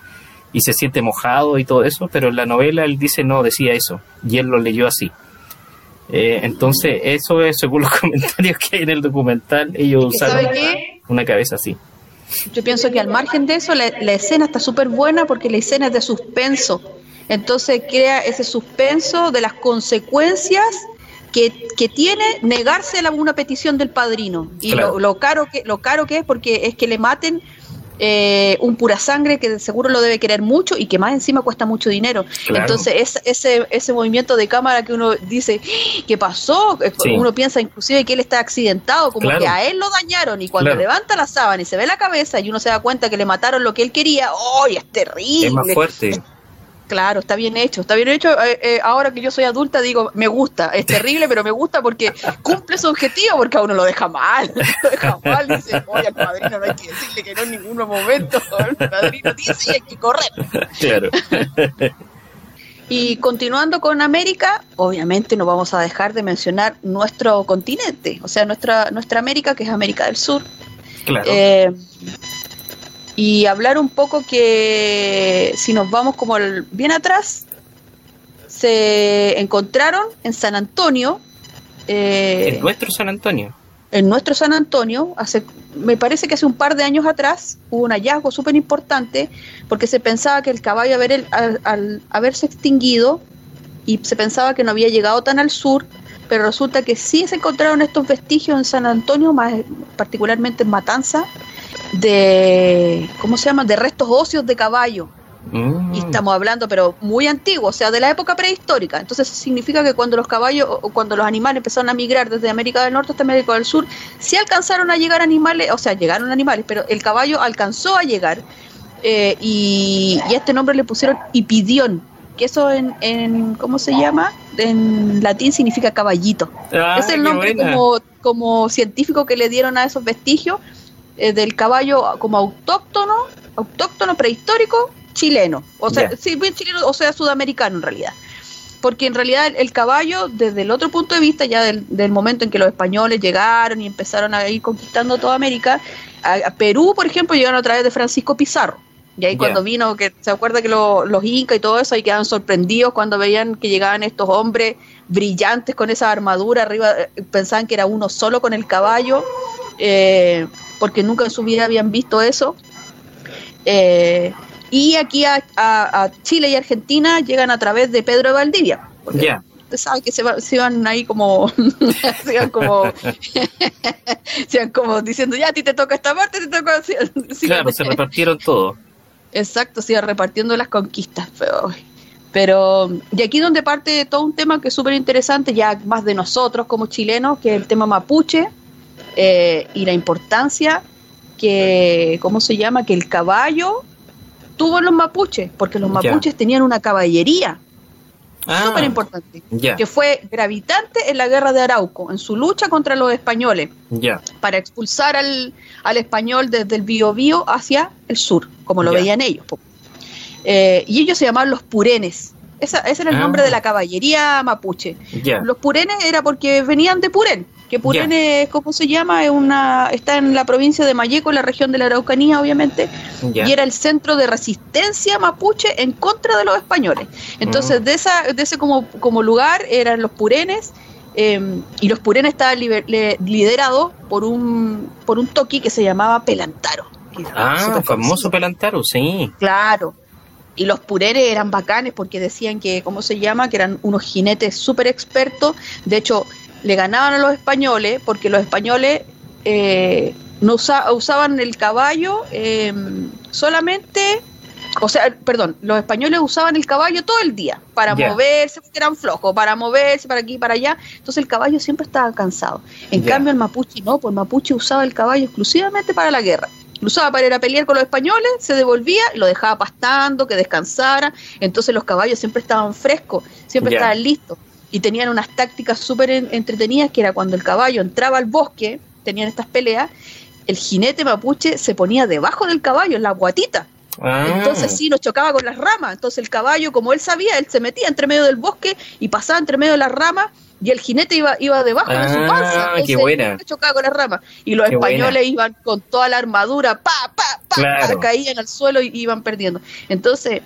y se siente mojado y todo eso? Pero en la novela él dice no, decía eso, y él lo leyó así. Eh, entonces, eso es según los comentarios que hay en el documental, ellos usaron una cabeza así. Yo pienso que al margen de eso, la, la escena está súper buena porque la escena es de suspenso. Entonces crea ese suspenso de las consecuencias que, que, tiene negarse a una petición del padrino y claro. lo, lo, caro que lo caro que es porque es que le maten eh, un pura sangre que seguro lo debe querer mucho y que más encima cuesta mucho dinero. Claro. Entonces es, ese ese movimiento de cámara que uno dice ¿qué pasó? Sí. Uno piensa inclusive que él está accidentado, como claro. que a él lo dañaron y cuando levanta la sábana y se ve la cabeza y uno se da cuenta que le mataron lo que él quería, ¡oh! Es terrible. Es más fuerte. Claro, está bien hecho, está bien hecho. Eh, eh, ahora que yo soy adulta, digo, me gusta, es terrible, pero me gusta porque cumple su objetivo, porque a uno lo deja mal. Lo deja mal, dice, oye, al padrino no hay que decirle que no en ningún momento. El padrino dice y hay que correr. Claro. Y continuando con América, obviamente no vamos a dejar de mencionar nuestro continente, o sea, nuestra, nuestra América, que es América del Sur. Claro. Eh, y hablar un poco que si nos vamos como el, bien atrás, se encontraron en San Antonio. Eh, en nuestro San Antonio. En nuestro San Antonio, hace, me parece que hace un par de años atrás hubo un hallazgo súper importante porque se pensaba que el caballo haber, al, al haberse extinguido y se pensaba que no había llegado tan al sur, pero resulta que sí se encontraron estos vestigios en San Antonio, más particularmente en Matanza, de, ¿cómo se llama? De restos óseos de caballo. Mm. Y estamos hablando, pero muy antiguo, o sea, de la época prehistórica. Entonces significa que cuando los caballos o cuando los animales empezaron a migrar desde América del Norte hasta América del Sur, sí alcanzaron a llegar animales, o sea, llegaron animales, pero el caballo alcanzó a llegar. Eh, y, y, a este nombre le pusieron Ipidión, que eso en, en, ¿cómo se llama? En latín significa caballito. Ah, es el nombre como, como científico que le dieron a esos vestigios eh, del caballo como autóctono, autóctono prehistórico chileno, o sea, yeah. sí, bien chileno, o sea, sudamericano en realidad. Porque en realidad el, el caballo, desde el otro punto de vista, ya del, del, momento en que los españoles llegaron y empezaron a ir conquistando toda América, a, a Perú, por ejemplo, llegaron a través de Francisco Pizarro. Y ahí yeah. cuando vino, que se acuerda que lo, los incas y todo eso, ahí quedaban sorprendidos cuando veían que llegaban estos hombres brillantes con esa armadura arriba, eh, pensaban que era uno solo con el caballo, eh, porque nunca en su vida habían visto eso. Eh, y aquí a, a, a, Chile y Argentina llegan a través de Pedro de Valdivia. Yeah. Sabe que se, va, se van ahí como, se van como, se van como diciendo, ya a ti te toca esta parte, te toca... Claro, se repartieron todo. Exacto, iba repartiendo las conquistas. Pero, pero y aquí donde parte todo un tema que es súper interesante, ya más de nosotros como chilenos, que es el tema mapuche eh, y la importancia que, ¿cómo se llama? Que el caballo tuvo en los mapuches, porque los Ya. mapuches tenían una caballería Ah, súper importante, que fue gravitante en la guerra de Arauco, en su lucha contra los españoles, para expulsar al, al español desde el Biobío hacia el sur, como lo Ya. veían ellos. Eh, y ellos se llamaban los purenes. Esa- ese era el Ah. nombre de la caballería mapuche. Los purenes era porque venían de Purén, que Purén es, ¿cómo se llama? Es una, está en la provincia de Mayeco, en la región de la Araucanía, obviamente, y era el centro de resistencia mapuche en contra de los españoles. Entonces, Mm. de, esa, de ese como, como lugar eran los purenes, eh, y los purenes estaban liber- le- liderados por un, por un toqui que se llamaba Pelantaro. Ah, famoso. Pelantaro, sí. Claro. Y los purenes eran bacanes porque decían que, ¿cómo se llama? Que eran unos jinetes súper expertos. De hecho, le ganaban a los españoles porque los españoles eh, no usa- usaban el caballo eh, solamente, o sea, perdón, los españoles usaban el caballo todo el día para moverse, porque eran flojos, para moverse para aquí para allá. Entonces el caballo siempre estaba cansado. En cambio el mapuche no, pues el mapuche usaba el caballo exclusivamente para la guerra. Lo usaba para ir a pelear con los españoles, se devolvía y lo dejaba pastando, que descansara. Entonces los caballos siempre estaban frescos, siempre estaban listos. Y tenían unas tácticas súper en- entretenidas, que era cuando el caballo entraba al bosque, tenían estas peleas, el jinete mapuche se ponía debajo del caballo, en la guatita. Ah, Entonces sí, nos chocaba con las ramas. Entonces el caballo, como él sabía, él se metía entre medio del bosque y pasaba entre medio de las ramas y el jinete iba, iba debajo de su Ah, panza. qué buena. chocaba con las ramas. Y los Qué españoles iban con toda la armadura, pa, pa, pa, Claro. caían al suelo y iban perdiendo. Entonces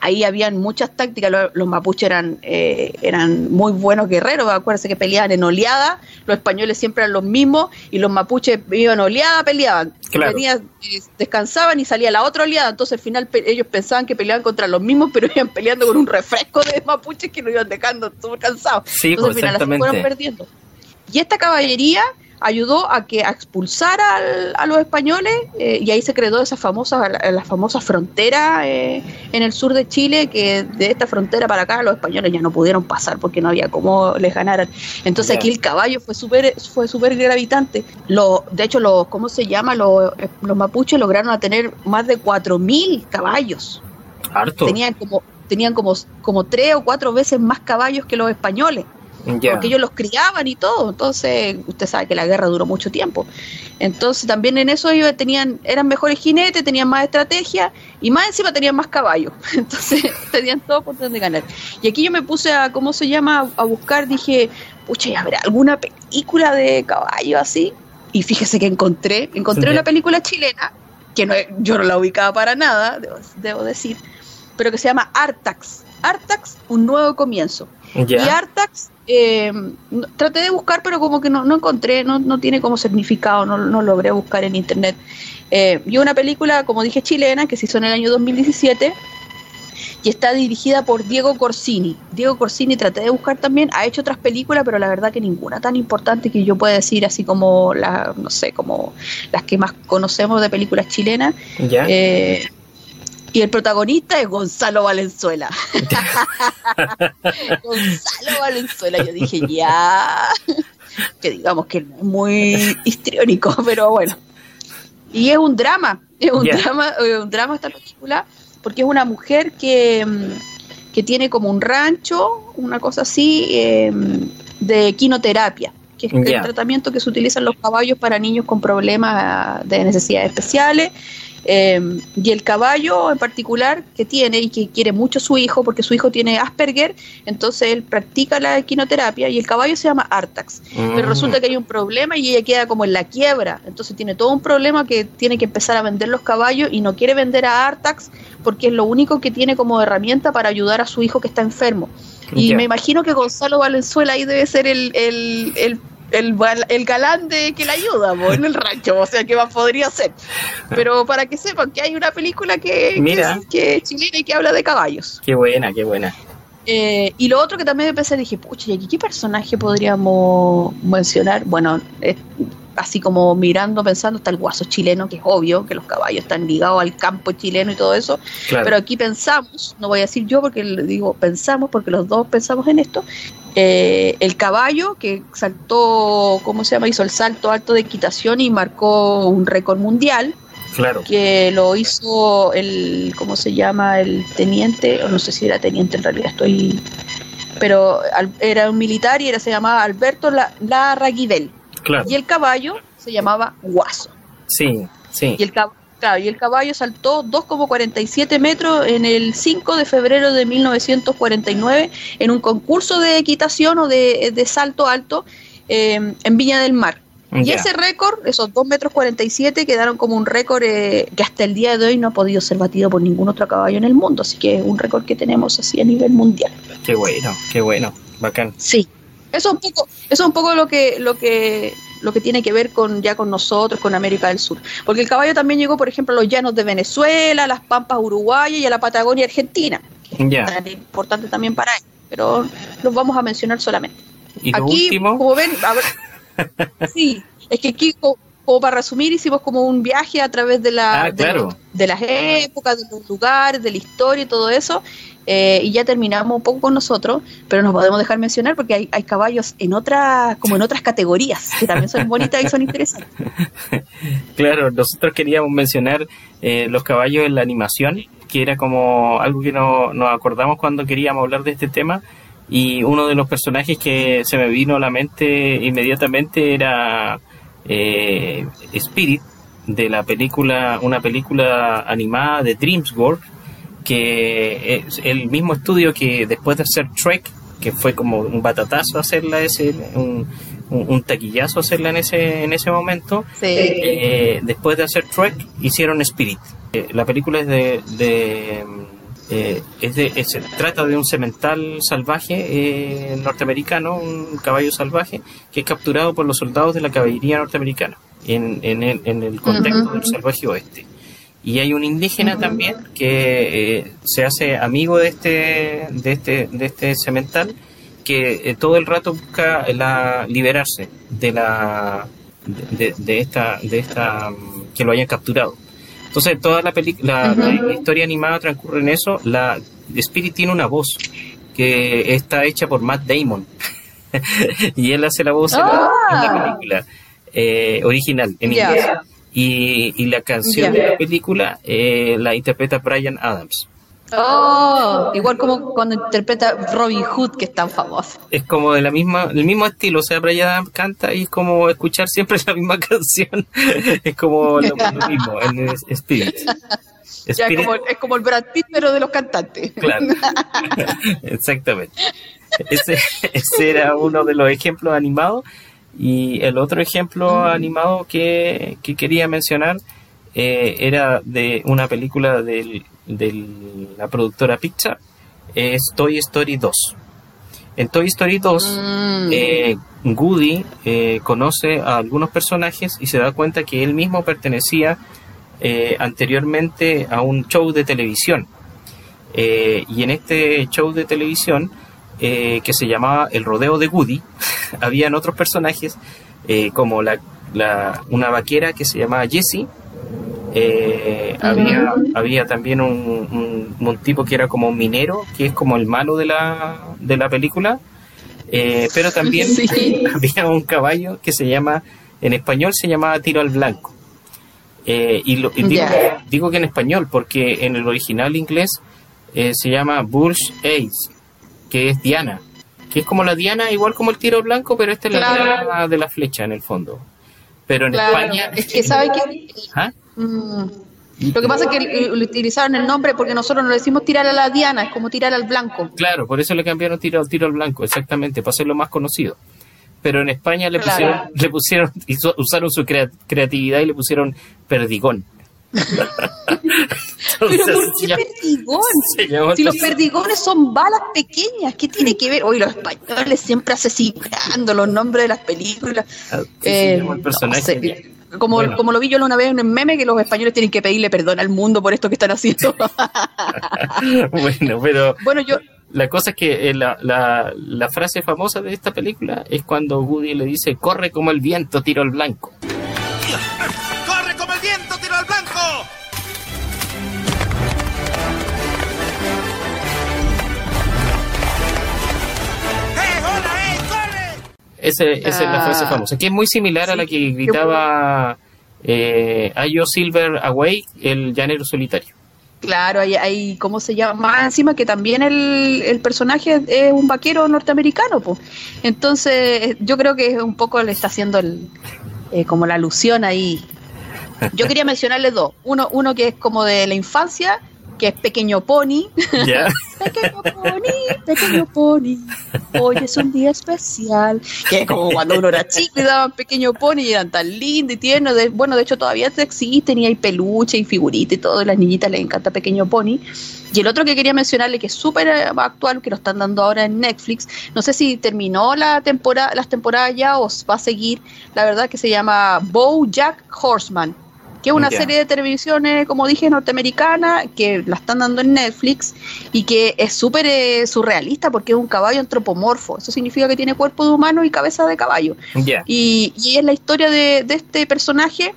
ahí habían muchas tácticas. Los, los mapuches eran, eh, eran muy buenos guerreros. Acuérdense que peleaban en oleada. Los españoles siempre eran los mismos y los mapuches iban oleada, peleaban. Claro. Venía, eh, descansaban y salía la otra oleada. Entonces al final ellos pensaban que peleaban contra los mismos, pero iban peleando con un refresco de mapuches que lo iban dejando súper cansados. Sí, Entonces pues, al final así fueron perdiendo. Y esta caballería ayudó a que a expulsar al- a los españoles eh, y ahí se creó esa famosa la, la famosa frontera eh, en el sur de Chile que de esta frontera para acá los españoles ya no pudieron pasar porque no había cómo les ganaran. Entonces aquí el caballo fue súper fue súper gravitante. Lo de hecho los cómo se llama los, eh, los mapuches lograron a tener más de 4000 caballos. Harto. tenían como tenían como como tres o cuatro veces más caballos que los españoles Ya. porque ellos los criaban y todo. Entonces, usted sabe que la guerra duró mucho tiempo. Entonces, también en eso ellos tenían, eran mejores jinetes, tenían más estrategia y más encima tenían más caballos. Entonces, tenían todo por donde ganar. Y aquí yo me puse a, ¿cómo se llama? A buscar, dije, pucha, ¿y habrá alguna película de caballo así? Y fíjese que encontré, encontré Ya. una película chilena, que no, yo no la ubicaba para nada, debo, debo decir, pero que se llama Artax. Artax, un nuevo comienzo. Ya. Y Artax, eh, traté de buscar, pero como que no, no encontré, no, no tiene como significado, no, no logré buscar en internet. Eh, y una película, como dije, chilena, que se hizo en el año 2017 y está dirigida por Diego Corsini. Diego Corsini, traté de buscar también, ha hecho otras películas, pero la verdad que ninguna tan importante que yo pueda decir, así como, la, no sé, como las que más conocemos de películas chilenas. Ya. Eh, y el protagonista es Gonzalo Valenzuela. Gonzalo Valenzuela. Yo dije, ya. Que digamos que es muy histriónico, pero bueno. Y es un drama. Es un drama, es un drama esta película, porque es una mujer que, mm, que tiene como un rancho, una cosa así, eh, de quinoterapia, que es el tratamiento que se utilizan los caballos para niños con problemas de necesidades especiales. Eh, y el caballo en particular que tiene y que quiere mucho a su hijo, porque su hijo tiene Asperger, entonces él practica la equinoterapia y el caballo se llama Artax. Pero Mm. resulta que hay un problema y ella queda como en la quiebra. Entonces tiene todo un problema que tiene que empezar a vender los caballos y no quiere vender a Artax porque es lo único que tiene como herramienta para ayudar a su hijo que está enfermo. Y me imagino que Gonzalo Valenzuela ahí debe ser el, el, el, el, el galán de que le ayuda en el rancho. O sea, ¿qué más podría ser? Pero para que sepan que hay una película que, que Mira. que es chilena y que habla de caballos. Qué buena, qué buena. Eh, y lo otro que también me pensé, dije, pucha, ¿y aquí qué personaje podríamos mencionar? Bueno, eh, así como mirando, pensando, está el guaso chileno, que es obvio que los caballos están ligados al campo chileno y todo eso, Claro. pero aquí pensamos, no voy a decir yo porque le digo pensamos, porque los dos pensamos en esto, eh, el caballo que saltó, ¿cómo se llama? Hizo el salto alto de equitación y marcó un récord mundial, claro. que lo hizo el, ¿cómo se llama? El teniente, o no sé si era teniente en realidad, estoy... Pero era un militar y era, se llamaba Alberto La- Larraguidel. Claro. Y el caballo se llamaba Guaso. Sí, sí. Y el, claro, y el caballo saltó 2,47 metros en el 5 de febrero de 1949 en un concurso de equitación o de, de salto alto eh, en Viña del Mar. Y ese récord, esos 2 metros 47, quedaron como un récord eh, que hasta el día de hoy no ha podido ser batido por ningún otro caballo en el mundo. Así que es un récord que tenemos así a nivel mundial. Qué bueno, qué bueno. Bacán. Sí. Eso es un poco, eso es un poco lo que, lo que, lo que tiene que ver con ya con nosotros, con América del Sur. Porque el caballo también llegó, por ejemplo, a los llanos de Venezuela, a las pampas uruguayas y a la Patagonia argentina. Ya. Importante también para él. Pero los vamos a mencionar solamente. Y lo aquí, último, como ven, a ver, sí, es que aquí, co- como para resumir, hicimos como un viaje a través de, la, Ah, de, de las épocas, de los lugares, de la historia y todo eso. Eh, y ya terminamos un poco con nosotros, pero nos podemos dejar mencionar porque hay, caballos en otras, como en otras categorías, que también son bonitas y son interesantes. claro, nosotros queríamos mencionar eh, los caballos en la animación, que era como algo que no, nos acordamos cuando queríamos hablar de este tema. Y uno de los personajes que se me vino a la mente inmediatamente era eh, Spirit, de la película, una película animada de DreamWorks, que es el mismo estudio que después de hacer Trek, que fue como un batatazo hacerla ese, un, un, un taquillazo hacerla en ese, en ese momento, Sí. eh, después de hacer Trek hicieron Spirit. Eh, la película es de, de, eh, es de se trata de un semental salvaje eh, norteamericano, un caballo salvaje que es capturado por los soldados de la caballería norteamericana en, en el, en el contexto del salvaje oeste. Y hay un indígena también que eh, se hace amigo de este, de este, de este semental que eh, todo el rato busca la liberarse de la de, de esta de esta mm, que lo hayan capturado. Entonces toda la película la, la historia animada transcurre en eso. La Spirit tiene una voz que está hecha por Matt Damon y él hace la voz en la- en la, película eh, original en inglés. Y, y la canción de la película eh, la interpreta Brian Adams. Oh, igual como cuando interpreta Robin Hood, que es tan famoso. es como de la misma, del mismo estilo, o sea, Brian Adams canta y es como escuchar siempre la misma canción, es como lo, lo mismo, en es- Spirit. Ya es como, es como el Brad Pitt, pero de los cantantes. claro, exactamente. Ese, ese era uno de los ejemplos animados y el otro ejemplo animado que, que quería mencionar eh, era de una película de la productora Pixar, es Toy Story 2. En Toy Story 2 Mm. eh, Woody eh, conoce a algunos personajes y se da cuenta que él mismo pertenecía eh, anteriormente a un show de televisión. Eh, y en este show de televisión, eh, que se llamaba El Rodeo de Woody, habían otros personajes eh, como la, la- una vaquera que se llamaba Jessie. eh, había, había también un, un- un tipo que era como un minero, que es como el malo de la, de la película. Pero también Sí. había un caballo que se llama, en español se llamaba Tiro al Blanco. Y lo- y digo, digo que en español porque en el original inglés se llama Bull's Ace, que es Diana, que es como la Diana, igual como el tiro al blanco, pero esta es la Claro. Diana de la flecha en el fondo. Pero en Claro, España... es que sabe que ¿Ah? Mm. Lo que pasa es que le utilizaron el nombre porque nosotros no le decimos tirar a la diana, es como tirar al blanco. Claro, por eso le cambiaron tiro al tiro al blanco, exactamente, para hacerlo más conocido. Pero en España le Claro. pusieron, le pusieron, hizo- usaron su crea- creatividad y le pusieron perdigón. Pero ¿por qué perdigón? Si los perdigones son balas pequeñas, ¿qué tiene que ver? Hoy los españoles siempre asesinando los nombres de las películas. se Eh, el no sé. Como, Bueno. como lo vi yo una vez en un meme, que los españoles tienen que pedirle perdón al mundo por esto que están haciendo. bueno, pero bueno, yo, la cosa es que eh, la, la, la frase famosa de esta película es cuando Woody le dice, corre como el viento, tiro al blanco. Ese- esa es la Ah. frase famosa, que es muy similar a la que gritaba eh, Ayo Silver Away, el llanero solitario. Claro, hay, hay, ¿cómo se llama? Más encima que también el, el personaje es un vaquero norteamericano, pues. Entonces, yo creo que un poco le está haciendo el, eh, como la alusión ahí. Yo quería mencionarle dos. Uno, uno que es como de la infancia, que es Pequeño Pony. Pequeño Pony, Pequeño Pony, hoy es un día especial. Que es como cuando uno era chico y daban Pequeño Pony y eran tan lindos y tiernos. De, bueno, de hecho todavía existen y hay peluche y figurita y todo. Y a las niñitas les encanta Pequeño Pony. Y el otro que quería mencionarle, que es súper eh, actual, que lo están dando ahora en Netflix, no sé si terminó la temporada, las temporadas ya o va a seguir, la verdad que se llama Jack Horseman, que es una serie de televisión, eh, como dije, norteamericana, que la están dando en Netflix y que es súper eh, surrealista porque es un caballo antropomorfo. Eso significa que tiene cuerpo de humano y cabeza de caballo. Y, y es la historia de, de este personaje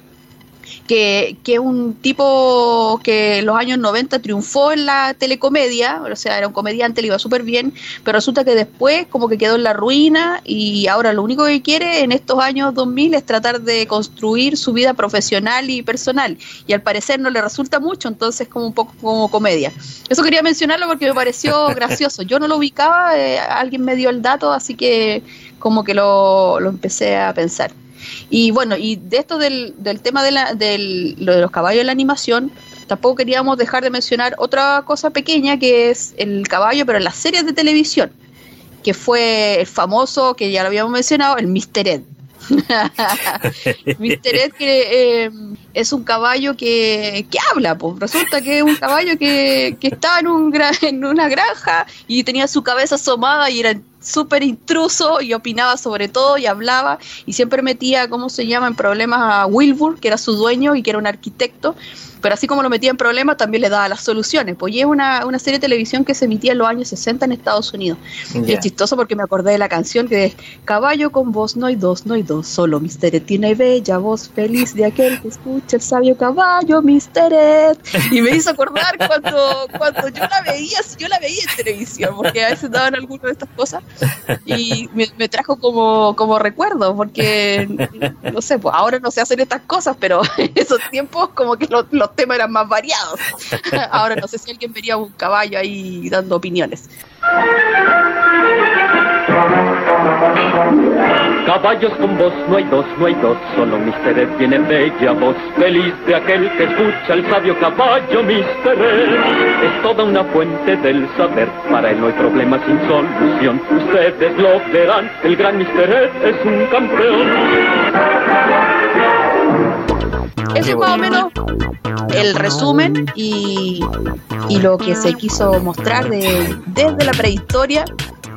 que, que es un tipo que en los años 90 triunfó en la telecomedia, o sea, era un comediante, le iba súper bien, pero resulta que después como que quedó en la ruina y ahora lo único que quiere en estos años 2000 es tratar de construir su vida profesional y personal y al parecer no le resulta mucho, entonces como un poco como comedia. Eso quería mencionarlo porque me pareció gracioso. Yo no lo ubicaba, eh, alguien me dio el dato, así que como que lo, lo empecé a pensar. Y bueno, y de esto del, tema de, la, del, lo de los caballos en la animación, tampoco queríamos dejar de mencionar otra cosa pequeña que es el caballo, pero en las series de televisión, que fue el famoso, que ya lo habíamos mencionado, el Mr. Ed. Mr. Ed que eh, es un caballo que, que habla, pues resulta que es un caballo que, que estaba en, un en una granja y tenía su cabeza asomada y era súper intruso y opinaba sobre todo y hablaba y siempre metía, ¿cómo se llama?, en problemas a Wilbur, que era su dueño y que era un arquitecto, pero así como lo metía en problemas también le daba las soluciones, pues y es una, una serie de televisión que se emitía en los años 60 en Estados Unidos. Y es chistoso porque me acordé de la canción que es Caballo con voz, no hay dos, no hay dos, solo. Ed tiene bella voz feliz de aquel que escucha el sabio caballo. Ed. Y me hizo acordar cuando, cuando yo la veía, yo la veía en televisión, porque a veces daban algunas de estas cosas, y me, trajo como, como recuerdo, porque no sé, pues ahora no se hacen estas cosas, pero en esos tiempos como que los, los temas eran más variados. Ahora no sé si alguien vería un caballo ahí dando opiniones. Caballos con voz, no hay dos, no hay dos, solo. Ed tiene bella voz, feliz de aquel que escucha el sabio caballo. Ed. Es toda una fuente del saber, para él no hay problema sin solución. Ustedes lo verán, el gran. Ed es un campeón. Es más o menos el resumen y, y lo que se quiso mostrar de, desde la prehistoria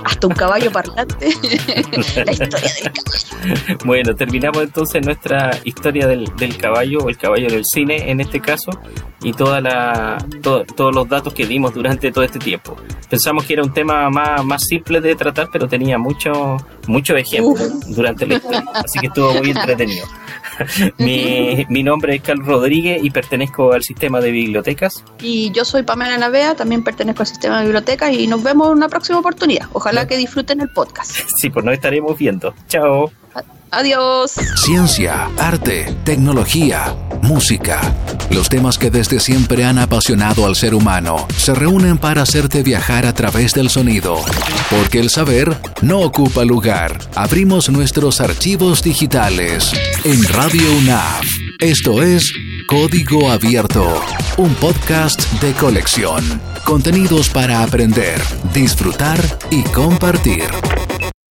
hasta un caballo parlante, la historia del caballo. Bueno, terminamos entonces nuestra historia del, del caballo, o el caballo del cine en este caso, y toda la, to- todos los datos que dimos durante todo este tiempo. Pensamos que era un tema más, más simple de tratar, pero tenía muchos muchos ejemplos durante la historia, así que estuvo muy entretenido. mi, mi nombre es Carlos Rodríguez y pertenezco al sistema de bibliotecas. Y yo soy Pamela Navea, también pertenezco al sistema de bibliotecas y nos vemos en una próxima oportunidad. Ojalá que disfruten el podcast. Sí, pues nos estaremos viendo. Chao. Adiós. Ciencia, arte, tecnología, música. Los temas que desde siempre han apasionado al ser humano se reúnen para hacerte viajar a través del sonido. Porque el saber no ocupa lugar. Abrimos nuestros archivos digitales en Radio UNAV. Esto es Código Abierto, un podcast de colección. Contenidos para aprender, disfrutar y compartir.